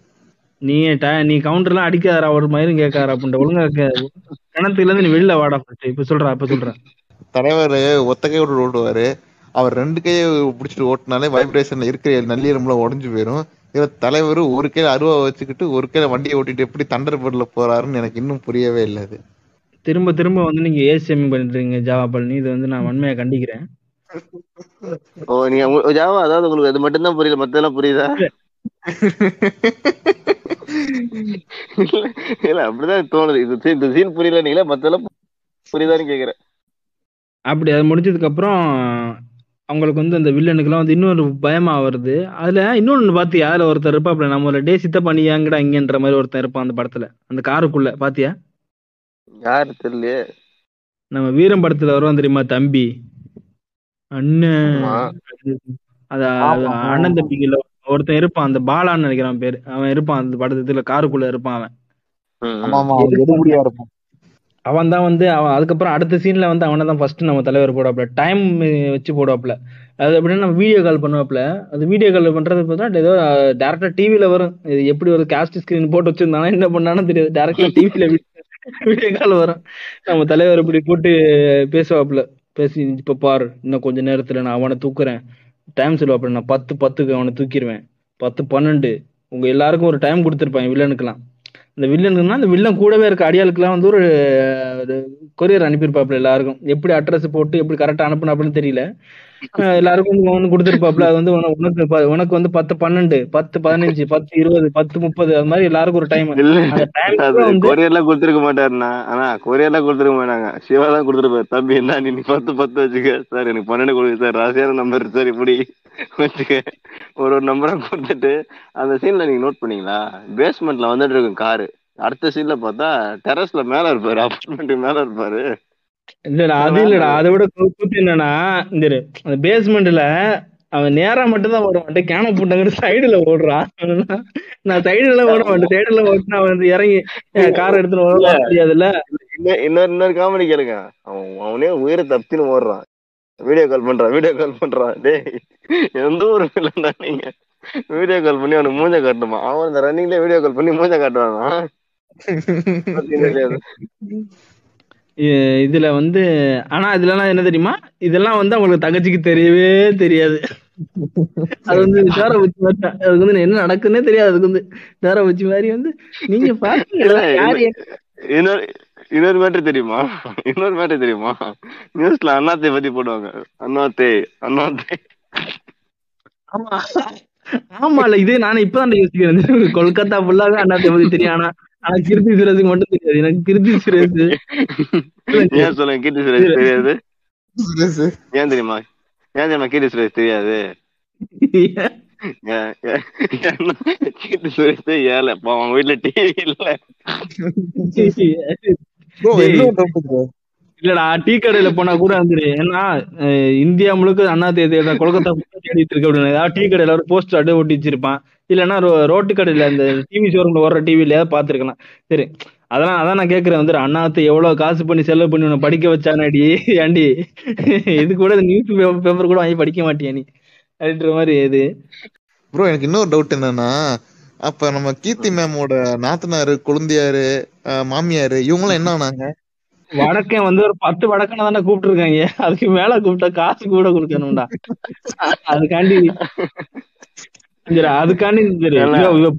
நீ நீ கவுண்டர்லாம் அடிக்காதடா. ஒரு மயிரும் கேட்காரா அப்படின்ட்டு ஒழுங்கா கிணத்துல இருந்து நீ வெளில வாடா. இப்ப சொல்றா இப்ப சொல்றேன் தலைவர் ஒத்த கை விட்டு ஓட்டுவாரு அவர் ரெண்டு கையை பிடிச்சிட்டு ஓட்டினாலே வைப்ரேஷன்ல இருக்கிற நல்லீரம்லாம் உடஞ்சு போயிரும். இதுல தலைவர் ஒரு கையில அருவா வச்சுக்கிட்டு ஒரு கையில வண்டியை ஓட்டிட்டு எப்படி தண்டர் போர்ட்ல போறாருன்னு எனக்கு இன்னும் புரியவே இல்லை அது. திரும்ப திரும்ப வந்து நீங்க ஏசிஎம் பண்ணிட்டு இருக்கீங்க ஜாவா பழனி இது வந்து நான் வன்மையா கண்டிக்கிறேன். ஓ நீங்க ஜாவா அதாவது உங்களுக்கு அது மட்டும் தான் புரியல மத்தெல்லாம் புரியுதா? இல்ல. அப்படிதான் தோணுது. இது இந்த சீன் புரியல நீங்களே மத்தெல்லாம் புரியுதான்னு கேக்குறேன். அப்படி அது முடிச்சதுக்கு அப்புறம் அவங்களுக்கு வந்து அந்த வில்லனுக்குலாம் வந்து இன்னொரு பயமா வருது. அதுல இன்னொன்னு பாத்தியா? அதுல ஒருத்தர் இருப்பாப்ல நம்ம டே சித்தப்பா நீ ஏங்கடா இங்கன்ற மாதிரி ஒருத்தன் இருப்பான் அந்த படத்துல அந்த காருக்குள்ள. பாத்தியா? யாரு தெரியலையே. நம்ம வீரம் படத்துல வருவான் தெரியுமா தம்பி? அண்ணன் அது அண்ணன் தம்பிக்குள்ள ஒருத்தன் இருப்பான் அந்த பாலான்னு நினைக்கிறான் பேரு. அவன் இருப்பான் அந்த படத்துல காருக்குள்ள இருப்பான் அவன். அவன் தான் வந்து அவன் அதுக்கப்புறம் அடுத்த சீன்ல வந்து அவனை தான் ஃபர்ஸ்ட் நம்ம தலைவர் போடுவாப்ல டைம் வச்சு போடுவாப்ல அது எப்படின்னா நம்ம வீடியோ கால் பண்ணுவாப்ல அது வீடியோ கால் பண்றது பார்த்தா ஏதோ டேரக்டா டிவில வரும். இது எப்படி ஒரு காஸ்ட் ஸ்கிரீன் போட்டு வச்சிருந்தானா என்ன பண்ணானு தெரியாது. டேரக்டா டிவில வீடியோ கால் வரும். நம்ம தலைவர் இப்படி போட்டு பேசுவாப்ல பேசி இப்ப பாரு இன்னும் கொஞ்ச நேரத்துல நான் அவனை தூக்குறேன். டைம் சொல்லுவாப்ல நான் பத்து பத்துக்கு அவனை தூக்கிடுவேன் பத்து பன்னெண்டு. உங்க எல்லாருக்கும் ஒரு டைம் கொடுத்துருப்பாங்க வில்லனுக்குலாம் இந்த வில்லனுக்குன்னா அந்த வில்லன் கூடவே இருக்க அடியாளுக்குலாம் வந்து ஒரு கொரியர் அனுப்பியிருப்பாப்புல எல்லாருக்கும். எப்படி அட்ரஸ் போட்டு எப்படி கரெக்டா அனுப்புனாப்புன்னு தெரியல. எல்லாருக்கும் ஒன்று கொடுத்துருப்பாப்ல. அது வந்து உன- உனக்கு உனக்கு வந்து பத்து பன்னெண்டு பத்து பதினஞ்சு பத்து இருபது பத்து முப்பது அது மாதிரி எல்லாருக்கும் ஒரு டைம் வந்து கொரியர்லாம் கொடுத்துருக்க மாட்டாருண்ணா. ஆனா கொரியர்லாம் கொடுத்துருக்க மாட்டாங்க. சிவா தான் கொடுத்துருப்பாரு. தம்பி என்ன நீ பத்து பத்து வச்சுக்க. சார் எனக்கு பன்னெண்டு கொடுங்க சார் ராசியான நம்பர் சார் இப்படி வச்சுக்க. ஒரு ஒரு நம்பரா கொடுத்துட்டு அந்த சீன்ல நீங்க நோட் பண்ணீங்களா? பேஸ்மெண்ட்ல வந்துட்டு இருக்கும் காரு. அடுத்த சீன்ல பார்த்தா டெரஸ்ல மேல இருப்பாரு. அபார்ட்மெண்ட் மேல இருப்பாரு. இல்லடா அது இல்லடா. அதை விட கூத்து என்னன்னா இந்த பேஸ்மெண்ட்ல அவன் நேரா மட்டும் தான் ஓட மாட்டேன் கேன போட்டாங்க சைடுல ஓடுறான் நான் சைடுல ஓட மாட்டேன். சைடுல ஓட்டினா அவன் வந்து இறங்கி கார் எடுத்துட்டு ஓட முடியாதுல்ல? இன்னொரு இன்னொரு இன்னொரு காமெடி கேளுங்க. அவன் அவனே உயிரை தப்பின்னு ஓடுறான். வீடியோ கால் பண்றான் வீடியோ கால் பண்றான். டேய் எந்த ஒரு இல்லைண்டா நீங்க? வீடியோ கால் பண்ணி அவனுக்கு மூஞ்ச காட்டணுமா? அவன் இந்த ரன்னிங்ல வீடியோ கால் பண்ணி மூஞ்ச காட்டுவானா? <laughs> இதுல வந்து ஆனா இதுலலாம் என்ன தெரியுமா? இதெல்லாம் வந்து அவங்களுக்கு தங்கச்சிக்கு தெரியவே தெரியாது. அது வந்து சேர வச்சு. அதுக்கு வந்து என்ன நடக்குன்னே தெரியாது. அதுக்கு வந்து சேர வச்சு மாதிரி வந்து நீங்க என்ன- இன்னொரு இன்னொரு மேட்டர் தெரியுமா? இன்னொரு மேட்டர் தெரியுமா? நியூஸ்ல அண்ணாத்தை பத்தி போடுவாங்க. அண்ணாத்தே அண்ணாத்தே. ஆமா. ஆமால இதே நானே இப்பதான் யோசிக்கிறேன். கொல்கத்தா ஃபுல்லாவே அண்ணாத்தை பத்தி தெரியும். ஆனா ஆனா கிருத்தி சுரேஷுக்கு மட்டும் தெரியாது. எனக்கு கிருத்தி சுரேஷ் ஏன் சொல்லுங்க? கீர்த்தி சுரேஷ் தெரியாது? ஏன் தெரியுமா? ஏன் தெரியுமா கீர்த்தி சுரேஷ் தெரியாது? கீர்த்தி சுரேஷ் ஏழை அவன் வீட்டுல டிவி இல்ல. இல்லடா டீ கடையில போனா கூட வந்துரு. ஏன்னா இந்தியா முழுக்க அண்ணா தேதி கொல்கத்தா full-ஆ தேடிட்டு இருக்கு அப்படின்னு ஏதாவது டீ கடையில ஒரு போஸ்டர் அடி ஒட்டி வச்சிருப்பான். இல்லைன்னா ரோட்டு கடையில இந்த டிவி ஷோரூம்ல வர்ற டிவில பாத்துருக்கலாம் சரி அதெல்லாம் அதான் நான் கேக்குறேன் வந்து அண்ணாத்தை எவ்வளவு காசு பண்ணி செலவு பண்ணி உன்னை படிக்க வச்சானாடி ஏண்டி? இது கூட நியூஸ் பேப்பர் கூட வாங்கி படிக்க மாட்டியா நீ? அப்படின்ற மாதிரி இது. ப்ரோ எனக்கு இன்னொரு டவுட் என்னன்னா அப்ப நம்ம கீர்த்தி மேமோட நாத்தனாரு குழந்தையாரு மாமியாரு இவங்கெல்லாம் என்ன ஆனாங்க? வடக்கன் வந்து ஒரு பத்து வடக்கனை தானே கூப்பிட்டு இருக்காங்க அதுக்கு மேல கூப்பிட்டா காசு கூட கொடுக்கணும்டா. அதுக்காண்டி அதுக்காண்டி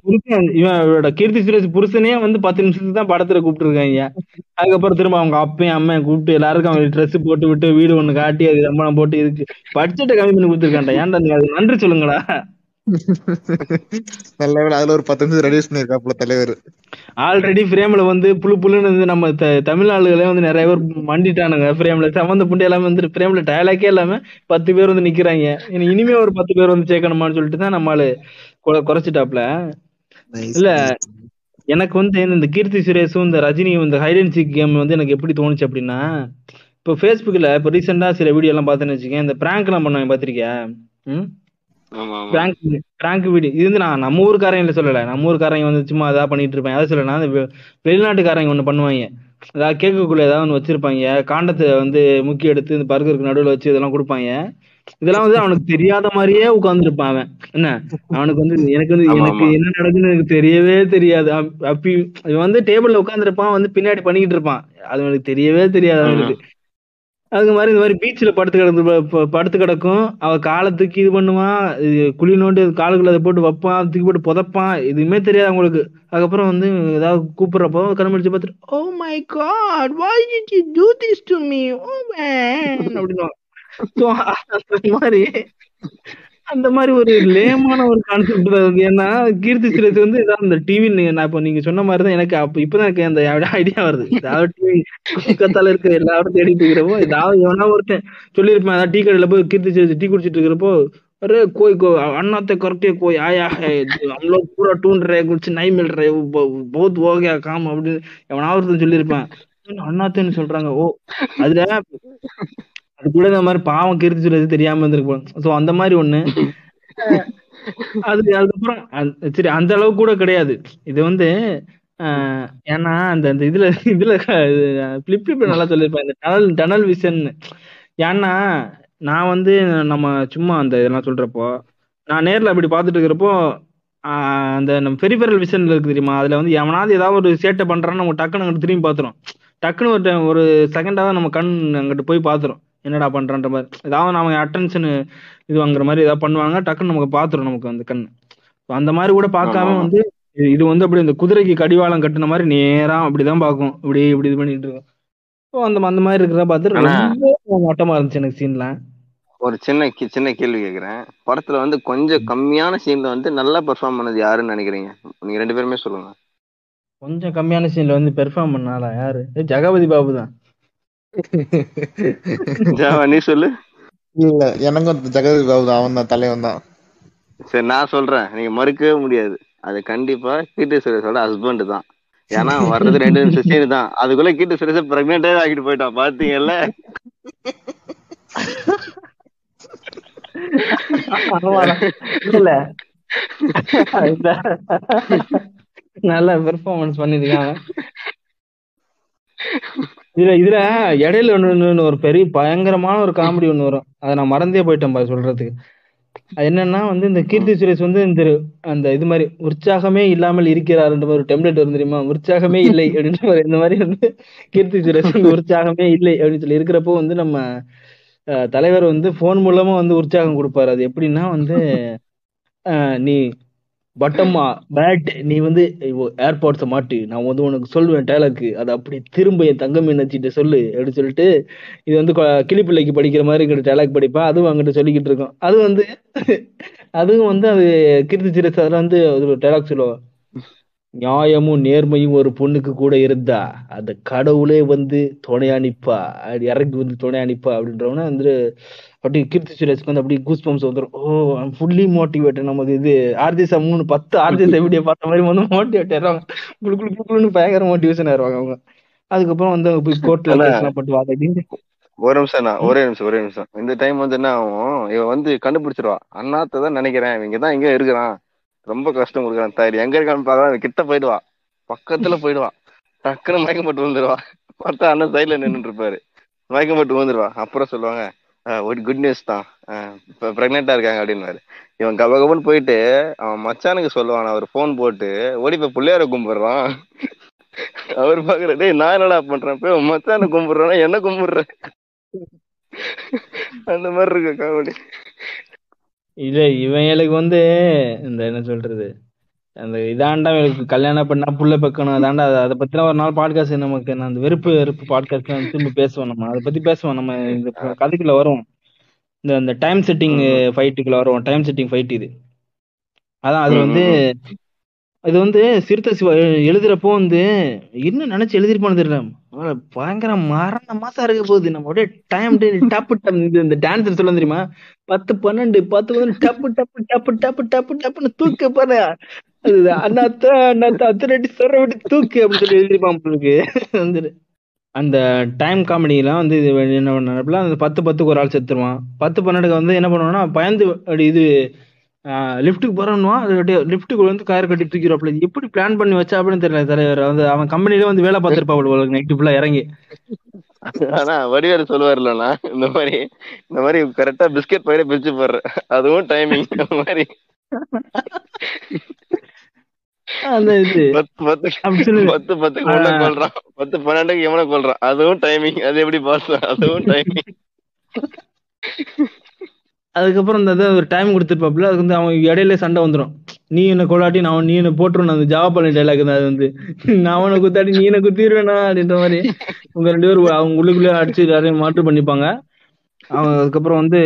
புருஷன் இவன் இவரோட கீர்த்தி சுரேஷ் புருஷனே வந்து பத்து நிமிஷத்துக்கு தான் படத்துல கூப்பிட்டுருக்காங்க. அதுக்கப்புறம் திரும்ப அவங்க அப்பையும் அம்மையும் கூப்பிட்டு எல்லாருக்கும் அவங்க ட்ரெஸ் போட்டு விட்டு வீடு ஒண்ணு காட்டி அது சம்பளம் போட்டு இதுக்கு பட்ஜெட்டை கம்மி பண்ணி கொடுத்துருக்காண்டா ஏன்டா நீங்க அது நன்றி சொல்லுங்கடா. நல்ல அதுல ஒரு பத்து நிமிஷம் ரெடியூஸ் பண்ணிருக்காப்புல தலைவர். ஆல்ரெடி ஃப்ரேம்ல வந்து புழு புழுன்னு வந்து நம்ம தமிழ் ஆளுகளே வந்து நிறைய பேர் மண்டிட்டானுங்க ஃப்ரேம்ல சம்மந்த புண்டி எல்லாமே வந்து ஃப்ரேம்ல டயலாக்கே இல்லாம பத்து பேர் வந்து நிக்கிறாங்க. இனி இனிமே ஒரு பத்து பேர் வந்து சேர்க்கணுமான்னு சொல்லிட்டு தான் நம்மளால குறை- குறைச்சிட்டாப்ல இல்ல எனக்கு வந்து இந்த கீர்த்தி சுரேஷும் இந்த ரஜினியும் இந்த ஹைட் அண்ட் சீக் கேம் வந்து எனக்கு எப்படி தோணுச்சு அப்படின்னா இப்போ ஃபேஸ்புக்ல இப்போ ரீசெண்டா சில வீடியோ எல்லாம் பார்த்தேன்னு வச்சுக்கேன். இந்த பிராங்க் எல்லாம் பண்ணுவாங்க பாத்திருக்கியா ம்? பிராங்க் வீடியோ இது வந்து நான் நம்ம ஊருக்காரங்க சொல்லல. நம்ம ஊருக்காரங்க வந்து சும்மா அதா பண்ணிட்டு இருப்பேன் அதை சொல்லல வெளிநாட்டுக்காரங்க ஒண்ணு பண்ணுவாங்க. அதாவது கேக்குக்குள்ள ஏதாவது ஒன்று வச்சிருப்பாங்க. காண்டத்தை வந்து முக்கிய எடுத்து இந்த பர்கருக்கு நடுவுல வச்சு இதெல்லாம் கொடுப்பாங்க. இதெல்லாம் வந்து அவனுக்கு தெரியாத மாதிரியே உட்கார்ந்துருப்பான் அவன். என்ன? அவனுக்கு வந்து எனக்கு வந்து எனக்கு. என்ன நடக்குன்னு எனக்கு தெரியவே தெரியாது. அப்- அப்பி இவன் வந்து டேபிள்ல உட்கார்ந்துருப்பான் வந்து பின்னாடி பண்ணிக்கிட்டு இருப்பான். அது அவனுக்கு தெரியவே தெரியாது அவனுக்கு. அதுக்கு மாதிரி இந்த மாதிரி பீச்ல படுத்து கிடந்து படுத்து கிடக்கும். அவ காலை தூக்கி இது பண்ணுவான் இது குழி நோண்டி காலுக்குள்ள அதை போட்டு வைப்பான் தூக்கி போட்டு புதைப்பான் எதுவுமே தெரியாது அவங்களுக்கு. அதுக்கப்புறம் வந்து ஏதாவது கூப்பிடுறப்போ கண்மடிச்சு பார்த்துட்டு ஓ my god why you you do this to me? Oh அப்படின்னு ஸோ அந்த மாதிரி. அந்த மாதிரி ஒரு லேமான ஒரு கான்செப்ட் தான் இருக்கு ஏன்னா கீர்த்தி சுரேஷ் வந்து ஏதாவது இந்த டிவி நான் இப்போ நீங்க சொன்ன மாதிரி தான் எனக்கு அப்போ இப்பதான் எனக்கு அந்த ஐடியா வருது. ஏதாவது டிவி கத்தால இருக்க எல்லாரும் தேடிட்டு இருக்கிறப்போ ஏதாவது எவனா ஒருத்தன் சொல்லியிருப்பேன் அதாவது டீ கடையில போய் கீர்த்தி சுரேஷ் டீ குடிச்சிட்டு இருக்கிறப்போ அரே கோய் கோ அண்ணாத்த கரெக்டே கோய் ஆயா அவ்வளோ பூரா டூன் குடிச்சு நை மில் போத் பௌத் ஓகே காம் அப்படின்னு எவனா ஒருத்தன் சொல்லியிருப்பேன். அண்ணாத்தன்னு சொல்றாங்க. ஓ அதுல அது கூட இந்த மாதிரி பாவம் கீர்த்தி சொல்றது தெரியாம இருந்திருப்போம் சோ அந்த மாதிரி ஒண்ணு. அது அதுக்கப்புறம் அந்த- சரி அந்த அளவு கூட கிடையாது. இது வந்து ஆஹ் ஏன்னா அந்த அந்த இதுல இதுல பிளிப்ளிப் நல்லா சொல்லியிருப்பேன் இந்த டனல் டனல் விஷன் ஏன்னா நான் வந்து நம்ம சும்மா அந்த இதெல்லாம் சொல்றப்போ நான் நேர்ல அப்படி பார்த்துட்டு இருக்கிறப்போ அந்த நம்ம பெரிபெரல் விஷன்ல இருக்கு தெரியுமா? அதுல வந்து எவனாவது ஏதாவது ஒரு சேட்டை பண்றான்னு நம்ம டக்குன்னு அங்கிட்டு திரும்பி பாத்துரும் டக்குன்னு ஒரு time- ஒரு செகண்டாவது நம்ம கண் அங்கிட்டு போய் பாத்துரும் என்னடா பண்றன்ற மாதிரி. ஏதாவது நம்ம அட்டென்ஷன் இது வாங்குற மாதிரி ஏதாவது பண்ணுவாங்க டக்குன்னு நமக்கு பாத்துரும் நமக்கு அந்த கண் அந்த மாதிரி கூட பார்க்காம. வந்து இது- வந்து அப்படி இந்த குதிரைக்கு கடிவாளம் கட்டுன மாதிரி நேரா அப்படிதான் பார்க்கும். இப்படி இப்படி இது பண்ணிட்டு இருக்கும். ஸோ அந்த அந்த மாதிரி இருக்கிறத பார்த்து ஆனா- ரொம்ப மட்டமா இருந்துச்சு எனக்கு சீன்லாம் ஒரு சின்ன சின்ன கேள்வி கேக்குறேன். படத்துல வந்து கொஞ்சம் கம்மியான சீன்ல வந்து நல்லா பெர்ஃபார்ம் பண்ணது யாருன்னு நினைக்கிறீங்க? நீங்க ரெண்டு பேருமே சொல்லுங்க. கொஞ்சம் கம்மியான சீன்ல வந்து பெர்ஃபார்ம் பண்ணாலா யாரு? ஜெகபதி பாபு தான். நீ சொல்லு. இல்ல எனக்கும் ஜெகதி பாபு அவன் தான் தலைவன் தான். சரி நான் சொல்றேன். நீங்க மறுக்கவே முடியாது. அது கண்டிப்பா கீர்த்தி சுரேஷோட ஹஸ்பண்ட் தான். ஏன்னா வர்றது ரெண்டு சீன் தான். அதுக்குள்ள கீர்த்தி சுரேஷ் பிரெக்னெண்டே ஆகிட்டு போயிட்டான் பாத்தீங்கல்ல? இல்ல. நல்ல பெர்ஃபார்மன்ஸ் பண்ணிருக்காங்க இதுல இதுல இடையில ஒண்ணு ஒரு பெரிய பயங்கரமான ஒரு காமெடி ஒண்ணு வரும். அதை நான் மறந்தே போயிட்டேன் பா சொல்றதுக்கு. அது என்னன்னா வந்து இந்த கீர்த்தி சுரேஷ் வந்து இந்த அந்த இது மாதிரி உற்சாகமே இல்லாமல் இருக்கிறாருன்ற மாதிரி ஒரு டெம்ப்ளேட் வரும் தெரியுமா? உற்சாகமே இல்லை அப்படின்ற மாதிரி இந்த மாதிரி வந்து கீர்த்தி சுரேஷ் வந்து உற்சாகமே இல்லை அப்படின்னு சொல்லி இருக்கிறப்போ வந்து நம்ம அஹ், தலைவர் வந்து போன் மூலமா வந்து உற்சாகம் கொடுப்பாரு. அது எப்படின்னா வந்து நீ பட்டம்மா பேட் நீ வந்து ஏர்பாட்ஸை மாட்டு. நான் வந்து உனக்கு சொல்லுவேன் டைலாக்கு அதை அப்படி திரும்ப என் தங்கம் என்னச்சிட்டு சொல்லு அப்படின்னு சொல்லிட்டு இது வந்து கிளிப்பிள்ளைக்கு படிக்கிற மாதிரி இருக்கிற டைலாக் படிப்பா அதுவும் அங்கிட்ட சொல்லிக்கிட்டு இருக்கோம். அது வந்து அதுவும் வந்து அது கீர்த்தி சிரஸ் அதில் வந்து அது ஒரு டைலாக் சொல்லுவோம் நியாயமும் நேர்மையும் ஒரு பொண்ணுக்கு கூட இருந்தா அந்த கடவுளே வந்து துணையா நிப்பா அப்படி இறங்கி வந்து துணையா நிப்பா? அப்படின்றவன வந்து அப்படி கீர்த்தி சுரேஷ்க்கு வந்து அப்படியே கூஸ் பம்ஸ் வந்துடும் ஓ ஃபுல்லி மோட்டிவேட் நமக்கு இது ஆர்ஜிஎஸ் மூணு பத்து ஆர்ஜிஎஸ் வீடியோ பார்த்த மாதிரி வந்து மோட்டிவேட் ஆயிடுவாங்க குளு குளு குளு குளுன்னு பயங்கர மோட்டிவேஷன் ஆயிருவாங்க அவங்க. அதுக்கப்புறம் வந்து போய் கோர்ட்ல கேஸ்லாம் போட்டு ஒரு நிமிஷம் நான் ஒரே நிமிஷம் ஒரே நிமிஷம். இந்த டைம் வந்து என்ன ஆகும்? இவன் வந்து கண்டுபிடிச்சிருவா. அண்ணாத்த தான் நினைக்கிறேன். இவங்க தான் இங்க இருக்கிறான். ரொம்ப கஷ்டம் கொடுக்குறான் தாய். எங்க இருக்கான்னு பாக்கலாம் கிட்ட போயிடுவா. பக்கத்துல போயிடுவா. டக்குன்னு மயக்கம் போட்டு வந்துருவா பார்த்தா அண்ணன் சைட்ல நின்னுட்டு இருப்பாரு. மயக்கம் போட்டு வந்துருவா அப்புறம் சொல்லுவாங்க "ஆஹ், ஒரு குட் நியூஸ் தான். ஆஹ், இப்ப இருக்காங்க அப்படின்னு இவன் கபகபன்னு போயிட்டு அவன் மச்சானுக்கு சொல்லுவான் அவர் போன் போட்டு ஓடி போய் பிள்ளையார கும்பிடுறான். அவர் பாக்குற டேய் நான் என்னடா பண்றேன்? போய் உன் மச்சான கும்பிடுறானா என்ன கும்பிடுற? அந்த மாதிரி இருக்கு காமெடி இல்ல இவங்களுக்கு வந்து இந்த என்ன சொல்றது அந்த இதாண்டா எனக்கு கல்யாணம் பண்ணா புள்ள பெக்கணும் அதாண்டா அதை அதை பத்தின ஒரு நாள் பாட்காஸ்ட் நமக்கு நான் அந்த வெறுப்பு வெறுப்பு பாட்காஸ்ட் திரும்ப பேசுவோம் நம்ம அதை பத்தி பேசுவோம் நம்ம இந்த கதைக்குள்ள வரும் இந்த அந்த டைம் செட்டிங் ஃபைட்டுக்குள்ள வரும் டைம் செட்டிங் ஃபைட் இது அதான் அது வந்து இது வந்து சிறுத்தை சிவா எழுதுறப்போ வந்து என்ன நினைச்சு எழுதிருப்பான்னு தெரியல பயங்கர மரண மாசம் இருக்க போகுது நம்ம அப்படியே டைம் டப்பு டப் இது இந்த டான்ஸ் சொல்ல தெரியுமா பத்து பன்னெண்டு பத்து பன்னெண்டு டப்பு டப்பு டப்பு டப்பு டப்பு டப்புன்னு தூக்க பாரு அது அண்ணாத்த அண்ணாத்த அத்தனை சொல்ற விட்டு தூக்கு அப்படின்னு சொல்லி எழுதிருப்பான் உங்களுக்கு வந்துட்டு அந்த டைம் காமெடிலாம் வந்து இது என்ன பண்ண அந்த பத்து பத்துக்கு ஒரு ஆள் செத்துருவான். பத்து பன்னெண்டுக்கு வந்து என்ன பண்ணுவான்னா பயந்து அப்படி இது லிஃப்ட்டுக்கு போறோம்னா லிஃப்ட்டுக்குள்ள வந்து கயிறு கட்டி இது எப்படி பிளான் பண்ணி வச்சா அப்படின்னு தெரியல தலைவர். வந்து அவன் கம்பெனில வந்து வேலை பார்த்திருப்பாப்ல நைட்டு ஃபுல்லா இறங்கி. ஆனா வடிவேலு சொல்லுவாருலண்ணா இந்த மாதிரி இந்த மாதிரி கரெக்டா பிஸ்கெட் பையில பிரிச்சு போடுற. அதுவும் டைமிங் மாதிரி. அந்த இது. பத்து பத்து பத்து ஆ. கொல்றான் பத்து பன்னெண்டுக்கு கொல்றான் அதுவும் டைமிங் அது எப்படி பாஸ் அதுவும் டைமிங் அதுக்கப்புறம் இந்த ஒரு டைம் கொடுத்துருப்பாப்புல. அதுக்கு வந்து அவன் இடையில சண்டை வந்துடும் நீ என்ன கொள்ளாட்டி நான் நீ என்ன போட்டுருணும் அந்த ஜாவா பண்ணி டைலாக் தான். அது வந்து நான் அவனை குத்தாட்டி நீ என்ன குத்திடுவேனா அப்படின்ற மாதிரி. உங்க ரெண்டு பேரும் அவங்க உள்ளுக்குள்ளே அடிச்சு எல்லாரையும் மாற்று பண்ணிப்பாங்க. அவன் அதுக்கப்புறம் வந்து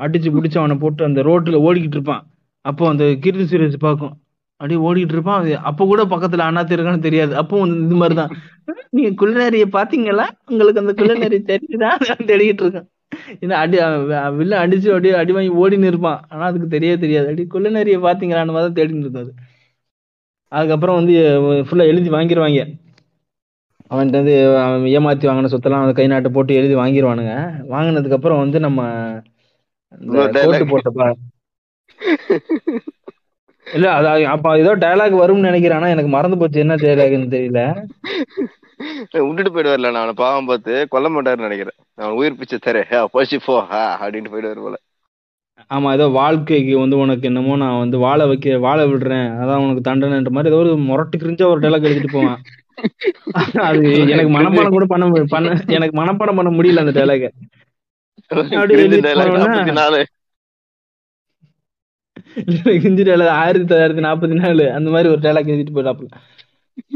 அடிச்சு பிடிச்சி அவனை போட்டு அந்த ரோட்ல ஓடிக்கிட்டு இருப்பான். அப்போ அந்த கீர்த்தி சுரேஷ் பார்க்கும். அப்படியே ஓடிக்கிட்டு இருப்பான். அது அப்போ கூட பக்கத்துல அண்ணாத்து இருக்கான்னு தெரியாது. அப்போ வந்து இது மாதிரிதான். நீங்க குள்ளநேரிய பாத்தீங்களா? உங்களுக்கு அந்த குள்ளநேரி தெரியுதா? தேடிக்கிட்டு இருக்கான். அடி வில்ல அடிச்சு அப்படியே அடி வாங்கி ஓடின்னு இருப்பான். ஆனா அதுக்கு தெரியவே தெரியாது. அடி குள்ளநேரிய பாத்தீங்களான்னு மாதிரி தேடின்னு இருக்கும் அது. அதுக்கப்புறம் வந்து ஃபுல்லா எழுதி வாங்கிடுவாங்க அவன்கிட்ட வந்து ஏமாத்தி வாங்கின சொத்தெல்லாம் கை நாட்டு போட்டு எழுதி வாங்கிடுவானுங்க வாங்கினதுக்கு அப்புறம் வந்து நம்ம. கோட்டு போட்டப்ப இல்ல அது அப்ப ஏதோ டயலாக் வரும்னு நினைக்கிறேன். எனக்கு மறந்து போச்சு. என்ன டயலாக்னு தெரியல. விட்டுட்டு போயிடுவார்ல நான் பாவம் பார்த்து. கொல்ல மாட்டாருன்னு நினைக்கிறேன். அவன் உயிர் பிச்சை தரே. போச்சு போ. அப்படின்ட்டு போயிடுவாரு போல. ஆமா ஏதோ வாழ்க்கைக்கு வந்து உனக்கு என்னமோ நான் வந்து வாழ வைக்க வாழ விடுறேன். அதான் உனக்கு தண்டனைன்ற மாதிரி ஏதோ ஒரு முரட்டு கிரிஞ்ச ஒரு டைலாக் எழுதிட்டு போவான். <laughs> அது எனக்கு மனப்பாடம் கூட பண்ண பண்ண எனக்கு மனப்பாடம் பண்ண முடியல அந்த டைலாக அப்படி கிரிஞ்சு ஆயிரத்தி தொள்ளாயிரத்தி நாற்பத்தி நாலு அந்த மாதிரி ஒரு டைலாக் எழுதிட்டு போயிடாப்புல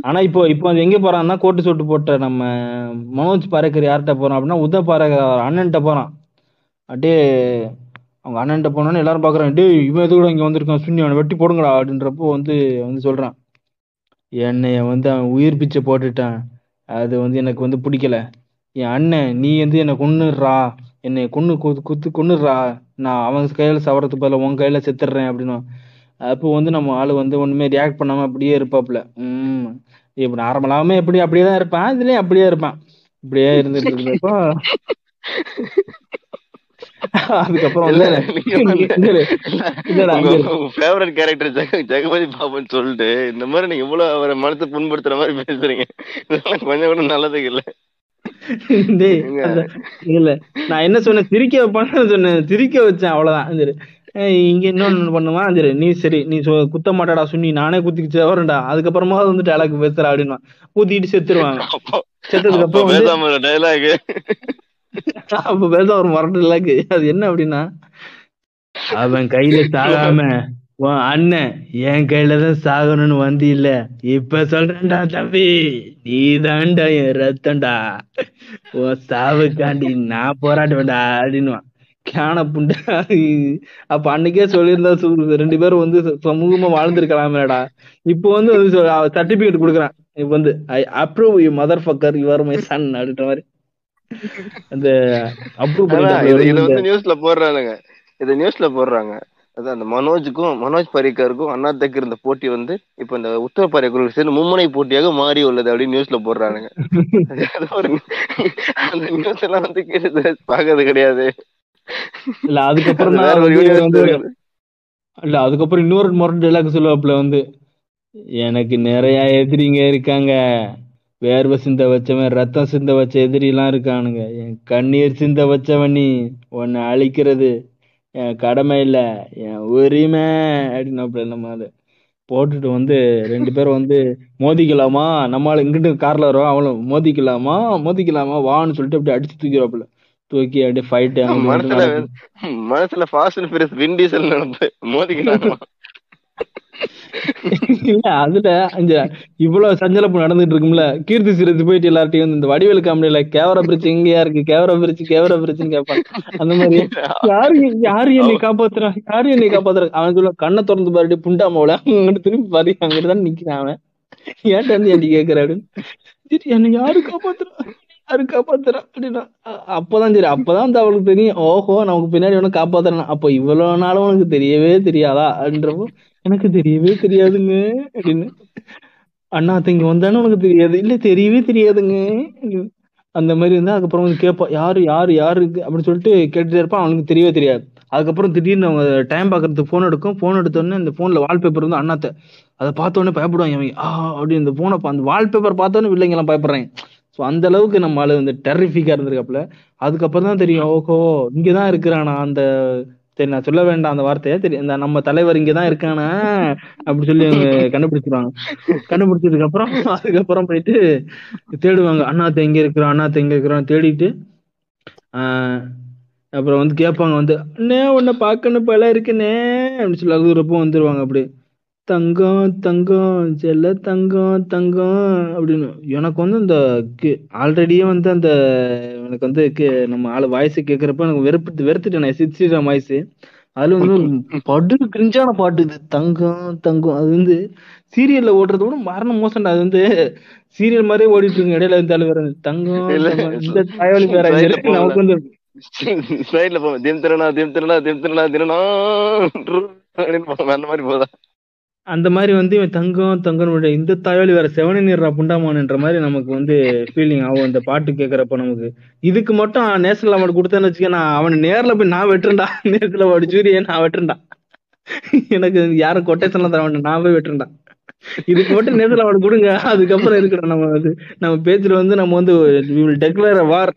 ஆனா இப்போ இப்போ அது எங்க போறான்னா கோட்டு சோட்டு போட்ட நம்ம மனோஜ் பாரேக்கர் யார்கிட்ட போறான் அப்படின்னா உத பாரேக்கர் அண்ணன்ட்ட போறான். அப்படியே அவங்க அண்ணன்ட்ட போனோன்னு எல்லாரும் பாக்குறாங்க. டேய் இவன் எது கூட இங்க வந்திருக்கான்? சுண்ணி அவனை வெட்டி போடுங்கடா அப்படின்றப்போ வந்து வந்து சொல்றான். என்னைய வந்து அவன் உயிர் பிச்சை போட்டுட்டான். அது வந்து எனக்கு வந்து பிடிக்கல. என் அண்ணன் நீ வந்து என்னை கொன்னுடுறா. என்னை கொன்னு குத்து குத்து கொன்னுடுறா. நான் அவன் கையில சவரத்துக்கு பதிலா உன் கையில செத்துடுறேன் அப்படின்னு அப்போ வந்து நம்ம ஆளு வந்து ஒண்ணுமே ரியாக்ட் பண்ணாம அப்படியே இருப்பாப்புல. உம். இப்ப நார்மலாவே எப்படி அப்படியே தான் இருப்பான். இதுலயும் அப்படியே இருப்பான். இப்படியே இருந்துட்டு இருந்தப்போ அதுக்கப்புறம் character ஜெக ஜெகபதி பாபுன்னு சொல்லிட்டு இந்த மாதிரி நீங்க இவ்வளவு அவரை மனசை புண்படுத்துற மாதிரி பேசுறீங்க. கொஞ்சம் கூட நல்லதுக்கு இல்ல. <laughs> இல்ல. நான் என்ன சொன்னேன்? சிரிக்க வைப்பான்னு சொன்னேன். சிரிக்க வச்சேன் அவ்வளவுதான். சரி இங்க இன்னொன்னு பண்ணுவான். சரி நீ சரி நீ குத்த மாட்டாடா சுண்ணி. நானே குத்திக்கிச்சு வரேன்டா அதுக்கப்புறமா வந்து டைலாக் பேசுற அப்படின்னா ஊத்திட்டு செத்துருவாங்க. செத்ததுக்கு அப்போ அப்புறம் டைலாக் அப்ப பேச ஒரு மரட்டு டைலாக் அது என்ன அப்படின்னா? அவன் கையில சாகாம உன் அண்ணன் என் கையில தான் சாகணும்னு வந்து இல்ல இப்ப சொல்றேன்டா தம்பி நீ தான்டா என் ரத்தம்டா. உன் சாவுக்காண்டி நான் போராடுவேன்டா அப்படின்னுவான். கேன புண்டா. அப்ப அன்னைக்கே சொல்லியிருந்தா ரெண்டு பேரும் வந்து சமூகமா வாழ்ந்திருக்கலாமேடா. இப்போ வந்து சர்டிபிகேட் கொடுக்குறான். இப்ப வந்து I approve you mother fucker your my son அப்படின்ற மாதிரி. அந்த அப்ரூவ் இது வந்து நியூஸ்ல போடுறானுங்க. இது நியூஸ்ல போடுறாங்க. அதான் அந்த மனோஜுக்கும் மனோஜ் பரிக்கருக்கும் அண்ணா தக்கு இருந்த போட்டி வந்து இப்ப இந்த உத்தர பரிக்கருக்கு சேர்ந்து மும்முனை போட்டியாக மாறி உள்ளது அப்படின்னு நியூஸ்ல போடுறானுங்க. <laughs> அந்த நியூஸ் எல்லாம் வந்து கேட்டு பாக்குறது கிடையாது. இல்ல அதுக்கப்புறம். இல்ல அதுக்கப்புறம் இன்னொரு முறை டைலாக் சொல்லுவாப்புல வந்து எனக்கு நிறைய எதிரிங்க இருக்காங்க. வேர்வை சிந்த வச்சவன் ரத்தம் சிந்த வச்ச எதிரி எல்லாம் இருக்கானுங்க. என் கண்ணீர் சிந்த வச்சவன் நீ உன்னை அழிக்கிறது. என் கடமை இல்ல என் உரிமை அப்படின்னு நம்ம அது போட்டுட்டு வந்து ரெண்டு பேரும் வந்து மோதிக்கலாமா? நம்மளால இங்கிட்டு கார்ல வரோம் அவளும் மோதிக்கலாமா? மோதிக்கலாமா? வான்னு சொல்லிட்டு அப்படி அடிச்சு தூக்கிடுவாப்புல. தூக்கி அப்படியே ஃபைட் மனசுல மனசுல ஃபாஸ்ட் அண்ட் வின் டீசல் நினைப்பு. மோதிக்கிட்டாங்க <laughs> இல்ல அதுல அந்த இவ்வளவு சஞ்சலப்பு நடந்துட்டு இருக்கும்ல கீர்த்தி சுரேஷ் போயிட்டு எல்லார்ட்டையும் வந்து இந்த வடிவேலு காமெடியில கேவரா பிரிச்சு எங்கயா இருக்கு கேவரா பிரிச்சு கேவரா பிரிச்சுன்னு கேட்பான் அந்த மாதிரி. யாரு யாரு என்னை காப்பாத்துறா? யாரு என்னை காப்பாத்துறா? அவன் சொல்ல கண்ணை திறந்து பாருடி புண்டாமோல அங்கிட்டு திரும்பி பாரு அங்கிட்டு தான் நிக்கிறான் அவன். ஏன்ட்ட வந்து ஏன்டி கேக்குற அப்படின்னு. சரி என்னை யாரு காப்பாத்துறா? யாரு காப்பாத்துறா அப்படின்னா அப்பதான் சரி அப்பதான் வந்து அவளுக்கு தெரியும் ஓஹோ நமக்கு பின்னாடி ஒண்ணு காப்பாத்துறான். அப்போ இவ்வளவு நாளும் உனக்கு தெரியவே தெரியாதா? அப்படின்றப்போ எனக்கு தெரியவே தெரியாதுங்க அப்படின்னு. அண்ணா இங்க வந்தானே உனக்கு தெரியாது. இல்ல தெரியவே தெரியாதுங்க. அந்த மாதிரி இருந்தா அதுக்கப்புறம் வந்து கேட்பான் யாரு யாரு யாரு இருக்கு? அப்படின்னு சொல்லிட்டு கேட்டுட்டே இருப்பான். அவனுக்கு தெரியவே தெரியாது. அதுக்கப்புறம் திடீர்னு அவங்க டைம் பாக்குறதுக்கு ஃபோன் எடுக்கும். ஃபோன் எடுத்த உடனே இந்த ஃபோன்ல வால்பேப்பர் வந்து அண்ணாத்த அதை பார்த்த உடனே பயப்படுவாங்க அவங்க ஆ அப்படி. இந்த போனை அந்த வால்பேப்பர் பார்த்தோன்னே பிள்ளைங்க எல்லாம் பயப்படுறாங்க. ஸோ அந்த அளவுக்கு நம்ம ஆளு வந்து டெரிஃபிக்கா இருந்திருக்காப்புல. அதுக்கப்புறம் தான் தெரியும் ஓஹோ இங்கதான் இருக்கிறானா அந்த சரி நான் சொல்ல வேண்டாம் அந்த வார்த்தையை. தெரியும் இந்த நம்ம தலைவர் இங்கதான் இருக்கானா? அப்படி சொல்லி அவங்க கண்டுபிடிச்சிருவாங்க. கண்டுபிடிச்சதுக்கு அப்புறம் அதுக்கப்புறம் போயிட்டு தேடுவாங்க. அண்ணா எங்க இருக்கிறோம் அண்ணாத்த எங்க இருக்கிறோம் தேடிட்டு ஆஹ் அப்புறம் வந்து கேட்பாங்க வந்து அண்ணே உன்னை பார்க்கணும் போல இருக்குண்ணே அப்படின்னு சொல்லி அழுகுறப்போ வந்துருவாங்க அப்படி. தங்கம் தங்கம் செல்ல தங்கம் தங்கம் அப்படின்னு. எனக்கு வந்து இந்த ஆல்ரெடியே வந்து அந்த எனக்கு வந்து நம்ம ஆளு வாய்ஸ் கேட்கறப்ப எனக்கு வெறுப்பு வெறுத்துட்டேன் சித்ஸ்ரீராம் வாய்ஸ் அதுல வந்து படு கிரிஞ்சான பாட்டு இது. தங்கம் தங்கம். அது வந்து சீரியல்ல ஓடுறத விட மரண மோசம்டா. அது வந்து சீரியல் மாதிரியே ஓடிட்டு இருக்கு இடையில இருந்தாலும் வேற தங்கம் இந்த தகவல் வேற. நமக்கு வந்து திம் திருநா திம் திருநா திம் திருநா திருநா அப்படின்னு போவோம். அந்த மாதிரி போதா? அந்த மாதிரி வந்து இவன் தங்கம் தங்கம் இந்த தாயோலி வேற செவனி நீர்ரா புண்டாமான்ன்ற மாதிரி நமக்கு வந்து ஃபீலிங் ஆகும் அந்த பாட்டு கேட்கறப்ப நமக்கு. இதுக்கு மட்டும் நேஷனல் அவார்டு கொடுத்தேன்னு வச்சுக்க நான் அவனை நேர்ல போய் நான் வெட்டுறேன்டா. <laughs> நேஷனல் அவார்டு ஜூரியை நான் வெட்டுறேன்டா. எனக்கு யாரும் கொட்டேஷன்ல தர வேண்டாம் நான் போய் வெட்டுறேன்டா. இதுக்கு மட்டும் நேஷனல் அவார்டு கொடுங்க. அதுக்கப்புறம் இருக்கணும் நம்ம வந்து நம்ம பேச்சுல வந்து நம்ம வந்து டெக்ளேர் வார்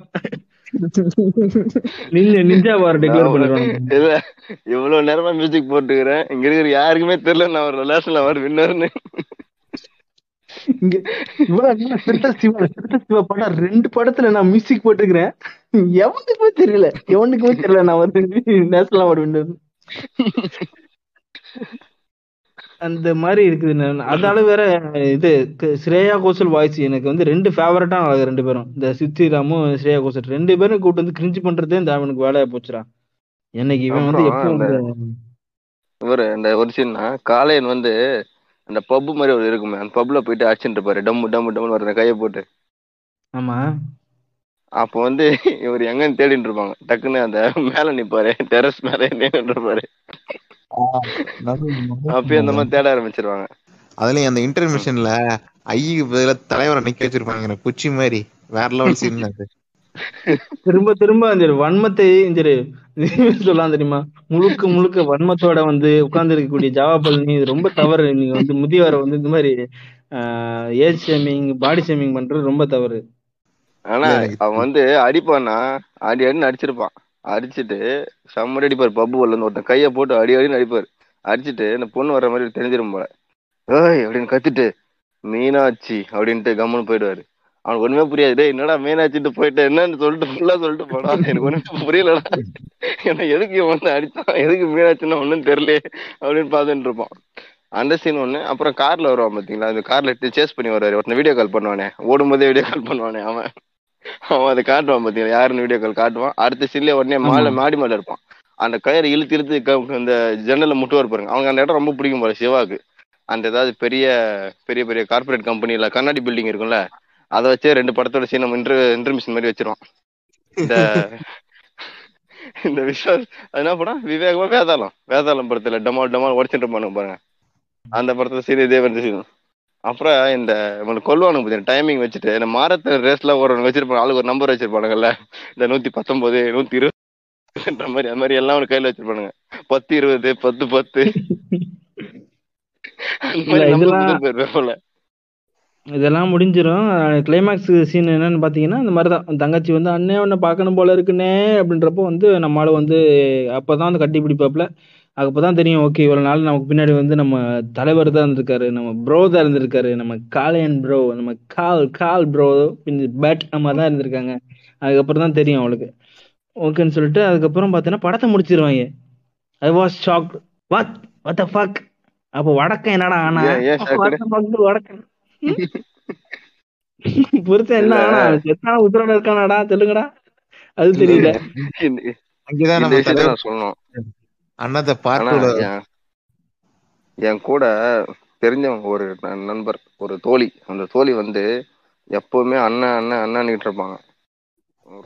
இல்ல இவ்வளவு நேரமா மியூசிக் போட்டுக்கிறேன். இங்க இருக்கிற யாருக்குமே தெரியல நான் ஒரு ரிலேஷன்ல அவர் வின்னர்னு ரெண்டு படத்துல நான் மியூசிக் போட்டுக்கிறேன். எவனுக்குமே தெரியல எவனுக்குமே தெரியல நான் வந்து நேஷனல் அவார்டு வின்னர் அந்த மாதிரி இருக்குது. அதனால வேற இது ஸ்ரேயா கோஷல் வாய்ஸ் எனக்கு வந்து ரெண்டு ஃபேவரட்டா ரெண்டு பேரும். இந்த சித்திராமும் ஸ்ரேயா கோஷல். ரெண்டு பேரும் கூப்பிட்டு வந்து கிரிஞ்சு பண்றதே இந்த அவனுக்கு வேலையா போச்சுடா. என்னைக்கு இவன் வந்து இவரு இந்த ஒரு சீன்னா காளையன் வந்து அந்த பப்பு மாதிரி ஒரு இருக்குமே அந்த பப்ல போயிட்டு அடிச்சுட்டு இருப்பாரு. டம்மு டம்மு டம்முன்னு வருது கையை போட்டு. ஆமா. அப்போ வந்து இவர் எங்கன்னு தேடிட்டு இருப்பாங்க. டக்குன்னு அந்த மேல நிப்பாரு <laughs> டெரஸ் மேல நின்னுட்டு இருப்பாரு. அப்பயே அந்த மாதிரி தேட ஆரம்பிச்சிருவாங்க. அதுலயும் அந்த இன்டர்மிஷன்ல ஐயுக்கு பதிலா தலைவரை நிக்க வச்சிருப்பாங்க குச்சி மாதிரி. வேற லெவல் சீன் அது. திரும்ப திரும்ப அந்த வன்மத்தை இந்த சொல்லலாம் தெரியுமா? முழுக்க முழுக்க வன்மத்தோட வந்து உட்கார்ந்து இருக்கக்கூடிய ஜாவா பழனி இது ரொம்ப தவறு. நீங்க வந்து முதியவரை வந்து இந்த மாதிரி ஏஜ் ஷேமிங் பாடி ஷேமிங் பண்றது ரொம்ப தவறு. ஆனா எனக்கு அவன் வந்து அடிப்பான்னா அடி அடின்னு அடிச்சிருப்பான் அடிச்சிட்டு செம்மடி அடிப்பார் பப்பு உள்ள இருந்து ஒருத்தன் கையை போட்டு அடி அடின்னு அடிப்பாரு. அடிச்சிட்டு இந்த பொண்ணு வர்ற மாதிரி தெரிஞ்சிடும் போல. ஏய் அப்படின்னு கத்திட்டு மீனாட்சி அப்படின்ட்டு கம்முன்னு போயிடுவாரு. அவனுக்கு ஒண்ணுமே புரியாது. என்னடா மீனாட்சிட்டு போயிட்டு? என்னன்னு சொல்லிட்டு ஃபுல்லா சொல்லிட்டு போடா. எனக்கு ஒண்ணுமே புரியலடா. என்ன எதுக்கு இவன் வந்து அடித்தான் எதுக்கு மீனாட்சின்னா ஒண்ணும் தெரியல அப்படின்னு பார்த்துட்டு இருப்பான். அந்த சீன் ஒண்ணு. அப்புறம் கார்ல வருவான் பாத்தீங்களா? அந்த கார்ல சேஸ் பண்ணி வருவாரு. ஒருத்தன் வீடியோ கால் பண்ணுவானே. ஓடும் போதே வீடியோ கால் பண்ணுவானே அவன். அவன் அதை காட்டுவான் பாத்தீங்களா? யாருன்னு வீடியோ கால் காட்டுவான். அடுத்த சீன்லயே உடனே மாலை மாடி மேல இருப்பான். அந்த கயிறு இழுத்து இழுத்து அந்த ஜன்னல்ல முட்டுவார் பாருங்க. அவங்க அந்த இடம் ரொம்ப பிடிக்கும் போல சிவாக்கு அந்த ஏதாவது பெரிய பெரிய பெரிய கார்பரேட் கம்பெனில கண்ணாடி பில்டிங் இருக்கும்ல அதை வச்சே ரெண்டு படத்தோட சீன் நம்ம இன்டர் இன்டர்மிஷன் மாதிரி வச்சிருவான். இந்த இந்த விஷயம் என்ன படம்? விவேகமா வேதாளம். வேதாளம் படத்துல டமால் டமால் உடச்சிட்டு இருப்பானுங்க பாருங்க. அந்த படத்துல சீன் இதே வந்து சீன் அப்புறம் இந்த இவனுக்கு கொல்லுவானுங்க பார்த்தீங்க டைமிங் வச்சுட்டு. இந்த மாரத்தான் ரேஸ்ல ஒரு வச்சிருப்பாங்க. ஆளுக்கு ஒரு நம்பர் வச்சிருப்பானுங்கல்ல. இந்த நூத்தி பத்தொன்பது நூத்தி இருபதுன்ற மாதிரி அந்த மாதிரி எல்லாம் அவனுக்கு கையில வச்சிருப்பானுங்க. பத்து இருபது பத்து பத்து. அந்த இதெல்லாம் முடிஞ்சிரும். கிளைமேக்ஸ் சீன் என்னன்னு பாத்தீங்கன்னா இந்த மாதிரி தான் தங்கச்சி வந்து அண்ணே உன்னை பார்க்கணும் போல இருக்குண்ணே அப்படின்றப்போ வந்து நம்மளால வந்து அப்பதான் வந்து கட்டி பிடிப்பாப்ல அப்பதான் தெரியும் ஓகே இவ்வளவு நாள் நமக்கு பின்னாடி வந்து நம்ம தலைவர் தான் இருந்திருக்காரு நம்ம ப்ரோ தான் இருந்திருக்காரு நம்ம காளையன் ப்ரோ நம்ம கால் கால் ப்ரோ பேட் நம்ம தான் இருந்திருக்காங்க. அதுக்கப்புறம் தான் தெரியும் அவளுக்கு. ஓகேன்னு சொல்லிட்டு அதுக்கப்புறம் பார்த்தீங்கன்னா படத்தை முடிச்சிருவாங்க. I was shock what what the fuck அப்போ வடக்கம் என்னடா ஆனா? வடக்கம் புருஷன் என்ன. ஆனா? செத்தான உத்தரவு இருக்கானாடா? சொல்லுங்கடா அது தெரியல. அங்கேதான் நம்ம சொல்லணும். அண்ணாத்த பார்ட் என் கூட தெரிஞ்சவங்க ஒரு நண்பர் ஒரு தோழி. அந்த தோழி வந்து எப்பவுமே அண்ணன் அண்ணன் அண்ணன்கிட்டு இருப்பாங்க.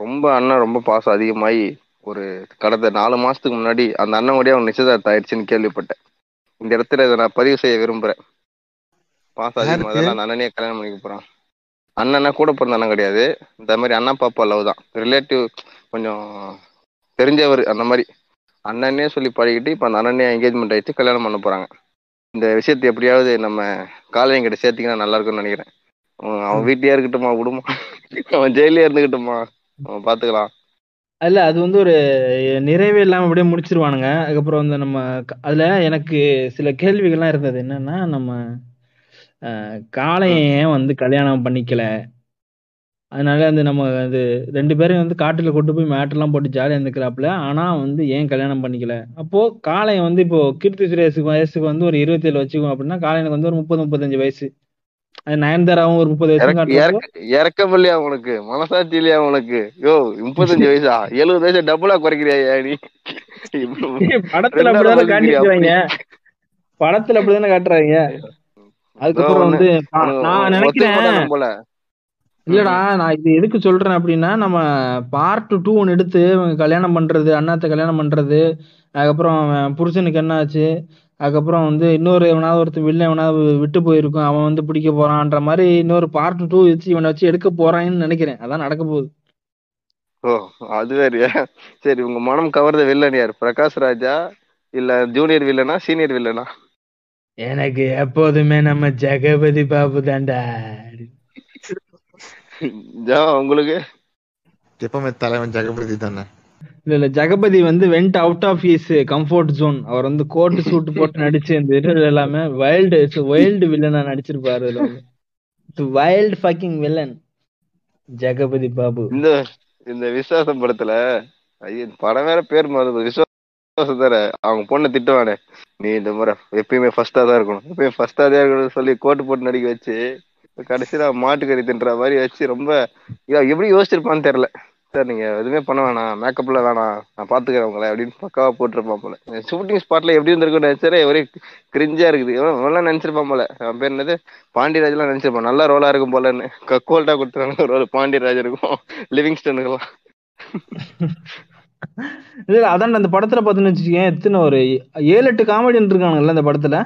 ரொம்ப அண்ணன் ரொம்ப பாசம் அதிகமாகி ஒரு கடந்த நாலு மாசத்துக்கு முன்னாடி அந்த அண்ணனுடைய அவங்க நிச்சயதார்த்தம் ஆயிடுச்சுன்னு கேள்விப்பட்டேன். இந்த இடத்துல இதை நான் பதிவு செய்ய விரும்புறேன். பாசம் அதிகமாக? அந்த அண்ணனே கல்யாணம் பண்ணிக்க போறான். அண்ணனா கூட பிறந்த அண்ணன் கிடையாது. இந்த மாதிரி அண்ணா பாப்பா லவ் தான். ரிலேட்டிவ் கொஞ்சம் தெரிஞ்சவர் அந்த மாதிரி. அண்ணனே சொல்லி பழகிட்டு இப்போ அந்த அண்ணனே என்கேஜ்மெண்ட் ஆயிடுச்சு கல்யாணம் பண்ண போறாங்க. இந்த விஷயத்தை எப்படியாவது நம்ம காலையும் கிட்ட சேர்த்திங்கன்னா நல்லா இருக்கும்னு நினைக்கிறேன். அவன் வீட்லயே இருக்கட்டுமா விடுமா அவன் ஜெயிலே இருந்துக்கிட்டுமா அவன் பாத்துக்கலாம். இல்ல அது வந்து ஒரு நிறைவே இல்லாம அப்படியே முடிச்சிருவானுங்க. அதுக்கப்புறம் வந்து நம்ம அதுல எனக்கு சில கேள்விகள்லாம் இருந்தது என்னன்னா நம்ம காளையன் வந்து கல்யாணம் பண்ணிக்கல. அதனால வந்து நம்ம அது ரெண்டு பேரும் வந்து காட்டுல கொண்டு போய் மேட்டெல்லாம் போட்டு ஜாலியா இருந்துக்கிறாப்புல. ஆனா வந்து ஏன் கல்யாணம் பண்ணிக்கல? அப்போ காளையன் வந்து இப்போ கீர்த்தி சுரேஷுக்கு வயசுக்கு வந்து ஒரு இருபத்தேழு வச்சுக்கோம் அப்படின்னா காளையனுக்கு வந்து ஒரு முப்பது முப்பத்தஞ்சு வயசு. அது நயன்தாராவும் ஒரு முப்பது வயசு இறக்க காட்டுறப்போ இறக்க இறக்கம் இல்லையா உனக்கு? மனசாட்சி இல்லையா உனக்கு? யோ முப்பத்தஞ்சு வயசா? எழுபது வயசு டபுளா குறைக்கிறியா நீ? படத்துல அப்படிதானே காட்டிக்கிறாங்க படத்துல அப்படிதானே காட்டுறாங்க? அதுக்கப்புறம் வந்து நான் நினைக்கிறேன் போல இல்லடா நான் இது எதுக்கு சொல்றேன் அப்படின்னா நம்ம பார்ட் டூ ஒன்று எடுத்து கல்யாணம் பண்றது அண்ணாத்த கல்யாணம் பண்றது அதுக்கப்புறம் புருஷனுக்கு என்ன ஆச்சு அதுக்கப்புறம் வந்து இன்னொரு எவனாவது ஒருத்தன் வில்ல எவனாவது விட்டு போயிருக்கும் அவன் வந்து பிடிக்க போறான்ற மாதிரி இன்னொரு பார்ட் டூ வச்சு இவனை வச்சு எடுக்க போறான்னு நினைக்கிறேன். அதான் நடக்க போகுது. ஓ அது வேறயா? சரி உங்க மனம் கவர்ந்த வில்லன் யார்? பிரகாஷ் ராஜா இல்ல ஜூனியர் வில்லனா சீனியர் வில்லனா எனக்கு எப்போதுமே நம்ம ஜெகபதி பாபு தாண்டா உங்களுக்கு. எப்பவுமே தலைவன் ஜெகபதி தானே? இல்ல இல்ல ஜெகபதி வந்து went out of his comfort zone அவர் வந்து கோட் சூட் போட்டு நடிச்சு இந்த இது எல்லாமே வைல்டு வைல்டு வில்லனா நடிச்சிருப்பாரு இதுல wild fucking villain Jagapathi Babu. இந்த இந்த விசுவாசம் படத்துல ஐயோ படம் வேற பேர் மறந்து விசுவாசம் தர அவங்க பொண்ணை திட்டுவானே. நீ இந்த முறை எப்பயுமே ஃபர்ஸ்டா தான் இருக்கணும். எப்பயும் ஃபர்ஸ்டா தான் இருக்கணும்னு சொல்லி கோட்டு போட்டு நடிக்க வச்சு கடைசியில மாட்டுக்கறி தின்ற மாதிரி வச்சு ரொம்ப எப்படி யோசிச்சிருப்பான்னு தெரியல. சார் நீங்க எதுவுமே பண்ண வேணாம். மேக்கப்ல வேணாம். நான் பாத்துக்கிறேன் உங்களை அப்படின்னு பக்காவா போட்டிருப்பான் போல. ஷூட்டிங் ஸ்பாட்ல எப்படி இருந்திருக்கும்னு நினைச்சாரே ஒரே கிரிஞ்சா இருக்குது. இவன் நினைச்சிருப்பான் போல. அவன் பேர் என்னது? பாண்டியராஜ்லாம் நினைச்சிருப்பான். நல்ல ரோலா இருக்கும் போலன்னு. கக்கோல்டா கொடுத்துருவாங்க ரோல் பாண்டியராஜ் இருக்கும். லிவிங்ஸ்டனுக்குலாம் இல்ல அதான் அந்த படத்துல பாத்துன்னு வச்சுக்கேன் எத்தனை ஒரு ஏழு எட்டு காமெடியன் இருக்கானுங்கல்ல இந்த படத்துல?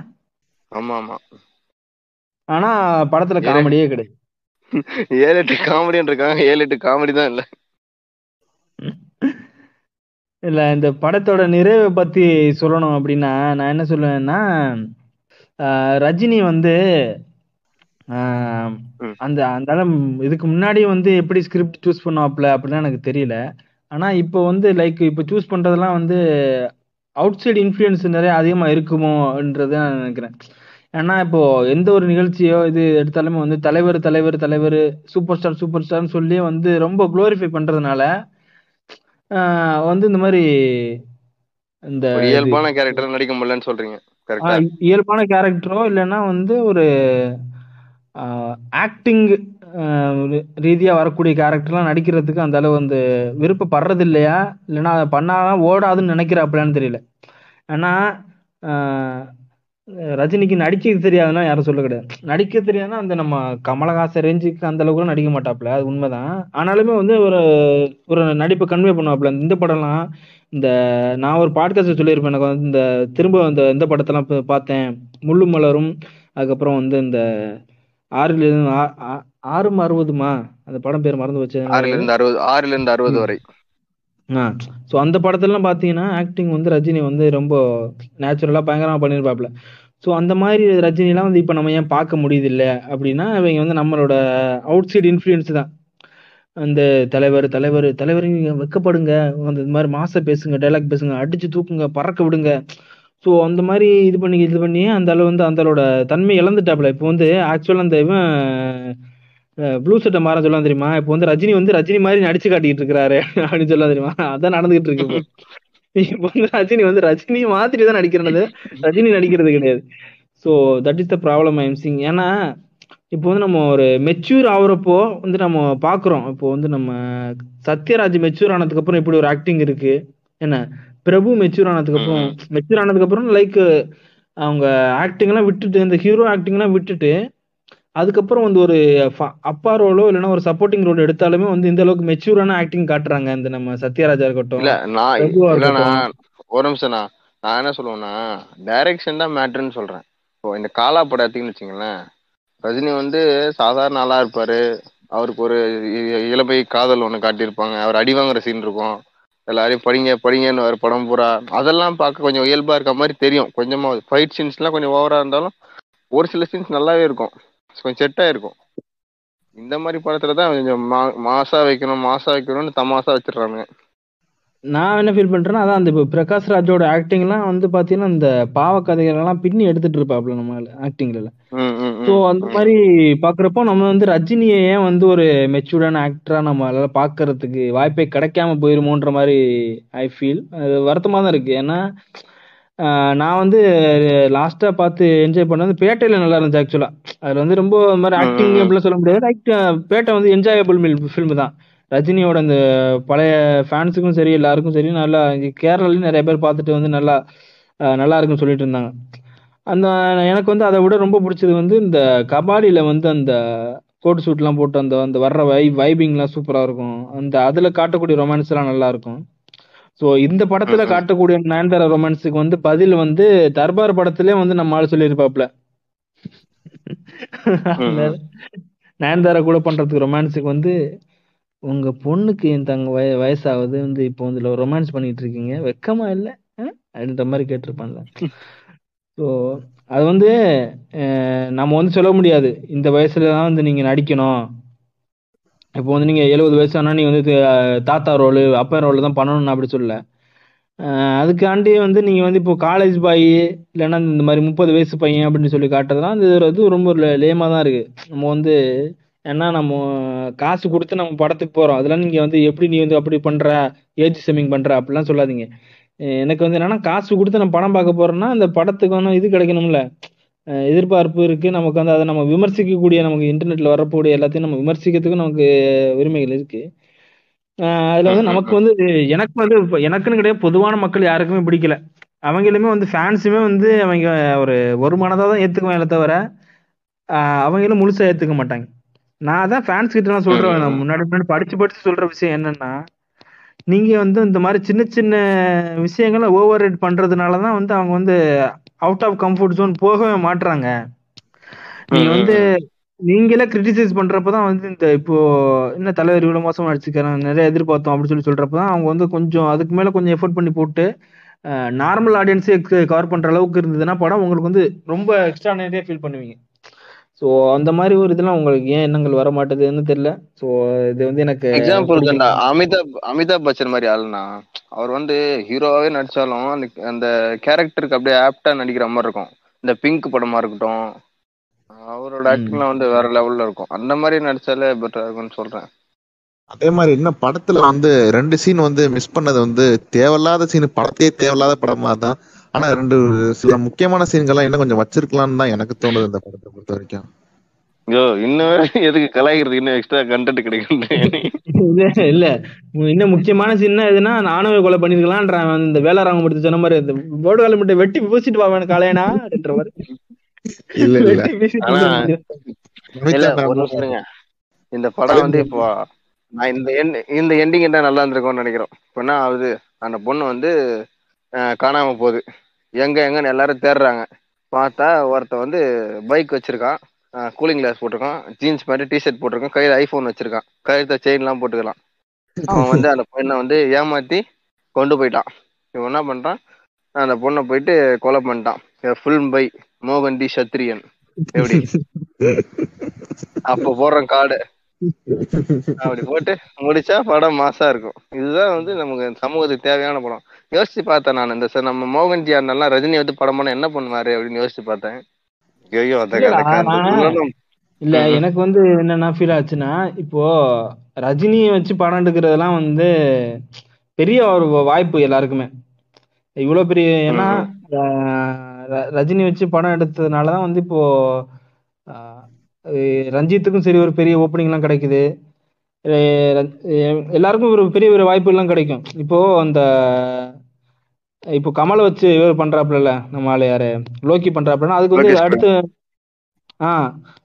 ஆமா ஆமா. ஆனா படத்துல காமெடியே கிடையாது. ஏழு எட்டு காமெடின்னு இருக்காங்க. ஏழு எட்டு காமெடி தான் இல்ல. இல்ல இந்த படத்தோட நிறைவை பத்தி சொல்லணும் அப்படின்னா நான் என்ன சொல்லுவேன்னா ரஜினி வந்து. அந்த அந்த இதுக்கு முன்னாடி வந்து எப்படி ஸ்கிரிப்ட் சூஸ் பண்ணுவாப்ல அப்படிலாம் எனக்கு தெரியல. ஆனா இப்போ வந்து லைக் இப்போ சூஸ் பண்றதெல்லாம் வந்து அவுட் சைடு இன்ஃப்ளூயன்ஸ் நிறைய அதிகமா இருக்குமோன்றது நான் நினைக்கிறேன். ஏன்னா இப்போ எந்த ஒரு நிகழ்ச்சியோ இது எடுத்தாலுமே வந்து தலைவர் தலைவர் தலைவர் சூப்பர் ஸ்டார் சூப்பர் ஸ்டார்னு சொல்லி வந்து ரொம்ப குளோரிஃபை பண்றதுனால வந்து இந்த மாதிரி இந்த இயல்பான கேரக்டர் நடிக்க முடியலன்னு சொல்றீங்க. இயல்பான கேரக்டரோ இல்லைன்னா வந்து ஒரு ஆக்டிங் ரீதியா வரக்கூடிய கேரக்டர்லாம் நடிக்கிறதுக்கு அந்த அளவு வந்து விருப்பப்படுறது இல்லையா? இல்லைன்னா அதை பண்ணாதான் ஓடாதுன்னு நினைக்கிறாப்லான்னு தெரியல. ஏன்னா ரஜினிக்கு நடிக்க தெரியாதுன்னா யாரும் சொல்ல கிடையாது. நடிக்க தெரியாதுன்னா அந்த நம்ம கமலஹாசன் ரேஞ்சுக்கு அந்த அளவுக்கு நடிக்க மாட்டாப்ல அது உண்மைதான். ஆனாலுமே வந்து ஒரு ஒரு நடிப்பை கன்வே பண்ணுவாப்ல இந்த படம்லாம் இந்த நான் ஒரு பாட்காஸ்ட் சொல்லியிருப்பேன் எனக்கு வந்து இந்த திரும்ப அந்த இந்த படத்தெல்லாம் பார்த்தேன். முள்ளும் மலரும் அதுக்கப்புறம் வந்து இந்த ஆறுல இருந்து ஆ- ஆ- ஆறும் அறுபதுமா? அந்த படம் பேர் மறந்து வச்சு ஆறுல இருந்து அறுபது ஆறுல இருந்து அறுபது வரை. ஆ. ஸோ அந்த படத்துலலாம் பார்த்தீங்கன்னா ஆக்டிங் வந்து ரஜினி வந்து ரொம்ப நேச்சுரலாக பயங்கரமாக பண்ணியிருப்பாப்ல ஸோ அந்த மாதிரி ரஜினிலாம் வந்து இப்போ நம்ம ஏன் பார்க்க முடியுது இல்லை அப்படின்னா இவங்க வந்து நம்மளோட அவுட்சைட் இன்ஃப்ளூயன்ஸ் தான். அந்த தலைவர் தலைவர் தலைவர் வைக்கப்படுங்க. அந்த இது மாதிரி மாச பேசுங்க டைலாக் பேசுங்க அடிச்சு தூக்குங்க பறக்க விடுங்க. ஸோ அந்த மாதிரி இது பண்ணி இது பண்ணி அந்த அளவு வந்து அந்தளோட தன்மை இழந்துட்டாப்ல இப்போ வந்து ஆக்சுவலாக அந்த இவன் ப்ளூ சட்டை மாற சொல்லலாம் தெரியுமா? இப்போ வந்து ரஜினி வந்து ரஜினி மாதிரி நடிச்சு காட்டிட்டு இருக்கிறாரு அப்படின்னு சொல்லலாம் தெரியுமா? அதான் நடந்துகிட்டு இருக்கு இப்போ. வந்து ரஜினி வந்து ரஜினி மாதிரி தான் நடிக்கிறது. ரஜினி நடிக்கிறது கிடையாது. So that is the problem I'm sing ஏன்னா இப்போ வந்து நம்ம ஒரு மெச்சூர் ஆகுறப்போ வந்து நம்ம பார்க்குறோம் இப்போ வந்து நம்ம சத்யராஜ் மெச்சூர் ஆனதுக்கு அப்புறம் இப்படி ஒரு ஆக்டிங் இருக்கு. என்ன? பிரபு மெச்சூர் ஆனதுக்கு அப்புறம் மெச்சூர் ஆனதுக்கு அப்புறம் லைக் அவங்க ஆக்டிங் எல்லாம் விட்டுட்டு இந்த ஹீரோ ஆக்டிங் எல்லாம் விட்டுட்டு அதுக்கப்புறம் வந்து ஒரு அப்பா ரோலோ இல்லைன்னா ஒரு சப்போர்ட்டிங் ரோல் எடுத்தாலுமே வந்து இந்த அளவுக்கு மெச்சூரான ஆக்டிங் காட்டுறாங்க இந்த நம்ம சத்யராஜா இருக்கட்டும் இல்ல நான் ஒரு நிமிஷம்ண்ணா நான் என்ன சொல்லுவேன்னா டைரக்ஷன் தான் மேட்ருன்னு சொல்றேன். இப்போ இந்த காலா படம் எடுத்தீங்கன்னு வச்சுங்களேன் ரஜினி வந்து சாதாரண ஆளா இருப்பாரு. அவருக்கு ஒரு இளமை காதல் ஒண்ணு காட்டியிருப்பாங்க. அவர் அடி வாங்குற சீன் இருக்கும். எல்லாரையும் படிங்க படிங்கன்னு ஒரு படம் பூரா. அதெல்லாம் பார்க்க கொஞ்சம் இயல்பா இருக்க மாதிரி தெரியும். கொஞ்சமா ஃபைட் சீன்ஸ்லாம் கொஞ்சம் ஓவரா இருந்தாலும் ஒரு சில சீன்ஸ் நல்லாவே இருக்கும். கொஞ்சம் செட் ஆயிருக்கும். இந்த மாதிரி படத்துல தான் கொஞ்சம் மாசா வைக்கணும் மாசா வைக்கணும்னு தமாசா வச்சிடுறாங்க நான் என்ன ஃபீல் பண்றேன்னா அதான் அந்த இப்போ பிரகாஷ் ராஜோட ஆக்டிங்லாம் வந்து பாத்தீங்கன்னா இந்த பாவ கதைகள் எல்லாம் பின்னி எடுத்துட்டு இருப்பாப்ல நம்ம ஆக்டிங்ல ஸோ ம் அந்த மாதிரி பாக்குறப்போ நம்ம வந்து ரஜினியை ஏன் வந்து ஒரு மெச்சூர்டான ஆக்டரா நம்மளால பாக்குறதுக்கு வாய்ப்பே கிடைக்காம போயிருமோன்ற மாதிரி ஐ ஃபீல் அது வருத்தமா தான் இருக்கு. ஏன்னா நான் வந்து லாஸ்டா பார்த்து என்ஜாய் பண்ணது பேட்டையில நல்லா இருந்துச்சு ஆக்சுவலா அதுல வந்து ரொம்ப இந்த மாதிரி ஆக்டிங் அப்படிலாம் சொல்ல முடியாது. பேட்டை வந்து என்ஜாயபிள் ஃபில்ம் தான். ரஜினியோட அந்த பழைய ஃபேன்ஸுக்கும் சரி எல்லாருக்கும் சரி நல்லா கேரளாலையும் நிறைய பேர் பார்த்துட்டு வந்து நல்லா நல்லா இருக்குன்னு சொல்லிட்டு இருந்தாங்க. அந்த எனக்கு வந்து அதை விட ரொம்ப பிடிச்சது வந்து இந்த கபாடியில வந்து அந்த கோட் சூட்லாம் போட்டு அந்த அந்த வர்ற வை வைபிங்லாம் சூப்பரா இருக்கும். அந்த அதுல காட்டக்கூடிய ரொமான்ஸ் எல்லாம் நல்லா இருக்கும். ஸோ இந்த படத்துல காட்டக்கூடிய நயன்தாரா ரொமான்ஸுக்கு வந்து பதில் வந்து தர்பார் படத்திலே வந்து நம்ம ஆள் சொல்லியிருப்பாப்ல <laughs> நயன்தாரா கூட பண்றதுக்கு ரொமான்ஸுக்கு வந்து உங்க பொண்ணுக்கு என் தங்க வய வயசாகுது வந்து இப்போ வந்து ரொமான்ஸ் பண்ணிட்டு இருக்கீங்க. வெக்கமா இல்லை? அப்படின்ற மாதிரி கேட்டிருப்பான்ல. ஸோ அது வந்து நம்ம வந்து சொல்ல முடியாது. இந்த வயசுல தான் வந்து நீங்க நடிக்கணும். இப்போ வந்து நீங்கள் எழுபது வயசு ஆனால் நீங்க வந்து தாத்தா ரோலு அப்பா ரோலு தான் பண்ணணும் அப்படி சொல்லல. அதுக்காண்டி வந்து நீங்கள் வந்து இப்போ காலேஜ் பாய் இல்லைன்னா இந்த மாதிரி முப்பது வயசு பையன் அப்படின்னு சொல்லி காட்டுறதுலாம் அது ஒரு இது ரொம்ப லேமாக தான் இருக்குது நம்ம வந்து ஏன்னா நம்ம காசு கொடுத்து நம்ம படத்துக்கு போகிறோம் அதெல்லாம் நீங்கள் வந்து எப்படி நீ வந்து அப்படி பண்ணுற ஏஜ் செமிங் பண்ணுற அப்படிலாம் சொல்லாதீங்க. எனக்கு வந்து என்னன்னா காசு கொடுத்து நம்ம படம் பார்க்க போறோம்னா அந்த படத்துக்கான இது கிடைக்கணும்ல. எதிர்பார்ப்பு இருக்குது நமக்கு வந்து அதை நம்ம விமர்சிக்கக்கூடிய நமக்கு இன்டர்நெட்டில் வரக்கூடிய எல்லாத்தையும் நம்ம விமர்சிக்கிறதுக்கு நமக்கு உரிமைகள் இருக்குது அதில் வந்து நமக்கு வந்து எனக்கு வந்து எனக்குன்னு கிடையாது பொதுவான மக்கள் யாருக்குமே பிடிக்கல. அவங்களுமே வந்து ஃபேன்ஸுமே வந்து அவங்க ஒரு ஒரு மனதாக தான் ஏற்றுக்குவேன் தவிர அவங்களும் முழுசாக ஏற்றுக்க மாட்டாங்க. நான் அதான் ஃபேன்ஸ் கிட்ட நான் சொல்கிறேன் முன்னாடி முன்னாடி படித்து படித்து சொல்கிற விஷயம் என்னென்னா நீங்கள் வந்து இந்த மாதிரி சின்ன சின்ன விஷயங்களை ஓவர் ரேட் பண்ணுறதுனால தான் வந்து அவங்க வந்து அவுட் ஆஃப் கம்ஃபர்ட் ஜோன் போகவே மாட்றாங்க. ம் நீங்க வந்து நீங்களே கிரிட்டிசைஸ் பண்றப்பதான் வந்து இந்த இப்போ என்ன தலைவர் இவ்வளவு மோசமா நடிச்சுக்கிறேன் நிறைய எதிர்பார்த்தோம் அப்படின்னு சொல்லி சொல்றப்பதான் அவங்க வந்து கொஞ்சம் அதுக்கு மேல கொஞ்சம் எஃபோர்ட் பண்ணி போட்டு நார்மல் ஆடியன்ஸே கவர் பண்ற அளவுக்கு இருந்ததுன்னா படம் உங்களுக்கு வந்து ரொம்ப எக்ஸ்ட்ரானரியா ஃபீல் பண்ணுவீங்க. ஸோ அந்த மாதிரி ஒரு இதெல்லாம் உங்களுக்கு ஏன் எண்ணங்கள் வர மாட்டேதுன்னு தெரியல. ஸோ இது வந்து எனக்கு எக்ஸாம்பிள் அமிதாப் அமிதாப் பச்சன் மாதிரி ஆளுனா அவர் வந்து ஹீரோவாவே நடிச்சாலும் அந்த அந்த கேரக்டருக்கு அப்படியே ஆப்டா நடிக்கிற மாதிரி இருக்கும். இந்த பிங்க் படமா இருக்கட்டும். அவரோட ஆக்டிங்லாம் வந்து வேற லெவல்ல இருக்கும். அந்த மாதிரி நடிச்சாலே பெட்டரா இருக்கும்னு சொல்றேன். அதே மாதிரி இன்னும் படத்துல வந்து ரெண்டு சீன் வந்து மிஸ் பண்ணது வந்து தேவையில்லாத சீன் படத்தையே தேவையில்லாத படமா தான். ஆனா ரெண்டு சில முக்கியமான சீன்கள்லாம் இன்னும் கொஞ்சம் வச்சிருக்கலாம்னு தான் எனக்கு தோணுது இந்த படத்தை பொறுத்த வரைக்கும். ஐயோ இன்னும் எதுக்கு கலாய்க்கிறது இன்னும் எக்ஸ்ட்ரா கண்டென்ட் கிடைக்கும் இல்ல இன்னும் முக்கியமான சின்ன எதுனா நானும் கொலை பண்ணிருக்கலாம்ன்றான். இந்த வேளாராம முடித்து சொன்ன மாதிரி இந்த போர்டு காலம் மட்டும் வெட்டி பூசிட்டு வாவேன் காலையனா அப்படின்ற மாதிரி. இல்ல இல்ல. இந்த படம் வந்து இப்போ நான் இந்த எண்ட் இந்த எண்டிங் என்ன நல்லா இருந்திருக்கும்னு நினைக்கிறோம். இப்போ என்ன ஆகுது? அந்த பொண்ணு வந்து அஹ், காணாம போகுது. எங்க எங்கன்னு எல்லாரும் தேடுறாங்க. பார்த்தா ஒருத்தன் வந்து பைக் வச்சிருக்கான். கூலிங் கிளாஸ் போட்டிருக்கான். ஜீன்ஸ் மாதிரி டிஷர்ட் போட்டிருக்கான். கையில ஐபோன் வச்சிருக்கான். கழுத்த செயின் எல்லாம் போட்டுக்கலாம். அவன் வந்து அந்த பொண்ணை வந்து ஏமாத்தி கொண்டு போயிட்டான். இவன் என்ன பண்றான்? அந்த பொண்ணை போயிட்டு கொலை பண்ணிட்டான். ஃபுல் பை மோகன் டி சத்ரியன். எப்படி? அப்ப போடுறேன் கார்டு அப்படி போட்டு முடிச்சா படம் மாசா இருக்கும். இதுதான் வந்து நமக்கு சமூகத்துக்கு தேவையான படம். யோசிச்சு பார்த்தேன் நான். இந்த சார் நம்ம மோகன்ஜி அண்ணெல்லாம் ரஜினி வந்து படம் பண்ண என்ன பண்ணுவாரு அப்படின்னு யோசிச்சு பார்த்தேன். ஐயோ இல்ல. எனக்கு வந்து என்னன்னா ஃபீல் ஆச்சுன்னா இப்போ ரஜினியை வச்சு படம் எடுக்கிறதெல்லாம் வந்து பெரிய ஒரு வாய்ப்பு எல்லாருக்குமே. இவ்வளவு பெரிய ஏன்னா ரஜினி வச்சு படம் எடுத்ததுனாலதான் வந்து இப்போ ரஞ்சித்துக்கும் சரி ஒரு பெரிய ஓப்பனிங் எல்லாம் கிடைக்குது. எல்லாருக்கும் ஒரு பெரிய ஒரு வாய்ப்பு எல்லாம் கிடைக்கும். இப்போ அந்த இப்போ கமலை வச்சு இவர் பண்றாப்புல நம்ம ஆளு யாரு? லோக்கி பண்றாப்புலன்னா அதுக்கு வந்து அடுத்து ஆ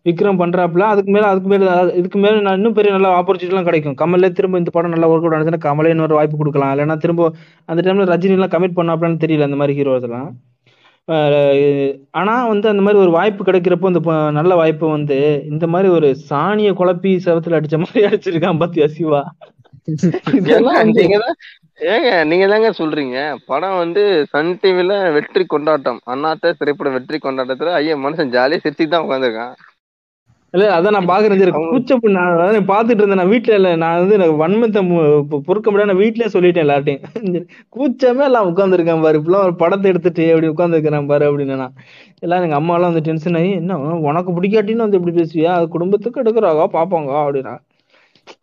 விக்ரம் பண்றாப்புல அதுக்கு மேல அதுக்கு மேல இதுக்கு மேல நான் இன்னும் பெரிய நல்ல ஆப்பர்ச்சுனிட்டி எல்லாம் கிடைக்கும். கமல்ல திரும்ப இந்த படம் நல்லா ஒர்க் அவுட் ஆனிச்சுன்னா கமலே இன்னொரு வாய்ப்பு கொடுக்கலாம். இல்லைன்னா திரும்ப அந்த டைம்ல ரஜினி எல்லாம் கமிட் பண்ணாப்லான்னு தெரியல அந்த மாதிரி ஹீரோஸ் ஆனா வந்து அந்த மாதிரி ஒரு வாய்ப்பு கிடைக்கிறப்போ இந்த ப- நல்ல வாய்ப்பு வந்து இந்த மாதிரி ஒரு சாணிய குழப்பி செவத்துல அடிச்ச மாதிரி <laughs> அடிச்சிருக்கான் பாத்தியா சிவா? ஏங்க நீங்க தாங்க சொல்றீங்க. படம் வந்து சன் டிவில வெற்றி கொண்டாட்டம். அண்ணாத்த திரைப்பட வெற்றி கொண்டாட்டத்துல ஐயா மனுஷன் ஜாலியா சிரிச்சுட்டு தான் உட்காந்துருக்கான் இல்ல அதான் நான் பாக்குறேன் கூச்சப்பு நான் பாத்துட்டு இருந்தேன். நான் வீட்டுல இல்ல நான் வந்து எனக்கு வன்மத்தை பொறுக்க முடியாது நான் வீட்லயே சொல்லிட்டேன் எல்லார்ட்டையும். <laughs> கூச்சமே எல்லாம் உட்காந்துருக்கான் பாரு. இப்பெல்லாம் ஒரு படத்தை எடுத்துட்டு எப்படி உட்காந்துருக்கான் பாரு அப்படின்னு நான். எல்லாம் எங்க அம்மா எல்லாம் வந்து டென்ஷன் ஆகி என்ன உனக்கு பிடிக்காட்டின்னு வந்து இப்படி பேசுவியா? அது குடும்பத்துக்கு எடுக்கிறாங்க பாப்பாங்க அப்படின்னா.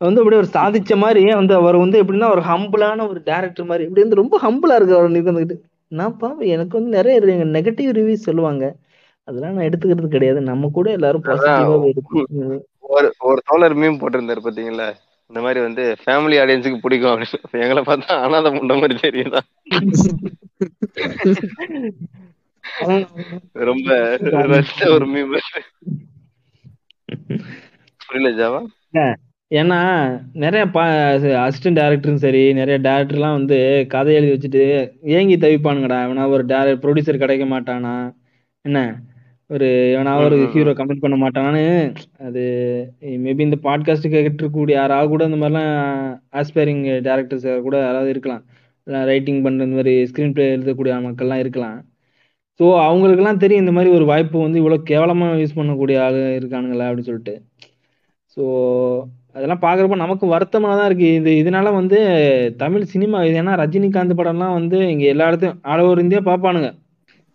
வந்து அப்படியே ஒரு சாதிச்ச மாதிரி வந்து அவர் வந்து எப்படின்னா ஒரு ஹம்பிளான ஒரு டேரக்டர் மாதிரி. இப்படி வந்து ரொம்ப ஹம்பிளா இருக்கு அவர் உட்காந்துக்கிட்டு நான் பாப்பேன் எனக்கு வந்து நிறைய நெகட்டிவ் ரிவ்யூஸ் சொல்லுவாங்க. அதெல்லாம் நான் எடுத்துக்கிறது கிடையாது. நம்ம கூட எல்லாரும் ஒரு ஒரு தோழர் மீம் போட்டிருந்தாரு பாத்தீங்களா? இந்த மாதிரி வந்து ஃபேமிலி ஆடியன்ஸுக்கு பிடிக்கும் அப்படின்னு. அப்ப எங்களை பார்த்தா அனாதை முண்ட மாதிரி தெரியுதா? ரொம்ப ஒரு மீம் புரியல ஜாவா? ஏன்னா நிறைய அசிஸ்டன்ட் டேரக்டரும் சரி நிறைய டேரக்டர்லாம் வந்து கதை எழுதி வச்சுட்டு ஏங்கி தவிப்பானுங்கடா. இவனா ஒரு டேரக்ட் ப்ரொடியூசர் கிடைக்க மாட்டானா. என்ன? ஒரு இவனா ஒரு ஹீரோ கமிட் பண்ண மாட்டானான்னு அது மேபி இந்த பாட்காஸ்ட் கேட்டுக்கூடிய யாராவது கூட இந்த மாதிரிலாம் ஆஸ்பைரிங் டேரக்டர்ஸ் கூட யாராவது இருக்கலாம். ரைட்டிங் பண்ற இந்த மாதிரி ஸ்கிரீன் பிளே எழுதக்கூடிய மக்கள்லாம் இருக்கலாம். ஸோ அவங்களுக்கெல்லாம் தெரியும் இந்த மாதிரி ஒரு வாய்ப்பு வந்து இவ்வளோ கேவலமாக யூஸ் பண்ணக்கூடிய ஆளு இருக்கானுங்களா அப்படின்னு சொல்லிட்டு. ஸோ அதெல்லாம் பார்க்குறப்ப நமக்கு வருத்தமாக தான் இருக்குது இது இதனால வந்து தமிழ் சினிமா இது ஏன்னா ரஜினிகாந்த் படம்லாம் வந்து இங்கே எல்லா இடத்தையும் ஆல் ஓவர் இந்தியா பார்ப்பானுங்க.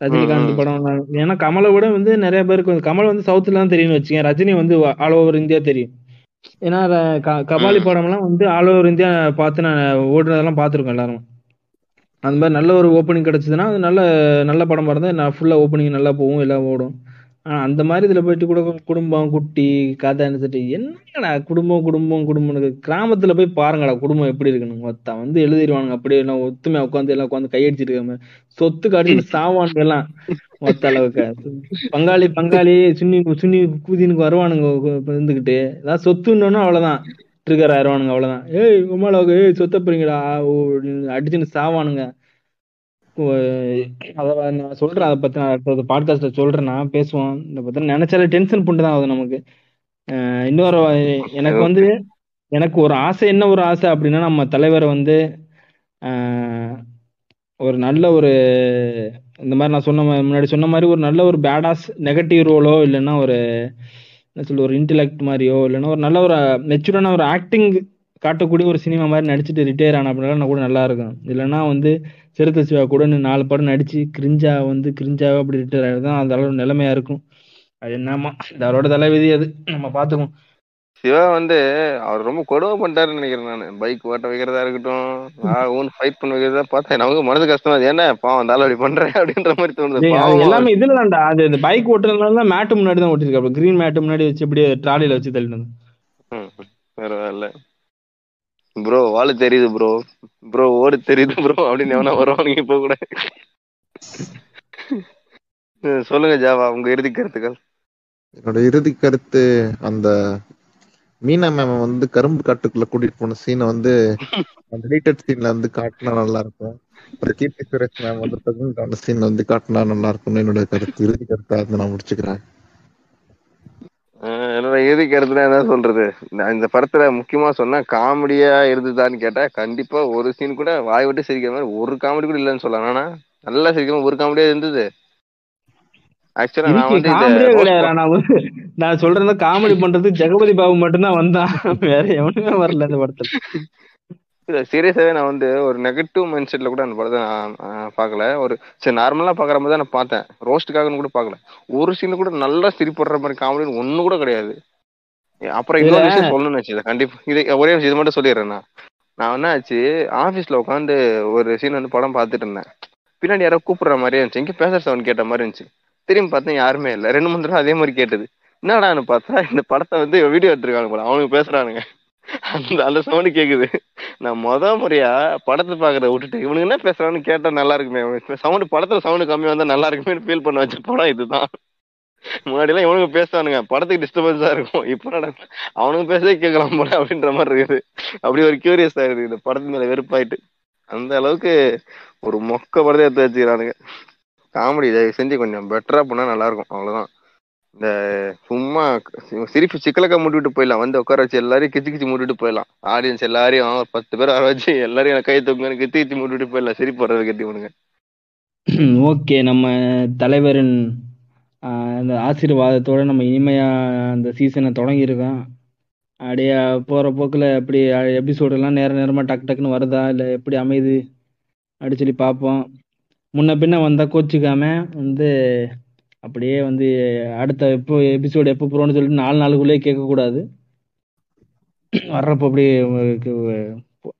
ரஜினிகாந்த். படம் ஏன்னா கமலை விட வந்து நிறைய பேருக்கு வந்து கமல் வந்து சவுத்துல தான் தெரியும்னு வச்சுக்கேன் ரஜினி வந்து ஆல் ஓவர் இந்தியா தெரியும் ஏன்னா கபாலி ம். படம்லாம் வந்து ஆல் ஓவர் இந்தியா பார்த்து நான் ஓடுனதெல்லாம் பார்த்துருக்கோம் எல்லாரும் அந்த மாதிரி நல்ல ஒரு ஓப்பனிங் கிடைச்சதுன்னா அது நல்ல நல்ல படமா இருந்தால் நான் ஃபுல்லாக ஓப்பனிங் நல்லா போகும் எல்லாம் ஓடும் ஆனா அந்த மாதிரி இதுல போயிட்டு கூட குடும்பம் குட்டி கதை சொல்லிட்டு என்னங்கடா குடும்பம் குடும்பம் குடும்பம்னு கிராமத்துல போய் பாருங்கடா குடும்பம் எப்படி இருக்குன்னு. மொத்தம் வந்து எழுதிடுவானுங்க அப்படியே எல்லாம் ஒத்துமையா உட்காந்து எல்லாம் உட்காந்து கையடிச்சிட்டு இருக்காம சொத்துக்கு அடிச்சுட்டு சாவானுங்க எல்லாம் மொத்த அளவுக்கு. பங்காளி பங்காளி சுன்னி சுன்னி கூதினுக்கு வருவானுங்க இருந்துகிட்டு. ஏதாவது சொத்துன்னு அவ்வளவுதான். ட்ரிகர் ஆயிடுவானுங்க அவ்வளவுதான். ஏய் உமால ஏய் சொத்த போறீங்கடா அடிச்சுன்னு சாவானுங்க. அதை நான் சொல்றேன் அதை பத்தி நான் அடுத்த பாட்காஸ்ட்ல சொல்றேன் நான் பேசுவோம். இதை பத்தி நினைச்சாலே டென்ஷன் பண்ணிட்டு தான் ஆகுது நமக்கு. அஹ் இன்னொரு எனக்கு வந்து எனக்கு ஒரு ஆசை என்ன ஒரு ஆசை அப்படின்னா நம்ம தலைவரை வந்து ஒரு நல்ல ஒரு இந்த மாதிரி நான் சொன்ன முன்னாடி சொன்ன மாதிரி ஒரு நல்ல ஒரு பேடாஸ் நெகட்டிவ் ரோலோ இல்லைன்னா ஒரு என்ன சொல்ல ஒரு இன்டெலெக்ட் மாதிரியோ இல்லைன்னா ஒரு நல்ல ஒரு மெச்சூரான ஒரு ஆக்டிங் காட்டக்கூடிய ஒரு சினிமா மாதிரி நடிச்சுட்டு ரிட்டையர் ஆன அப்படின்னா கூட நல்லா இருக்கும் இல்லைன்னா வந்து சிறுத்தை சிவா கூட இன்னும் நாலு படம் நடிச்சு கிரிஞ்சா வந்து கிரிஞ்சாவா அப்படி ரிட்டையர் ஆகிதான் அந்த அளவு நிலைமையா இருக்கும். அது என்னமா. இது அவரோட தலைவிதி அது. நம்ம பார்த்துக்குவோம் சிவா வந்து அவர் ரொம்ப கொடுமை பண்ணிட்டாருன்னு நினைக்கிறேன் நான். பைக் ஓட்ட வைக்கிறதா இருக்கட்டும் ஓன் ஃபைட் பண்ண வைக்கிறதா பார்த்தா நமக்கு மனசு கஷ்டமா இருக்கு. என்ன பாவம் அந்த அப்படி பண்றேன் அப்படின்ற மாதிரி தோணுது. அது எல்லாமே இதுல தான்டா அது இந்த பைக் ஓட்டுறதுனால தான் மேட்டு முன்னாடி தான் ஓட்டிருக்காப்ல. கிரீன் மேட்டு முன்னாடி வச்சு அப்படியே ட்ராலியில வச்சு. ம், பரவாயில்ல. ப்ரோ வாழ தெரியுது ப்ரோ ப்ரோ ஓடு தெரியுது ப்ரோ அப்படின்னு எவனா வருவானுங்க இப்ப கூட. சொல்லுங்க ஜாவா உங்க இறுதி கருத்துக்கள். என்னோட இறுதி கருத்து அந்த மீனா மேம் வந்து கரும்பு காட்டுக்குள்ள கூட்டிட்டு போன சீனை வந்து அந்த டெலிட்டட் சீன்ல வந்து காட்டினா நல்லா இருக்கும். அப்புறம் கீர்த்தி சுரேஷ் மேம் வந்து பிரசன்ட் ஆன வந்து காட்டினா நல்லா இருக்கும்னு என்னோட கருத்து இறுதி கருத்தா வந்து நான் முடிச்சுக்கிறேன். என்னோட இறுதி கருத்துல என்ன சொல்றது? நான் இந்த படத்துல முக்கியமா சொன்னா காமெடியா இருந்துதான்னு கேட்டா கண்டிப்பா ஒரு சீன் கூட வாய் விட்டு சிரிக்கிற மாதிரி ஒரு காமெடி கூட இல்லைன்னு சொல்லலாம். ஆனா நல்லா சிரிக்கிற ஒரு காமெடியா இருந்தது. ஆக்சுவலா நான் வந்து நான் சொல்றது காமெடி பண்றதுக்கு ஜெகபதி பாபு மட்டும்தான் வந்தான். வேற எவனுமே வரல இந்த படத்துல. இல்ல சீரியஸாவே நான் வந்து ஒரு நெகட்டிவ் மைண்ட் செட்ல கூட அந்த படத்தை நான் பார்க்கல. ஒரு சரி நார்மலா பாக்குற மாதிரி தான் நான் பார்த்தேன். ரோஸ்ட்டுக்காகன்னு கூட பார்க்கல. ஒரு சீன் கூட நல்லா சிரிப்படுற மாதிரி காமெடி ஒண்ணு கூட கிடையாது. அப்புறம் இன்னொரு விஷயம் சொல்லணும்னு வச்சு கண்டிப்பா. இது ஒரே விஷயம் இது மட்டும் சொல்லிடுறேன் நான். நான் என்ன ஆச்சு ஆபீஸ்ல உட்காந்து ஒரு சீன் வந்து படம் பார்த்துட்டு இருந்தேன். பின்னாடி யாரோ கூப்பிடுற மாதிரியே இருந்துச்சு. எங்க பேசுற சவுண்ட் கேட்ட மாதிரி இருந்துச்சு. திரும்பி பார்த்தேன் யாருமே இல்லை. ரெண்டு மூணு தடவை அதே மாதிரி கேட்டது. என்னடான்னு பார்த்தா? இந்த படத்தை வந்து வீடியோ எடுத்திருக்காங்க போல. அவனுக்கு பேசுறானுங்க. அந்த அந்த சவுண்டு கேக்குது. நான் முத முறையா படத்தை பாக்குறத விட்டுட்டு இவனுக்கு என்ன பேசுறான்னு கேட்டா நல்லா இருக்குமே. சவுண்ட் படத்துல சவுண்ட் கம்மியா வந்தா நல்லா இருக்குமே ஃபீல் பண்ண வச்ச படம் இதுதான். முன்னாடி எல்லாம் இவனுக்கு பேசுவானுங்க படத்துக்கு டிஸ்டர்பன்ஸா இருக்கும். இப்ப அவனுக்கு பேசவே கேட்கலாம் போல அப்படின்ற மாதிரி இருக்குது. அப்படி ஒரு கியூரியஸ் ஆயிருது இந்த படத்து மேல வெறுப்பாயிட்டு. அந்த அளவுக்கு ஒரு மொக்க படத்தை எடுத்து வச்சுக்கிறானுங்க. காமெடி தயவு செஞ்சு கொஞ்சம் பெட்டரா பண்ணா நல்லா இருக்கும். அவ்வளவுதான். இந்த சும்மா சிரிப்பு சிக்கலக்க மூட்டிட்டு போயிடலாம். வந்து உட்கார வச்சு எல்லாரையும் கிச்சு கிச்சு மூட்டிட்டு போயிடலாம். ஆடியன்ஸ் எல்லாரையும் ஒரு பத்து பேர் வர வச்சு எல்லாரையும் கை தூக்குங்க கிச்சு கிச்சு மூட்டிட்டு போயிடலாம். சிரிப்பு வர்றது கட்டி விடுங்க ஓகே நம்ம தலைவரின் அந்த ஆசீர்வாதத்தோட நம்ம இனிமையா அந்த சீசனை தொடங்கியிருக்கோம். அப்படியே போற போக்குல எப்படி எபிசோடு எல்லாம் நேர நேரமா டக்கு டக்குன்னு வருதா? இல்ல எப்படி அமையுது அப்படி சொல்லி பார்ப்போம். முன்ன பின்ன வந்தா கோச்சிக்காம வந்து அப்படியே வந்து அடுத்த எப்போ எபிசோடு எப்போ போறோம்னு சொல்லிட்டு நாலு நாளுக்குள்ளேயே கேட்கக்கூடாது. வர்றப்போ அப்படியே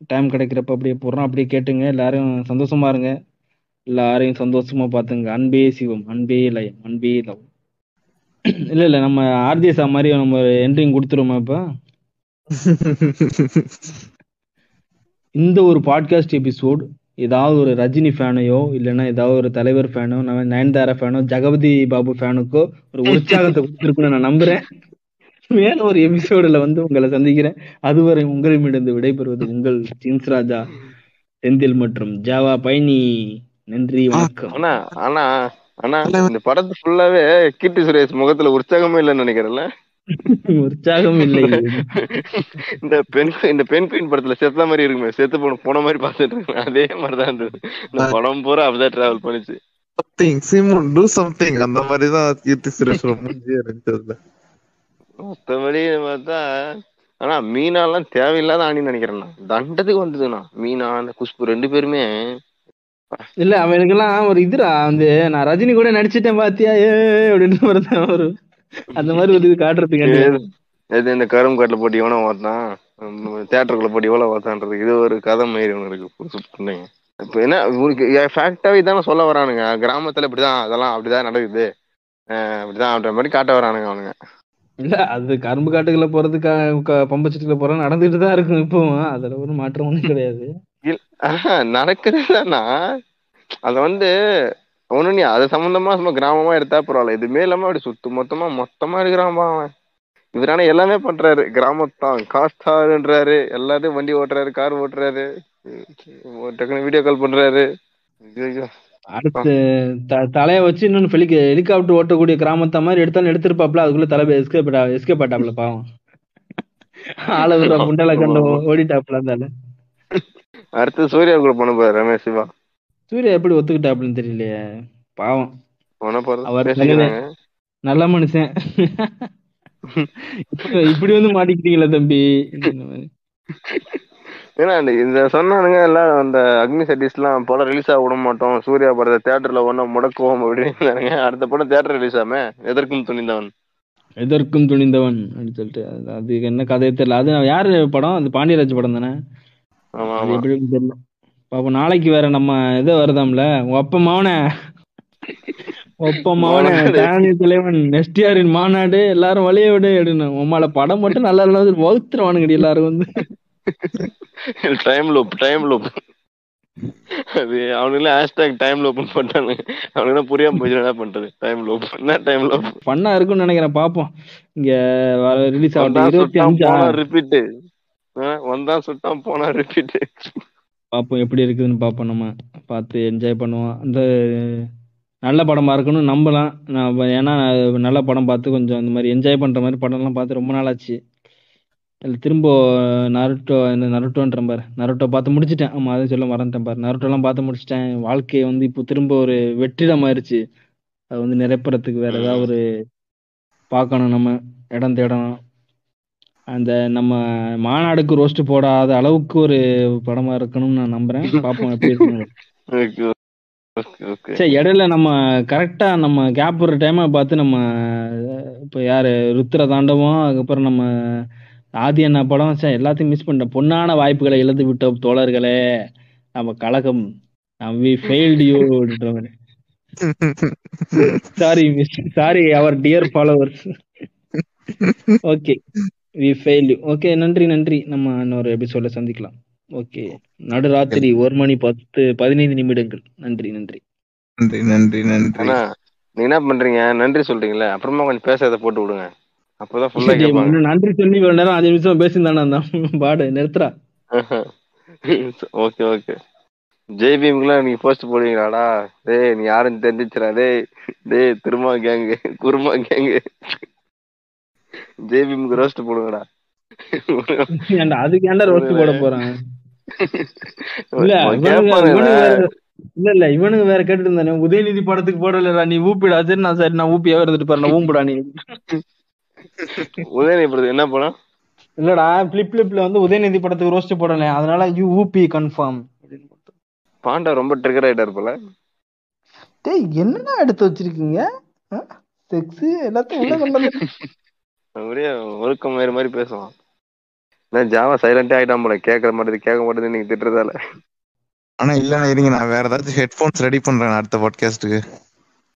டைம் கிடைக்கிறப்ப அப்படியே போடுறோம் அப்படியே கேட்டுங்க. எல்லாரும் சந்தோஷமா இருங்க. எல்லாரையும் சந்தோஷமா பார்த்துங்க. அன்பே சிவம் அன்பே லயம் அன்பே லவ். இல்ல இல்ல நம்ம ஆர்ஜிஎஸ்ஆ மாதிரி நம்ம என்ட்ரிங் கொடுத்துருவோமா இப்ப? <laughs> இந்த ஒரு பாட்காஸ்ட் எபிசோட் ஏதாவது ஒரு ரஜினி ஃபேனையோ இல்லைன்னா ஏதாவது ஒரு தலைவர் ஃபேனோ நம்ம நயன்தாரா ஃபேனோ ஜெகபதி பாபு ஃபேனுக்கோ ஒரு உற்சாகத்தை கொடுத்துருக்குன்னு நான் நம்புறேன். மேல ஒரு எபிசோடுல வந்து உங்களை சந்திக்கிறேன். அதுவரை உங்களிடமிருந்து விடைபெறுவது உங்கள் ஜின்ஸ் ராஜா செந்தில் மற்றும் ஜாவா பயணி நன்றி வணக்கம். ஆனா ஆனா ஆனா இந்த படத்து ஃபுல்லாவே கீர்த்தி சுரேஷ் முகத்துல உற்சாகமே இல்லைன்னு நினைக்கிறேன்ல. உற்சாகம் இல்லை. இந்த பெண் இந்த பெண் குயின் படத்துல செத்த மாதிரி இருக்குமே. செத்து போன போன மாதிரி பார்த்துட்டு இருக்கேன் அதே மாதிரிதான் இருந்தது. இந்த படம் பூரா அப்படிதான் டிராவல் பண்ணுச்சு. சம்திங் சிமோன் டூ சம்திங் அந்த மாதிரி தான் கீர்த்தி சுரேஷ் மூஞ்சியே இருந்துச்சு மத்தபடி பார்த்தா ஆனா மீனாலாம் தேவையில்லாத ஆணின்னு நினைக்கிறேன் நான். தண்டத்துக்கு வந்ததுண்ணா. மீனா அந்த குஷ்பு ரெண்டு பேருமே. இல்ல அவனுக்கெல்லாம் ஒரு இதுடா. வந்து நான் ரஜினி கூட நடிச்சிட்டேன் பாத்தியா? ஏ அப்படின்னு ஒரு அந்த மாதிரி ஒரு இது காட்டுறதுக்கு எது இந்த கரும்பு காட்டுல போட்டு இவனை ஓட்டான் தேட்டருக்குள்ள போட்டு இவ்வளவு ஓட்டான்றது இது ஒரு கதை மாரி ஒண்ணு இருக்கு புதுசு. இப்ப என்ன ஃபேக்டாவே இதானே சொல்ல வரானுங்க. கிராமத்துல இப்படிதான் அதெல்லாம் அப்படிதான் நடக்குது. அப்படிதான் அப்படின்ற மாதிரி காட்ட வரானுங்க அவனுங்க. இல்ல அது கரும்பு காட்டுக்குள்ள போறதுக்கு பம்பச்சத்துக்குள்ள போறது நடந்துட்டு தான் இருக்கும் இப்பவும். அதுல ஒரு மாற்றம் ஒண்ணும் கிடையாது. நடக்குதுன்னா அத வந்து ஒண்ணு நீ அது சம்பந்தமா சும்மா கிராமமா எடுத்தா பரவாயில்ல. எதுவுமே இல்லாம அப்படி சுத்து மொத்தமா மொத்தமா இருக்கிறான்பா அவன். இவரான எல்லாமே பண்றாரு. கிராமத்தான். காஸ்டாருன்றாரு எல்லாத்தையும் வண்டி ஓட்டுறாரு கார் ஓட்டுறாரு. டக்குனு வீடியோ கால் பண்றாரு. அடுத்து தலைய வச்சு இன்னொன்னு ஹெலிக ஹெலிகாப்டர் ஓட்டக்கூடிய கிராமத்தை மாதிரி எடுத்தாலும் எடுத்திருப்பாப்ல அதுக்குள்ள தலை எஸ்கேப் எஸ்கேப் ஆட்டாப்ல பாவம். ஆள முண்டல கண்டு ஓடிட்டாப்ல இருந்தாலும் அடுத்து சூர்யா கூட பண்ண போறாரு ரமேஷ் சிவா. சூர்யா எப்படி ஒத்துக்கிட்டாப்லன்னு தெரியலையே. பாவம். அவர் நல்ல மனுஷன். இப்படி வந்து மாட்டிக்கிட்டீங்களா தம்பி. ஏன்னா இந்த சொன்னானுங்க எல்லாம் அந்த அக்னி சட்டீஸ் எல்லாம் படம் ரிலீஸ் ஆக விட மாட்டோம். சூர்யா படத்தை தேட்டர்ல ஒன்னா முடக்குவோம் அப்படின்னு. அடுத்த படம் தேட்டர் ரிலீஸ் ஆமே. எதற்கும் துணிந்தவன். எதற்கும் துணிந்தவன் அப்படின்னு சொல்லிட்டு. அது- அதுக்கு என்ன கதையே தெரியல. அது யாரு படம்? அது பாண்டியராஜ் படம் தானே? எப்படின்னு தெரியல. பாப்போம் நாளைக்கு வேற நம்ம இது வருதாம்ல? அப்பா மவன ஒப்ப மவன தலைவன் நெஸ்டியாரின் மாநாடு எல்லாரும் வழிய விடு அப்படின்னு உமால படம் மட்டும் நல்லா இல்லாத வகுத்துருவானுங்கடி எல்லாரும் வந்து. டைம் லூப் டைம் லூப் அது அவனுங்களே ஹேஷ்டாக் டைம் லூப்னு போட்டானுங்க. அவனுக்கு புரியாம போச்சு என்ன பண்றது? டைம் லூப் என்ன டைம் லூப் பண்ணா இருக்கும்னு நினைக்கிறேன் பாப்போம். இங்க ரிலீஸ் வந்தா ஆகட்டும். இருபத்தி அஞ்சா ரிப்பீட் வந்தான் சுட்டான் போனா ரிப்பீட் பார்ப்போம் எப்படி இருக்குதுன்னு பார்ப்போம் நம்ம பார்த்து என்ஜாய் பண்ணுவோம். அந்த நல்ல படமா இருக்கணும் நம்பலாம். நான் ஏன்னா நல்ல படம் பார்த்து கொஞ்சம் இந்த மாதிரி என்ஜாய் பண்ற மாதிரி படம்லாம் பார்த்து ரொம்ப நாள் ஆச்சு அதில் திரும்ப நருட்டோ இந்த நருட்டோன்ற பாரு. நருட்டோ பார்த்து முடிச்சிட்டேன். ஆமாம் அதை சொல்ல மறந்துட்டேன் பாரு. நருட்டோலாம் பார்த்து முடிச்சிட்டேன். வாழ்க்கையை வந்து இப்போ திரும்ப ஒரு வெற்றிடம் ஆயிடுச்சு அது வந்து நிரப்புறதுக்கு வேற ஏதாவது ஒரு பார்க்கணும் நம்ம. இடம் தேடணும். அந்த நம்ம மாநாடுக்கு ரோஸ்ட் போடாத அளவுக்கு ஒரு படமா இருக்கணும்னு நான் நம்புறேன். பாப்போம் எப்படி ஓகே <laughs> சரி இடையில நம்ம கரெக்டா நம்ம கேப் ஒரு டைமை பார்த்து நம்ம இப்போ யாரு? ருத்ர தாண்டவம் அதுக்கப்புறம் நம்ம ஆதி அண்ணா படம். சரி எல்லாத்தையும் மிஸ் பண்ணிட்டோம். பொன்னான வாய்ப்புகளை இழந்து விட்டோம் தோழர்களே. நம்ம கழகம் we failed you sorry miss sorry our dear followers okay we fail okay நன்றி நன்றி. நம்ம இன்னொரு எபிசோட சந்திக்கலாம். ஓகே நடுராத்திரி ஒரு மணி பத்து பதினைந்து நிமிடங்கள். நன்றி நன்றி. நன்றி நன்றி நன்றி. நீங்க என்ன பண்றீங்க? நன்றி சொல்றீங்களே. அப்புறமா கொஞ்சம் பேசுறத போட்டு விடுங்க. அப்பதான் ஃபுல்லா கேட்பாங்க நன்றி சொல்லி இவ்வளவு நேரம் அஞ்சு நிமிஷம் பேசியிருந்தானே அந்த பாடு நிறுத்துறா <laughs> ஓகே ஓகே. ஜெய் பீம்க்குலாம் நீங்க போஸ்ட் போடுவீங்களாடா? டேய் நீ யாருன்னு தெரிஞ்சிச்சுடா. டேய் டேய் திருமா கேங்கு குருமா கேங்கு ஜெய் பீமுக்கு ரோஸ்ட் போடுங்கடா. ஏன்டா அதுக்கு ஏன்டா ரோஸ்ட் போட போறான்? இல்ல இல்ல இல்ல இவனுங்க வேற கேட்டுட்டு இருந்தானே. உதயநிதி படத்துக்கு போடலடா நீ ஊப்பிடா. சரி நான் சரி நான் ஊப்பியா இருந்துட்டு பாரு நான் ஊம்புடா நீ. உதயநிதி படத்துக்கு என்ன படம்? இல்லடா பிளிப் பிளிப்ல வந்து உதயநிதி படத்துக்கு ரோஸ்ட் போடல அதனால யூ ஊபி கன்ஃபார்ம் பாண்டா ரொம்ப ட்ரிகர் ஆயிட்டாரு போல. டேய் என்னடா எடுத்து வச்சிருக்கீங்க? செக்ஸ் எல்லாத்தையும் உள்ள கொண்டு <laughs> அப்படியே ஒரே ஒழுக்கம் வேறு மாதிரி பேசுவான். நான் ஜாவா சைலண்டே ஆயிட்டான் போல. கேட்கற மாட்டேது கேட்க மாட்டேது நீங்க திட்டுறதால. ஆனா இல்ல இருங்க நான் வேற ஏதாச்சும் ஹெட்ஃபோன்ஸ் ரெடி பண்றேன் அடுத்த பாட்காஸ்ட்டுக்கு